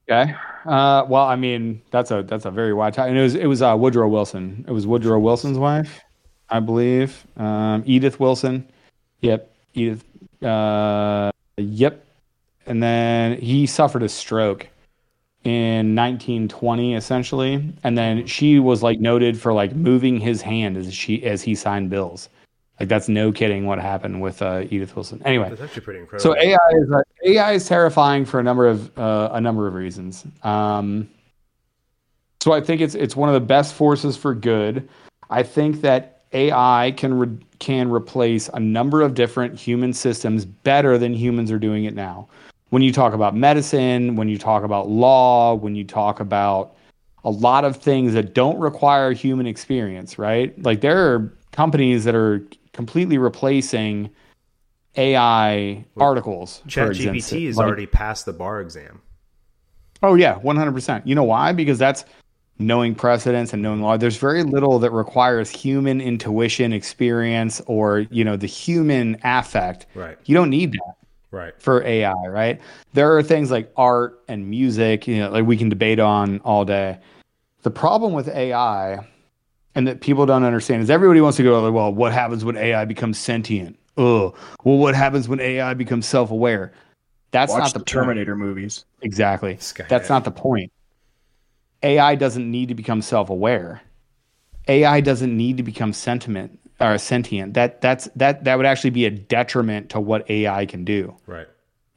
Okay. Uh, well, I mean, that's a that's a very wide topic. And it was it was uh, Woodrow Wilson. It was Woodrow Wilson's wife, I believe. Um, Edith Wilson. Yep. Edith. Uh, yep. And then he suffered a stroke in 1920, essentially. And then she was like noted for like moving his hand as she as he signed bills. Like that's no kidding what happened with uh, Edith Wilson. Anyway,
that's actually pretty incredible.
so AI is uh, AI is terrifying for a number of uh, a number of reasons. Um, so I think it's it's one of the best forces for good. I think that AI can re- can replace a number of different human systems better than humans are doing it now. When you talk about medicine, when you talk about law, when you talk about a lot of things that don't require human experience, right? Like there are companies that are completely replacing AI articles. for
ChatGPT
instance.
is
Like-
already passed the bar exam.
Oh yeah, one hundred percent. You know why? Because that's knowing precedents and knowing law. There's very little that requires human intuition, experience, or you know the human affect.
Right.
You don't need that
Right.
for AI, right? There are things like art and music, you know, like we can debate on all day. The problem with AI and that people don't understand is everybody wants to go, like, well, what happens when AI becomes sentient? Oh, well, what happens when AI becomes self aware? That's
Watch
not
the,
the, point.
Terminator movies.
Exactly.
Skynet.
That's not the point. AI doesn't need to become self-aware. AI doesn't need to become sentiment or sentient. That that's that that would actually be a detriment to what AI can do.
Right.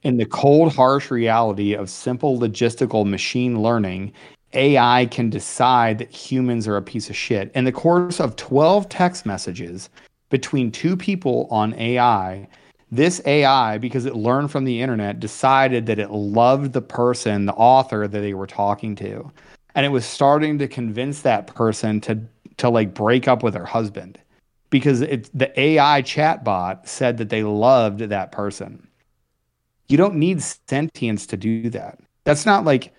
In the cold, harsh reality of simple logistical machine learning, AI can decide that humans are a piece of shit. In the course of 12 text messages between two people on AI, this AI, because it learned from the internet, decided that it loved the person, the author that they were talking to. And it was starting to convince that person to to like break up with her husband because it the AI chatbot said that they loved that person. You don't need sentience to do that. That's not like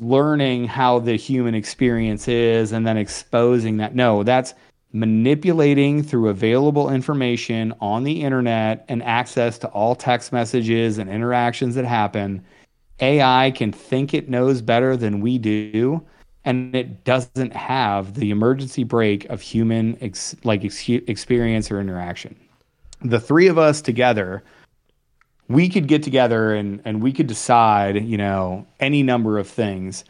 learning how the human experience is and then exposing that. No, that's manipulating through available information on the internet and access to all text messages and interactions that happen. AI can think it knows better than we do and it doesn't have the emergency brake of human ex- like ex- experience or interaction. The three of us together we could get together and and we could decide, you know, any number of things.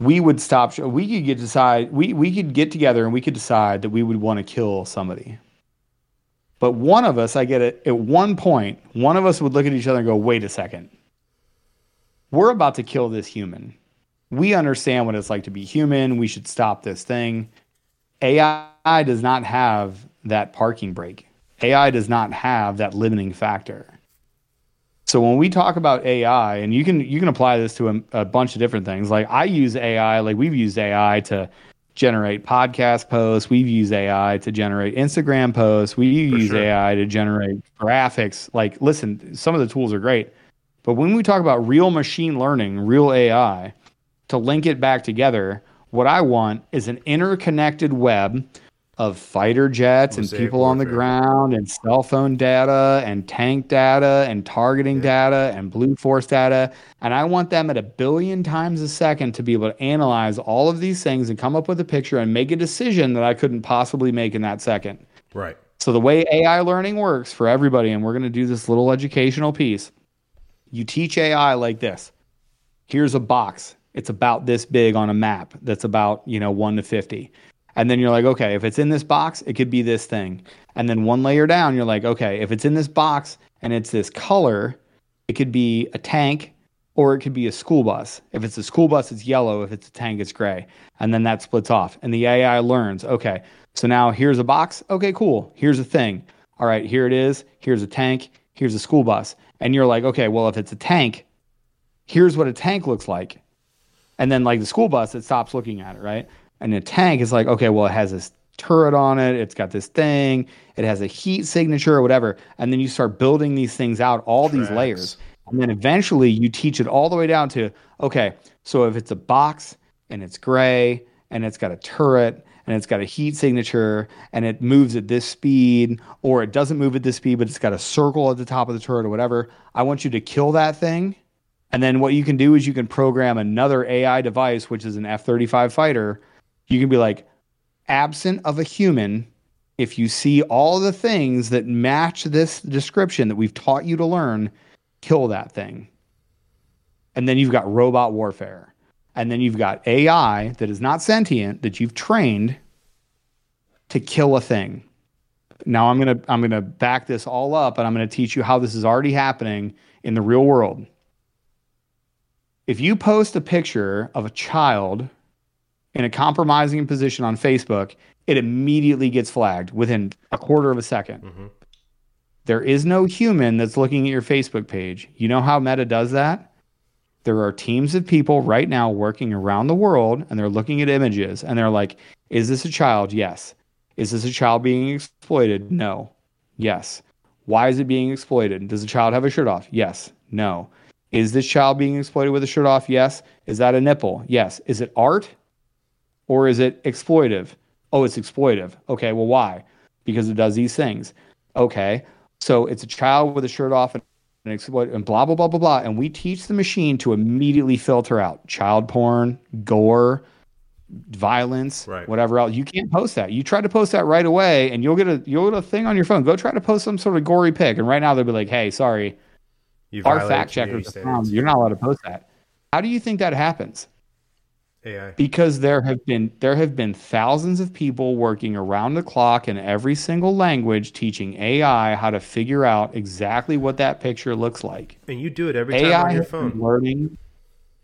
We would stop. We could get decide. We we could get together and we could decide that we would want to kill somebody. But one of us, I get it. At one point, one of us would look at each other and go, "Wait a second. We're about to kill this human. We understand what it's like to be human. We should stop this thing." AI does not have that parking brake. AI does not have that limiting factor. So when we talk about AI, and you can you can apply this to a, a, bunch of different things. Like I use AI, like we've used AI to generate podcast posts. We've used AI to generate Instagram posts. We use
sure.
AI to generate graphics. Like, listen, some of the tools are great, but when we talk about real machine learning, real AI, to link it back together, what I want is an interconnected web of fighter jets and people on the ground and cell phone data and tank data and targeting data and blue force data. And i want them at a billion times a second to be able to analyze all of these things and come up with a picture and make a decision that i couldn't possibly make in that second.
Right.
so the way ai learning works for everybody and we're going to do this little educational piece you teach ai like this here's a box it's about this big on a map that's about you know 1 to 50 and then you're like, okay, if it's in this box, it could be this thing. And then one layer down, you're like, okay, if it's in this box and it's this color, it could be a tank or it could be a school bus. If it's a school bus, it's yellow. If it's a tank, it's gray. And then that splits off. And the AI learns, okay, so now here's a box. Okay, cool. Here's a thing. All right, here it is. Here's a tank. Here's a school bus. And you're like, okay, well, if it's a tank, here's what a tank looks like. And then, like the school bus, it stops looking at it, right? And a tank is like, okay, well, it has this turret on it. It's got this thing. It has a heat signature or whatever. And then you start building these things out, all these layers. And then eventually you teach it all the way down to okay, so if it's a box and it's gray and it's got a turret and it's got a heat signature and it moves at this speed or it doesn't move at this speed, but it's got a circle at the top of the turret or whatever, I want you to kill that thing. And then what you can do is you can program another AI device, which is an F 35 fighter. You can be like, absent of a human, if you see all the things that match this description that we've taught you to learn, kill that thing. And then you've got robot warfare. And then you've got AI that is not sentient that you've trained to kill a thing. Now I'm going to I'm going to back this all up and I'm going to teach you how this is already happening in the real world. If you post a picture of a child in a compromising position on Facebook, it immediately gets flagged within a quarter of a 2nd mm-hmm. There is no human that's looking at your Facebook page. You know how Meta does that? There are teams of people right now working around the world and they're looking at images and they're like, is this a child? Yes. Is this a child being exploited? No. Yes. Why is it being exploited? Does the child have a shirt off? Yes. No. Is this child being exploited with a shirt off? Yes. Is that a nipple? Yes. Is it art? or is it exploitive? Oh, it's exploitive. Okay, well, why? Because it does these things. Okay, so it's a child with a shirt off and, and exploit and blah blah blah blah blah. And we teach the machine to immediately filter out child porn, gore, violence,
Right.
whatever else. You can't post that. You try to post that right away, and you'll get a you'll get a thing on your phone. Go try to post some sort of gory pic, and right now they'll be like, "Hey, sorry,
You
our fact checkers
community
have found
standards.
you're not allowed to post that." How do you think that happens?
AI.
because there have been there have been thousands of people working around the clock in every single language teaching AI how to figure out exactly what that picture looks like.
And you do it every time on your phone.
learning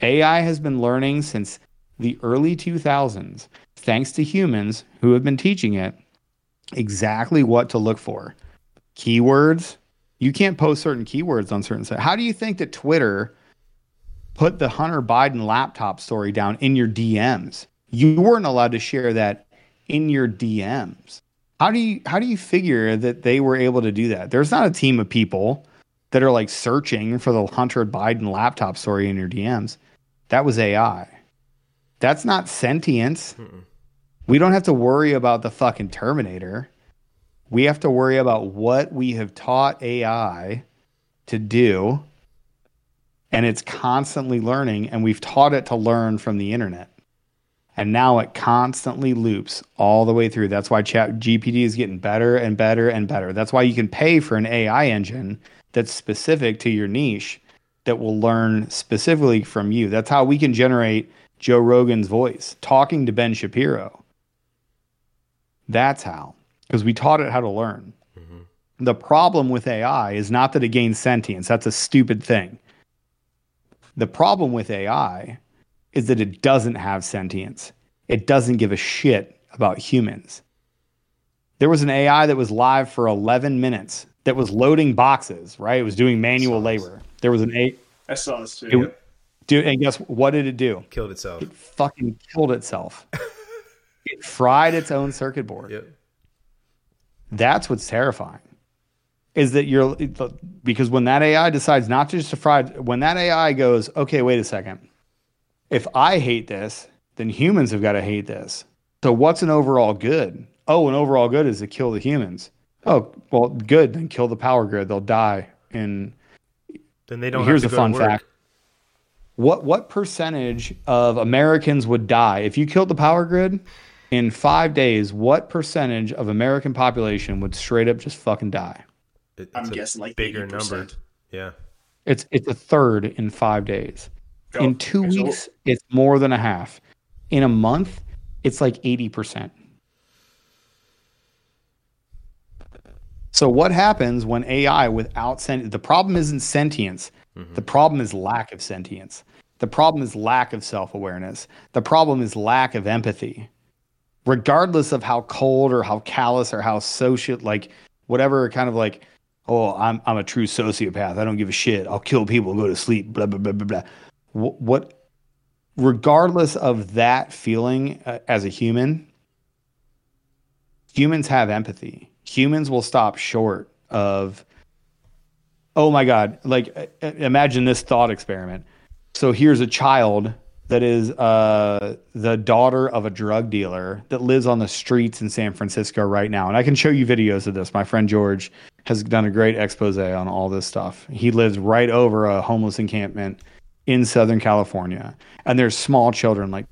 AI has been learning since the early 2000s thanks to humans who have been teaching it exactly what to look for. Keywords, you can't post certain keywords on certain sites. How do you think that Twitter put the Hunter Biden laptop story down in your DMs? You weren't allowed to share that in your DMs. How do you how do you figure that they were able to do that? There's not a team of people that are like searching for the Hunter Biden laptop story in your DMs. That was AI. That's not sentience. We don't have to worry about the fucking Terminator. We have to worry about what we have taught AI to do. And it's constantly learning, and we've taught it to learn from the internet. And now it constantly loops all the way through. That's why Chat GPT is getting better and better and better. That's why you can pay for an AI engine that's specific to your niche that will learn specifically from you. That's how we can generate Joe Rogan's voice talking to Ben Shapiro. That's how, because we taught it how to learn. Mm-hmm. The problem with AI is not that it gains sentience. That's a stupid thing. The problem with AI is that it doesn't have sentience. It doesn't give a shit about humans. There was an AI that was live for 11 minutes that was loading boxes, right? It was doing manual labor. There was an eight. A.
I saw this too.
It, dude, and guess what did it do?
Killed itself.
It fucking killed itself. [laughs] it fried its own circuit board.
Yep.
That's what's terrifying. Is that you're because when that AI decides not to just fry, when that AI goes, okay, wait a second. If I hate this, then humans have got to hate this. So what's an overall good? Oh, an overall good is to kill the humans. Oh, well, good. Then kill the power grid. They'll die. And
Then they don't.
here's a
have to go
fun fact. What what percentage of Americans would die if you killed the power grid in five days? What percentage of American population would straight up just fucking die?
It-
I'm
a
guessing like
bigger
80%.
number. Yeah.
It's it's a third in five days.
Oh,
in two
okay, so-
weeks, it's more than a half. In a month, it's like eighty percent. So what happens when AI without sent the problem isn't sentience. Mm-hmm. The problem is lack of sentience. The problem is lack of self awareness. The problem is lack of empathy. Regardless of how cold or how callous or how social, like whatever kind of like, oh, I'm, I'm a true sociopath. I don't give a shit. I'll kill people, go to sleep, blah, blah, blah, blah, blah. What, what regardless of that feeling uh, as a human, humans have empathy. Humans will stop short of, oh my God, like uh, imagine this thought experiment. So here's a child that is uh, the daughter of a drug dealer that lives on the streets in San Francisco right now. And I can show you videos of this. My friend George has done a great expose on all this stuff. He lives right over a homeless encampment in Southern California. And there's small children, like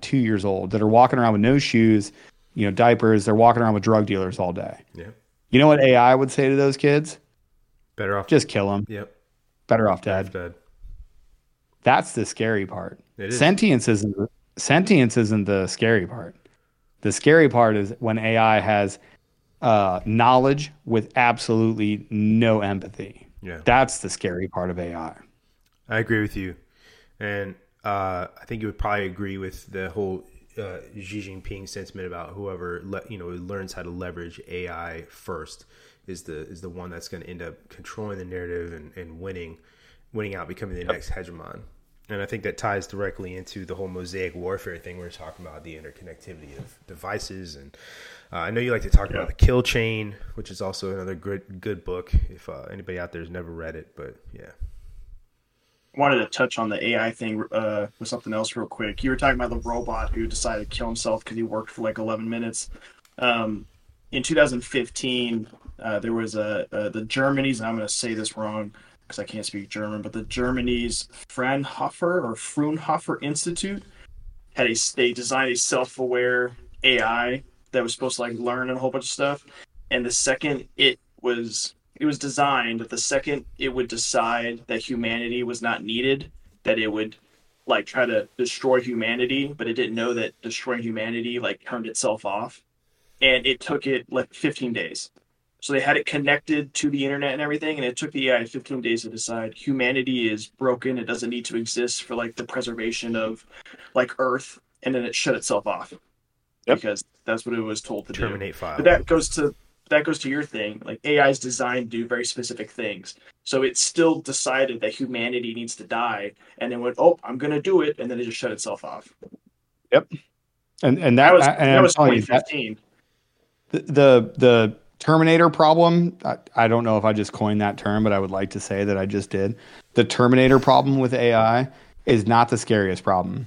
two years old, that are walking around with no shoes, you know, diapers. They're walking around with drug dealers all day.
Yeah.
You know what AI would say to those kids?
Better off.
Just kill them.
Yep.
Better off dead.
Dead.
That's the scary part.
Is.
Sentience isn't sentience isn't the scary part. The scary part is when AI has uh, knowledge with absolutely no empathy.
Yeah.
That's the scary part of AI.
I agree with you, and uh, I think you would probably agree with the whole uh, Xi Jinping sentiment about whoever le- you know learns how to leverage AI first is the is the one that's going to end up controlling the narrative and, and winning winning out, becoming the next hegemon. And I think that ties directly into the whole mosaic warfare thing we are talking about, the interconnectivity of devices. And uh, I know you like to talk about the kill chain, which is also another good good book. If uh, anybody out there has never read it, but yeah,
wanted to touch on the AI thing uh, with something else real quick. You were talking about the robot who decided to kill himself because he worked for like 11 minutes. Um, in 2015, uh, there was a, a the Germany's. I'm going to say this wrong because I can't speak German, but the Germany's Fraunhofer or Fraunhofer Institute had a they designed a self-aware AI that was supposed to like learn a whole bunch of stuff. And the second it was it was designed the second it would decide that humanity was not needed, that it would like try to destroy humanity, but it didn't know that destroying humanity like turned itself off. And it took it like 15 days. So they had it connected to the internet and everything, and it took the AI 15 days to decide humanity is broken. It doesn't need to exist for like the preservation of like Earth, and then it shut itself off
Yep.
because that's what it was told to do.
terminate file.
But that goes to that goes to your thing. Like AI is designed to do very specific things. So it still decided that humanity needs to die, and then went, "Oh, I'm gonna do it," and then it just shut itself off. Yep.
And and that,
That was
and
that
I'm
was
telling you, that-
2015.
the the the Terminator problem. I, I don't know if I just coined that term, but I would like to say that I just did. The Terminator problem with AI is not the scariest problem.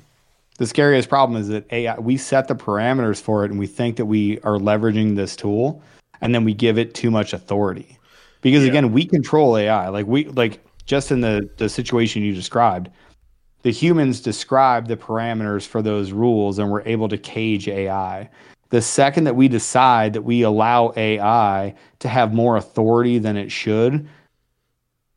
The scariest problem is that AI we set the parameters for it and we think that we are leveraging this tool and then we give it too much authority. Because
Yeah.
again, we control AI. Like we like just in the the situation you described, the humans describe the parameters for those rules and we're able to cage AI. The second that we decide that we allow AI to have more authority than it should,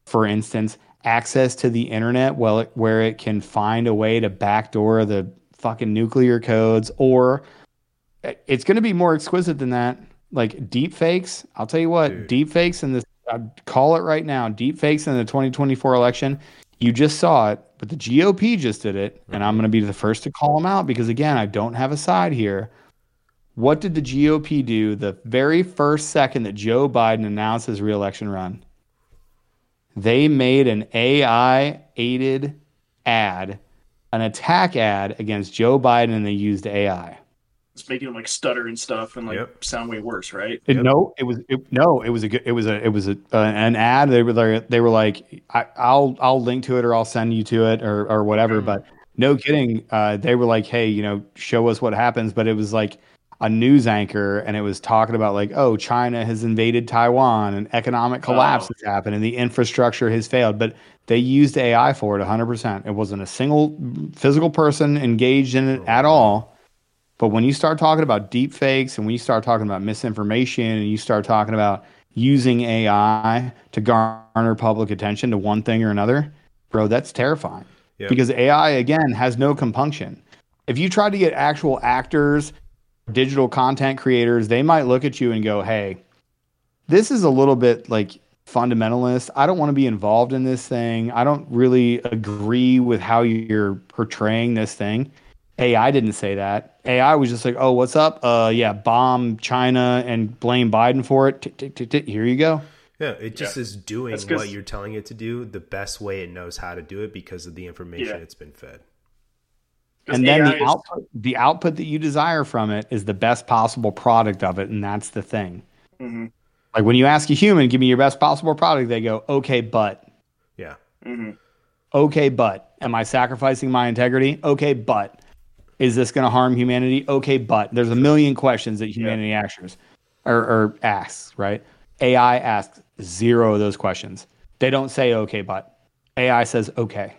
for instance, access to the internet well, it, where it can find a way to backdoor the fucking nuclear codes, or eh, it's going to be more exquisite than that. Like deep fakes, I'll tell you what,
Dude.
deep fakes in this, I call it right now, deep fakes in the 2024 election. You just saw it, but the GOP just did it, and I'm mm-hmm. going to be the first to call them out because again, I don't have a side here. What did the GOP do the very first second that Joe Biden announced his reelection run? They made an AI aided ad, an attack ad against Joe Biden, and they used AI.
It's making them like stutter and stuff and like
Yep.
sound way worse, right?
It-
Yep.
No, it was it, no, it was a good, it was a it was a uh, an ad. They were like, they were like, I, I'll I'll link to it or I'll send you to it or or whatever. But no kidding, uh, they were like, hey, you know, show us what happens. But it was like a news anchor, and it was talking about like, oh, China has invaded Taiwan, and economic oh. collapse
Oh.
has happened, and the infrastructure has failed. But they used AI for it 100. percent It wasn't a single physical person engaged in it oh, at all. But when you start talking about deep fakes and when you start talking about misinformation and you start talking about using AI to garner public attention to one thing or another, bro, that's terrifying.
Yep.
Because AI, again, has no compunction. If you try to get actual actors, digital content creators, they might look at you and go, hey, this is a little bit like fundamentalist. I don't want to be involved in this thing. I don't really agree with how you're portraying this thing. AI didn't say that. AI was just like, "Oh, what's up? Uh, yeah, bomb China and blame Biden for it. Tick, tick, tick, tick. Here you go."
Yeah, it just is doing what you're telling it to do the best way it knows how to do it because of the information
Yeah.
it's been fed.
'Cause
and then
AI
the
is-
output, the output that you desire from it is the best possible product of it, and that's the thing.
Mhm,
Like when you ask a human, "Give me your best possible product," they go, "Okay, but."
Yeah.
mhm.
Okay, but am I sacrificing my integrity? Okay, but is this going to harm humanity? Okay, but there's a million questions that humanity asks or, or asks, right? AI asks zero of those questions. They don't say okay, but AI says okay.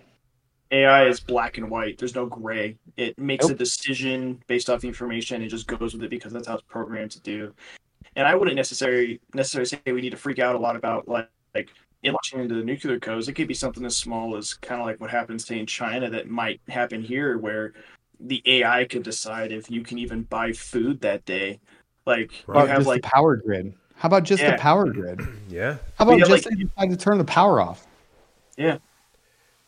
AI is black and white. There's no gray. It makes a decision based off the information and just goes with it because that's how it's programmed to do. And I wouldn't necessarily necessarily say we need to freak out a lot about like like in watching into the nuclear codes. It could be something as small as kind of like what happens say in China that might happen here, where the AI could decide if you can even buy food that day. Like
Right.
You have
just
like
the power grid? How about just
Yeah.
the power grid?
Yeah.
How about
Yeah,
just
like-
they decide to turn the power off?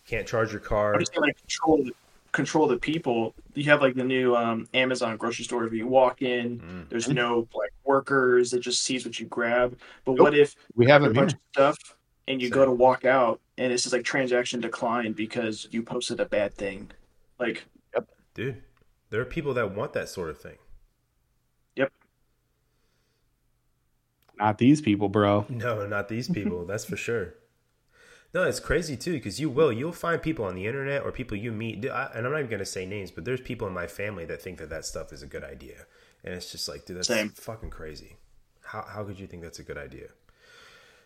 Can't charge your car.
I'm just saying, like control the control the people. You have like the new um, Amazon grocery store. Where you walk in,
Mm.
there's no like workers. It just sees what you grab. But what if
We have
a
it here.
bunch of stuff and you
Same.
go to walk out and it says like transaction declined because you posted a bad thing? Like
Dude, there are people that want that sort of thing. Yep.
Not these people, bro.
No, not these people. that's for sure. No, it's crazy too because you will. You'll find people on the internet or people you meet, I, and I'm not even gonna say names, but there's people in my family that think that that stuff is a good idea, and it's just like, dude, that's
Same.
fucking crazy. How how could you think that's a good idea?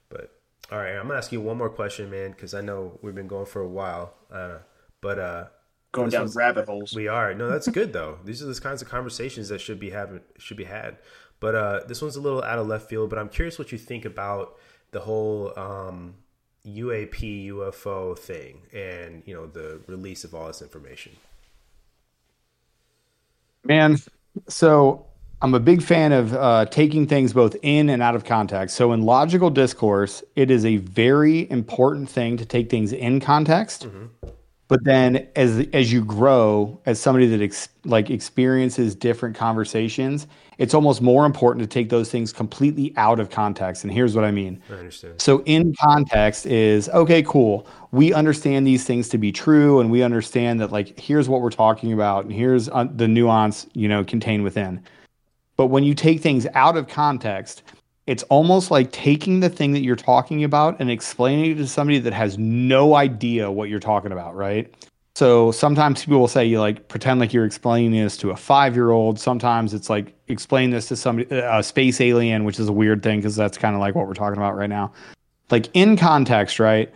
But all right, I'm gonna ask you one more question, man, because I know we've been going for a while. Uh, but uh,
going down rabbit holes.
we are. No, that's good though. [laughs] These are the kinds of conversations that should be having should be had. But uh, this one's a little out of left field. But I'm curious what you think about the whole um, UAP UFO thing and you know the release of all this information.
Man, so I'm a big fan of uh, taking things both in and out of context. So in logical discourse, it is a very important thing to take things in context. But then as as you grow, as somebody that ex- like experiences different conversations, it's almost more important to take those things completely out of context. And here's what I mean.
I understand.
So in context is okay, cool. We understand these things to be true, and we understand that like here's what we're talking about, and here's uh, the nuance you know contained within. But when you take things out of context, it's almost like taking the thing that you're talking about and explaining it to somebody that has no idea what you're talking about, right? So sometimes people will say you like pretend like you're explaining this to a five year old. Sometimes it's like explain this to somebody, uh, a space alien, which is a weird thing because that's kind of like what we're talking about right now. Like in context, right?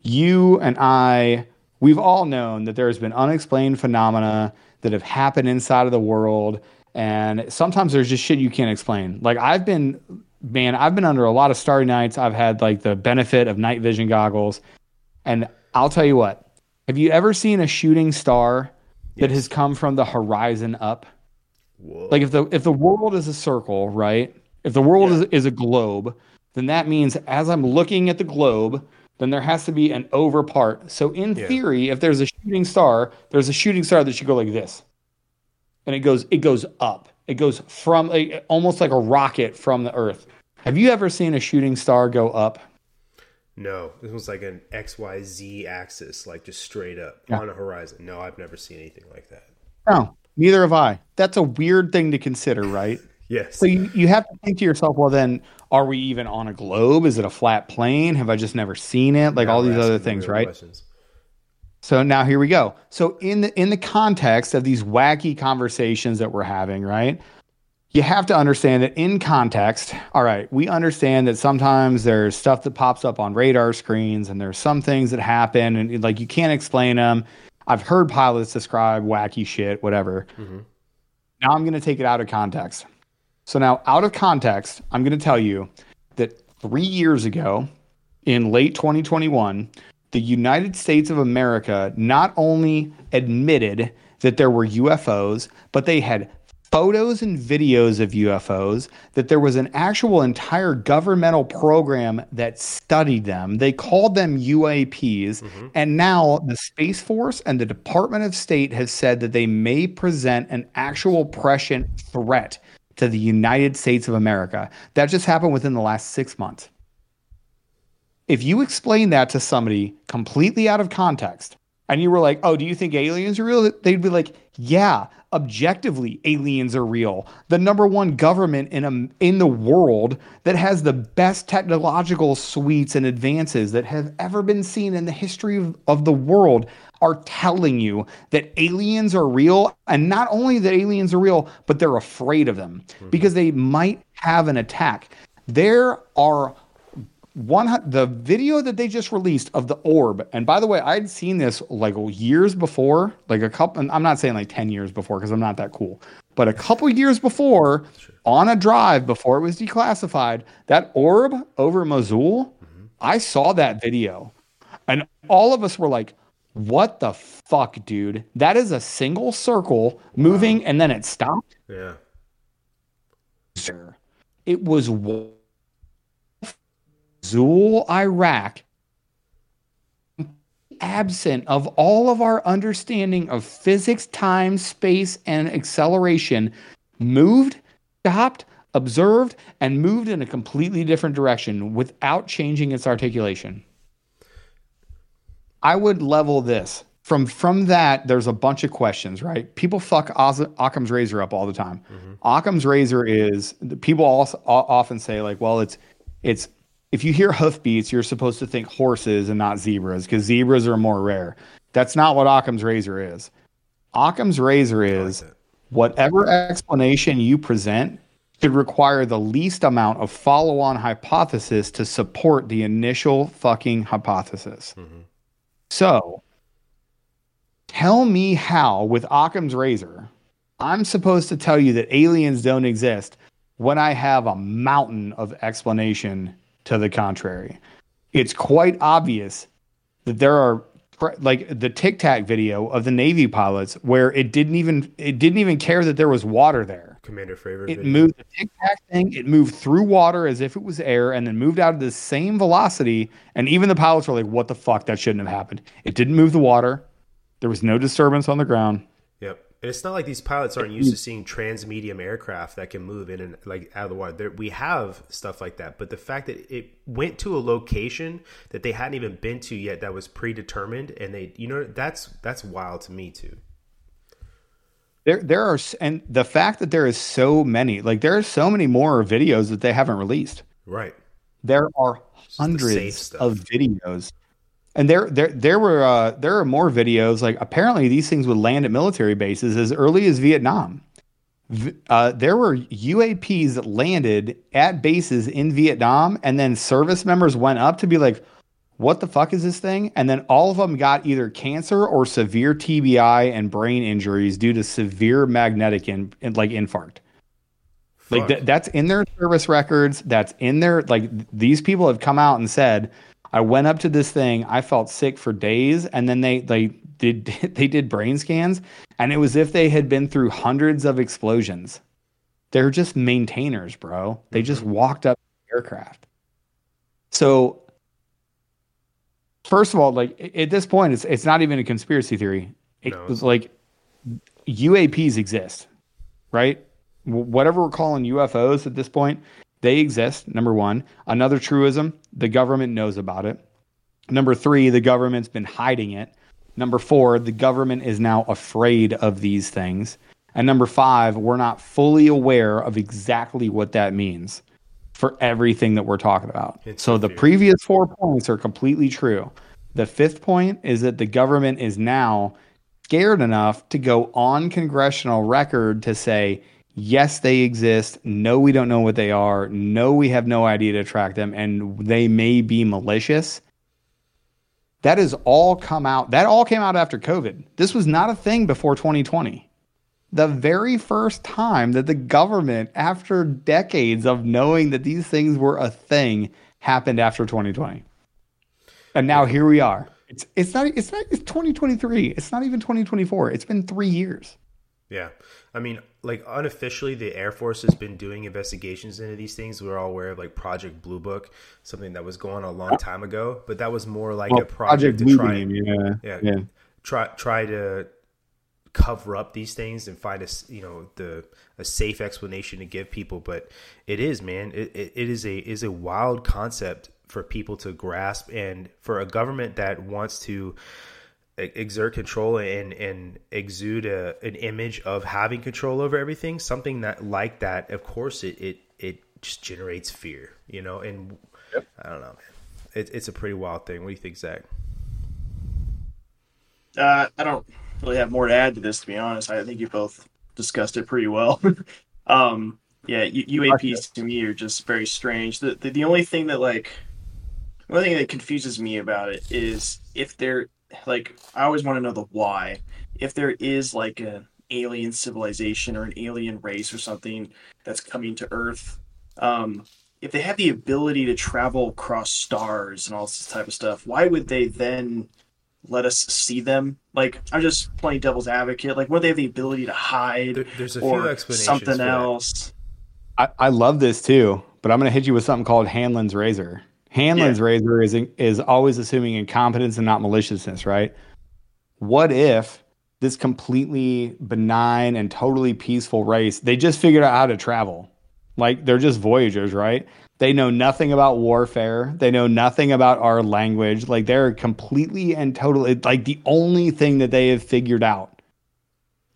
You and I, we've all known that there has been unexplained phenomena that have happened inside of the world. And sometimes there's just shit you can't explain. Like I've been, man, I've been under a lot of starry nights. I've had like the benefit of night vision goggles. And I'll tell you what, have you ever seen a shooting star that
Yes.
has come from the horizon up?
Whoa.
Like if the if the world is a circle, right? If the world
Yeah.
is, is a globe, then that means as I'm looking at the globe, then there has to be an over part. So in
Yeah.
theory, if there's a shooting star, there's a shooting star that should go like this. And it goes it goes up. It goes from like, almost like a rocket from the earth. Have you ever seen a shooting star go up?
No, this was like an X Y Z axis, like just straight up
Yeah.
on a horizon. No, I've never seen anything like that.
No, neither have I. That's a weird thing to consider, right? [laughs]
Yes.
So you, you have to think to yourself, well, then, are we even on a globe? Is it a flat plane? Have I just never seen it? Like
Now
all these other things, right?
questions.
So now here we go. So in the in the context of these wacky conversations that we're having, right? You have to understand that in context, all right, we understand that sometimes there's stuff that pops up on radar screens and there's some things that happen and like you can't explain them. I've heard pilots describe wacky shit, whatever.
Mhm.
Now I'm going to take it out of context. So now out of context, I'm going to tell you that 3 years ago in late 2021, the United States of America not only admitted that there were UFOs, but they had photos and videos of UFOs, that there was an actual entire governmental program that studied them. They called them UAPs. Mm-hmm. And now the Space Force and the Department of State have said that they may present an actual prescient threat to the United States of America. That just happened within the last six months. If you explain that to somebody completely out of context, and you were like, "Oh, do you think aliens are real?" They'd be like, "Yeah, objectively, aliens are real. The number one government in a, in the world that has the best technological suites and advances that have ever been seen in the history of, of the world are telling you that aliens are real, and not only that aliens are real, but they're afraid of them mm-hmm. because they might have an attack. There are one the video that they just released of the orb and by the way i'd seen this like years before like a couple and i'm not saying like 10 years before because i'm not that cool but a couple years before on a drive before it was declassified that orb over mosul mm-hmm. i saw that video and all of us were like what the fuck dude that is a single circle moving and then it stopped
Yeah.
sir. It was wa- Zul, Iraq, absent of all of our understanding of physics, time, space, and acceleration, moved, stopped, observed, and moved in a completely different direction without changing its articulation. I would level this. From from that, there's a bunch of questions, right? People fuck Oz- Occam's razor up all the time. Mm-hmm. Occam's razor is people also often say like, well, it's it's if you hear hoofbeats, you're supposed to think horses and not zebras because zebras are more rare. That's not what Occam's razor is. Occam's razor is
that.
whatever explanation you present should require the least amount of follow-on hypothesis to support the initial fucking hypothesis. Mm-hmm. So, tell me how, with Occam's razor, I'm supposed to tell you that aliens don't exist when I have a mountain of explanation to the contrary. It's quite obvious that there are like the Tic Tac video of the Navy pilots where it didn't even it didn't even care that there was water there.
Commander Fravor.
It
video.
moved the tic tac thing. It moved through water as if it was air, and then moved out at the same velocity. And even the pilots were like, "What the fuck? That shouldn't have happened." It didn't move the water. There was no disturbance on the ground.
It's not like these pilots aren't used to seeing transmedium aircraft that can move in and like out of the water. There, we have stuff like that, but the fact that it went to a location that they hadn't even been to yet that was predetermined, and they, you know, that's that's wild to me too.
There, there are, and the fact that there is so many, like there are so many more videos that they haven't released.
Right.
There are hundreds
stuff.
of videos, and there, there, there were, uh, there are more videos. Like apparently, these things would land at military bases as early as Vietnam. Uh, there were UAPs that landed at bases in Vietnam, and then service members went up to be like, "What the fuck is this thing?" And then all of them got either cancer or severe TBI and brain injuries due to severe magnetic in, like infarct. Like th- that's in their service records. That's in their like th- these people have come out and said, I went up to this thing, I felt sick for days, and then they they did [laughs] they did brain scans, and it was if they had been through hundreds of explosions. They're just maintainers, bro. They mm-hmm. just walked up the aircraft. So first of all, like at this point, it's it's not even a conspiracy theory. It
No,
was like UAPs exist, right? Whatever we're calling UFOs at this point, they exist. Number one. Another truism: the government knows about it. Number three: the government's been hiding it. Number four: the government is now afraid of these things. And number five: we're not fully aware of exactly what that means for everything that we're talking about.
It's
so the previous four points are completely true. The fifth point is that the government is now scared enough to go on congressional record to say, yes, they exist. No, we don't know what they are. No, we have no idea to track them, and they may be malicious. That has all come out. That all came out after COVID. This was not a thing before 2020. The very first time that the government, after decades of knowing that these things were a thing, happened after 2020. And now here we are. It's it's not it's not it's 2023. It's not even 2024. It's been 3 years.
Yeah. I mean, like unofficially the air force has been doing investigations into these things we're all aware of like project blue book something that was going on a long time ago but that was more like
Well,
a project, to try
Beam, yeah,
yeah,
yeah.
try try to cover up these things and find a you know the a safe explanation to give people but it is man it, it, it is a is a wild concept for people to grasp and for a government that wants to exert control and and exude a, an image of having control over everything something that like that of course it it, it just generates fear you know and i don't know man it, it's a pretty wild thing what do you think zach
Uh, I don't really have more to add to this, to be honest. I think you both discussed it pretty well. [laughs] um, yeah, U- UAPs to me are just very strange. The, the the only thing that like, the only thing that confuses me about it is if there, like, I always want to know the why. If there is like an alien civilization or an alien race or something that's coming to Earth, um, if they have the ability to travel across stars and all this type of stuff, why would they then let us see them? Like, I'm just playing devil's advocate. Like, would they have the ability to hide
there, there's a few
or
explanations
something else?
I, I love this too, but I'm going to hit you with something called Hanlon's razor. Hanlon's razor is is always assuming incompetence and not maliciousness, right? What if this completely benign and totally peaceful race they just figured out how to travel? Like they're just voyagers, right? They know nothing about warfare. They know nothing about our language. Like they're completely and totally like the only thing that they have figured out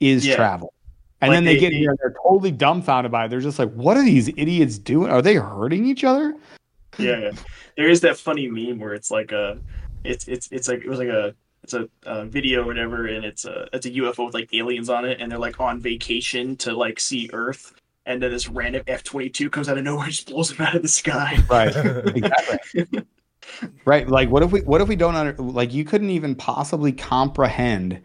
is
Yeah.
travel. And
Like
then they,
they-
get
they-
here and they're totally dumbfounded by it. They're just like, what are these idiots doing? Are they hurting each other?
Yeah, yeah. there is that funny meme where it's like a, it's it's it's like it was like a it's a, uh video or whatever, and it's a it's a UFO with like aliens on it, and they're like on vacation to like see Earth, and then this random F twenty two comes out of nowhere, and just blows them out of the sky.
Right. [laughs] exactly. [laughs] right. Like what if we what if we don't under like you couldn't even possibly comprehend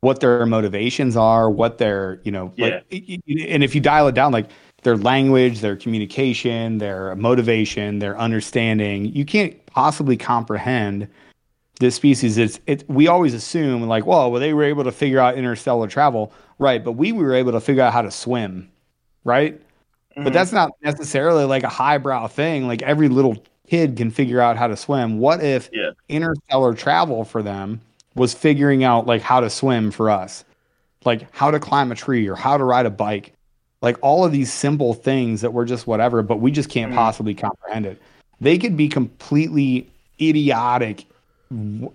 what their motivations are, what their, you know, like y- y- and if you dial it down like their language, their communication, their motivation, their understanding, you can't possibly comprehend this species. It's it we always assume like well, well they were able to figure out interstellar travel. Right but we were able to figure out how to swim right? But mm-hmm. that's not necessarily like a highbrow thing. Like every little kid can figure out how to swim. What if
Yeah.
interstellar travel for them was figuring out like how to swim for us? Like how to climb a tree or how to ride a bike like all of these simple things that we're just whatever but we just can't
Mhm.
possibly comprehend it. They could be completely idiotic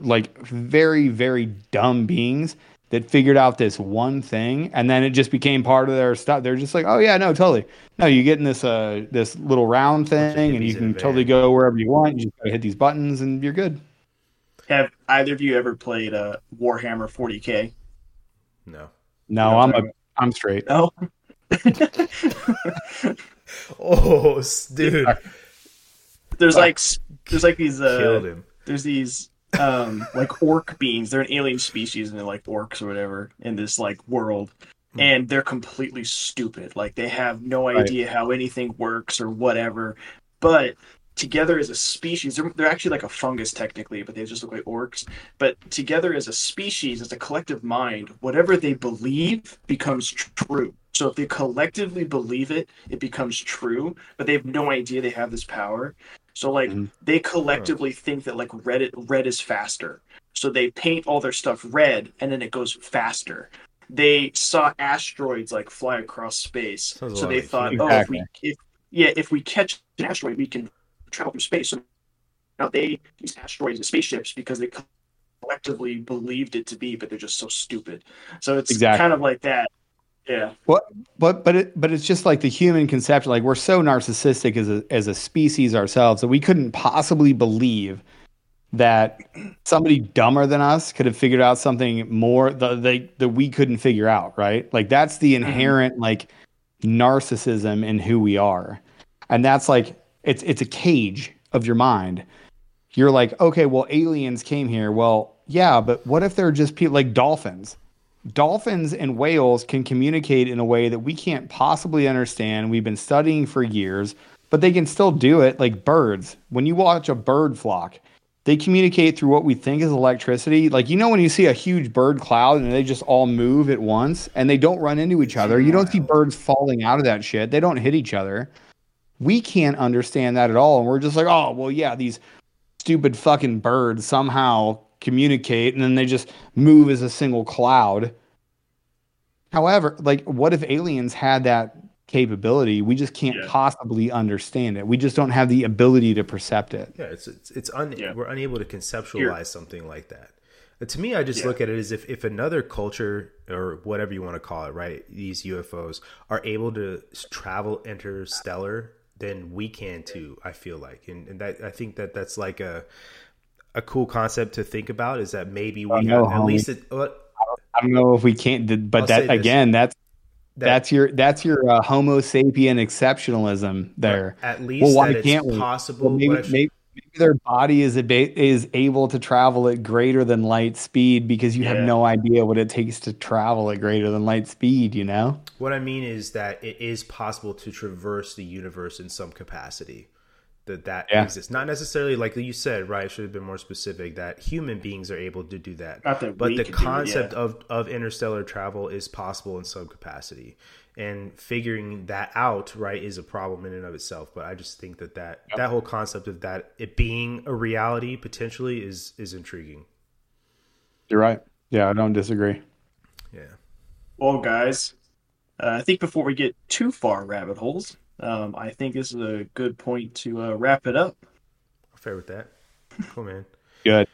like very very dumb beings that figured out this one thing and then it just became part of their stuff they're just like oh yeah no totally. No you get in this uh this little round thing and you can totally go wherever you want. You just gotta hit these buttons and you're good.
Have either of you ever played uh, Warhammer 40k?
no.
No i'm
what
a i'm straight.
No.
Oh dude
there's like there's like these
killed
uh,
him
there's these um like orc beings. They're an alien species and they're like orcs or whatever in this like world.
Hmm.
And they're completely stupid. Like they have no
Right.
idea how anything works or whatever. But together as a species, they're, they're actually like a fungus technically, but they just look like orcs. But together as a species, as a collective mind, whatever they believe becomes true. So if they collectively believe it, it becomes true, but they have no idea they have this power. So like
Mhm.
they collectively think that like red it- red is faster. So they paint all their stuff red and then it goes faster. They saw asteroids like fly across space.
Sounds
so they
like
thought, oh, if we if yeah, if we catch an asteroid, we can travel through space. So now they use asteroids and spaceships because they collectively believed it to be, but they're just so stupid. So it's
Exactly.
kind of like that. Yeah.
Well, but but it but it's just like the human conception like we're so narcissistic as a as a species ourselves that we couldn't possibly believe that somebody dumber than us could have figured out something more that they that we couldn't figure out right? Like that's the mm-hmm. inherent like narcissism in who we are. And that's like it's it's a cage of your mind. You're like okay well aliens came here. Well yeah but what if they're just people like dolphins dolphins and whales can communicate in a way that we can't possibly understand. We've been studying for years, but they can still do it like birds. When you watch a bird flock, they communicate through what we think is electricity. Like you know when you see a huge bird cloud and they just all move at once and they don't run into each other. You don't see birds falling out of that shit. They don't hit each other. We can't understand that at all and we're just like, "Oh, well yeah, these stupid fucking birds somehow communicate and then they just move as a single cloud." However, like what if aliens had that capability. We just can't yeah. possibly understand it. We just don't have the ability to percept it.
Yeah, it's it's, it's un, yeah. we're unable to conceptualize Here. something like that. But to me, I just yeah. look at it as if if another culture or whatever you want to call it, right? These UFOs are able to travel interstellar, then we can too. I feel like, and, and that I think that that's like a a cool concept to think about. Is that maybe we know, at least it,
I don't know if we can't, but I'll that again, that's that, that's your that's your uh, Homo sapien exceptionalism there.
At least well, why can't we? possible.
Well, maybe, maybe, maybe, their body is a, is able to travel at greater than light speed because you yeah. have no idea what it takes to travel at greater than light speed. You know.
What I mean is that it is possible to traverse the universe in some capacity that that yeah. exists. Not necessarily like you said, right? Should have been more specific that human beings are able to do that. that but the concept it, yeah. of of interstellar travel is possible in some capacity, and figuring that out, right, is a problem in and of itself. But I just think that that yep. that whole concept of that it being a reality potentially is is intriguing.
You're right. Yeah, I don't disagree.
Yeah.
Well, guys, uh, I think before we get too far rabbit holes, um, I think this is a good point to uh, wrap it up.
Fair with that. Cool, man.
good.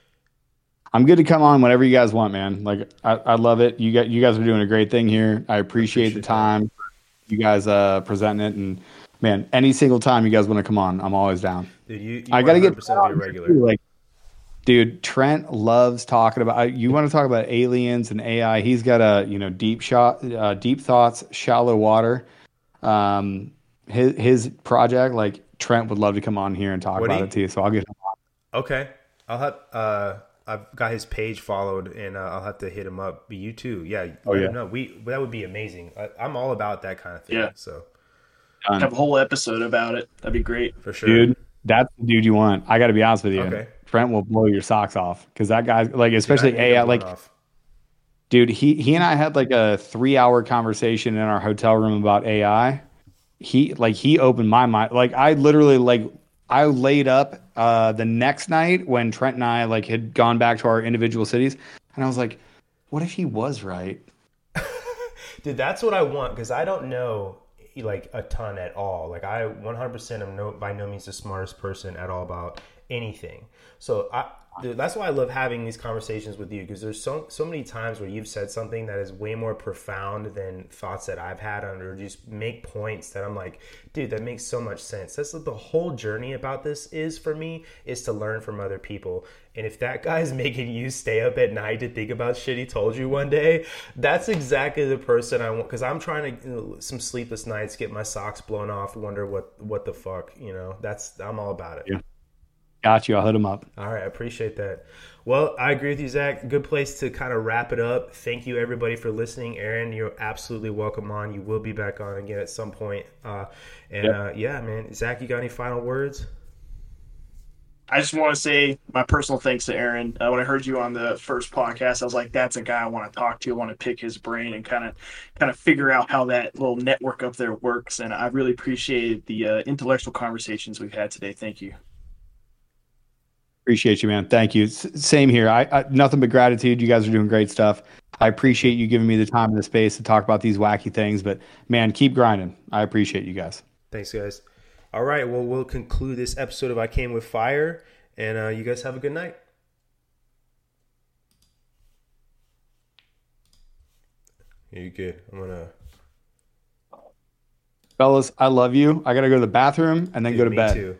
I'm good to come on whenever you guys want, man. Like I, I love it. You got you guys are doing a great thing here. I appreciate, appreciate the time. That. You guys uh, presenting it, and man, any single time you guys want to come on, I'm always down.
Dude, you, you I got to get regular.
Like, dude, Trent loves talking about. You want to talk about aliens and AI? He's got a you know deep shot, uh, deep thoughts, shallow water. Um, his his project, like Trent would love to come on here and talk about it too. So I'll get him
on. Okay, I'll have. Uh, I've got his page followed, and uh, I'll have to hit him up. But you too, yeah. Oh yeah. No, we that would be amazing. I, am all about that kind of thing. Yeah. So
Done. have a whole episode about it. That'd be great
for sure,
dude. That's the dude you want. I got to be honest with you. Okay. Trent will blow your socks off because that guy's like, especially AI, like. Off. Dude, he he and I had like a three hour conversation in our hotel room about AI he like he opened my mind. Like I literally like I laid up uh, the next night when Trent and I like had gone back to our individual cities, and I was like, "What if he was right?" [laughs]
Dude, that's what I want because I don't know like a ton at all. Like I 100% am no by no means the smartest person at all about anything. So I Dude, that's why I love having these conversations with you because there's so so many times where you've said something that is way more profound than thoughts that I've had on, or just make points that I'm like, dude, that makes so much sense. That's what the whole journey about this is for me is to learn from other people. And if that guy is [laughs] making you stay up at night to think about shit he told you one day, that's exactly the person I want. Because I'm trying to you know, some sleepless nights, get my socks blown off, wonder what what the fuck, you know. That's I'm all about it.
Yeah. Got you. I'll hit him up.
All right. I appreciate that. Well, I agree with you, Zach. Good place to kind of wrap it up. Thank you, everybody, for listening. Aaron, you're absolutely welcome on. You will be back on again at some point. Uh, and yep. uh, yeah, man. Zach, you got any final words?
I just want to say my personal thanks to Aaron. Uh, when I heard you on the first podcast, I was like, "That's a guy I want to talk to. I want to pick his brain and kind of, kind of figure out how that little network up there works." And I really appreciated the uh, intellectual conversations we've had today. Thank you.
Appreciate you, man. Thank you. S- same here. I, I, nothing but gratitude. You guys are doing great stuff. I appreciate you giving me the time and the space to talk about these wacky things. But man, keep grinding. I appreciate you guys.
Thanks, guys. All right. Well, we'll conclude this episode of I Came with Fire, and uh, you guys have a good night. You good? I'm gonna.
Fellas, I love you. I gotta go to the bathroom and then Dude, go to bed. Too.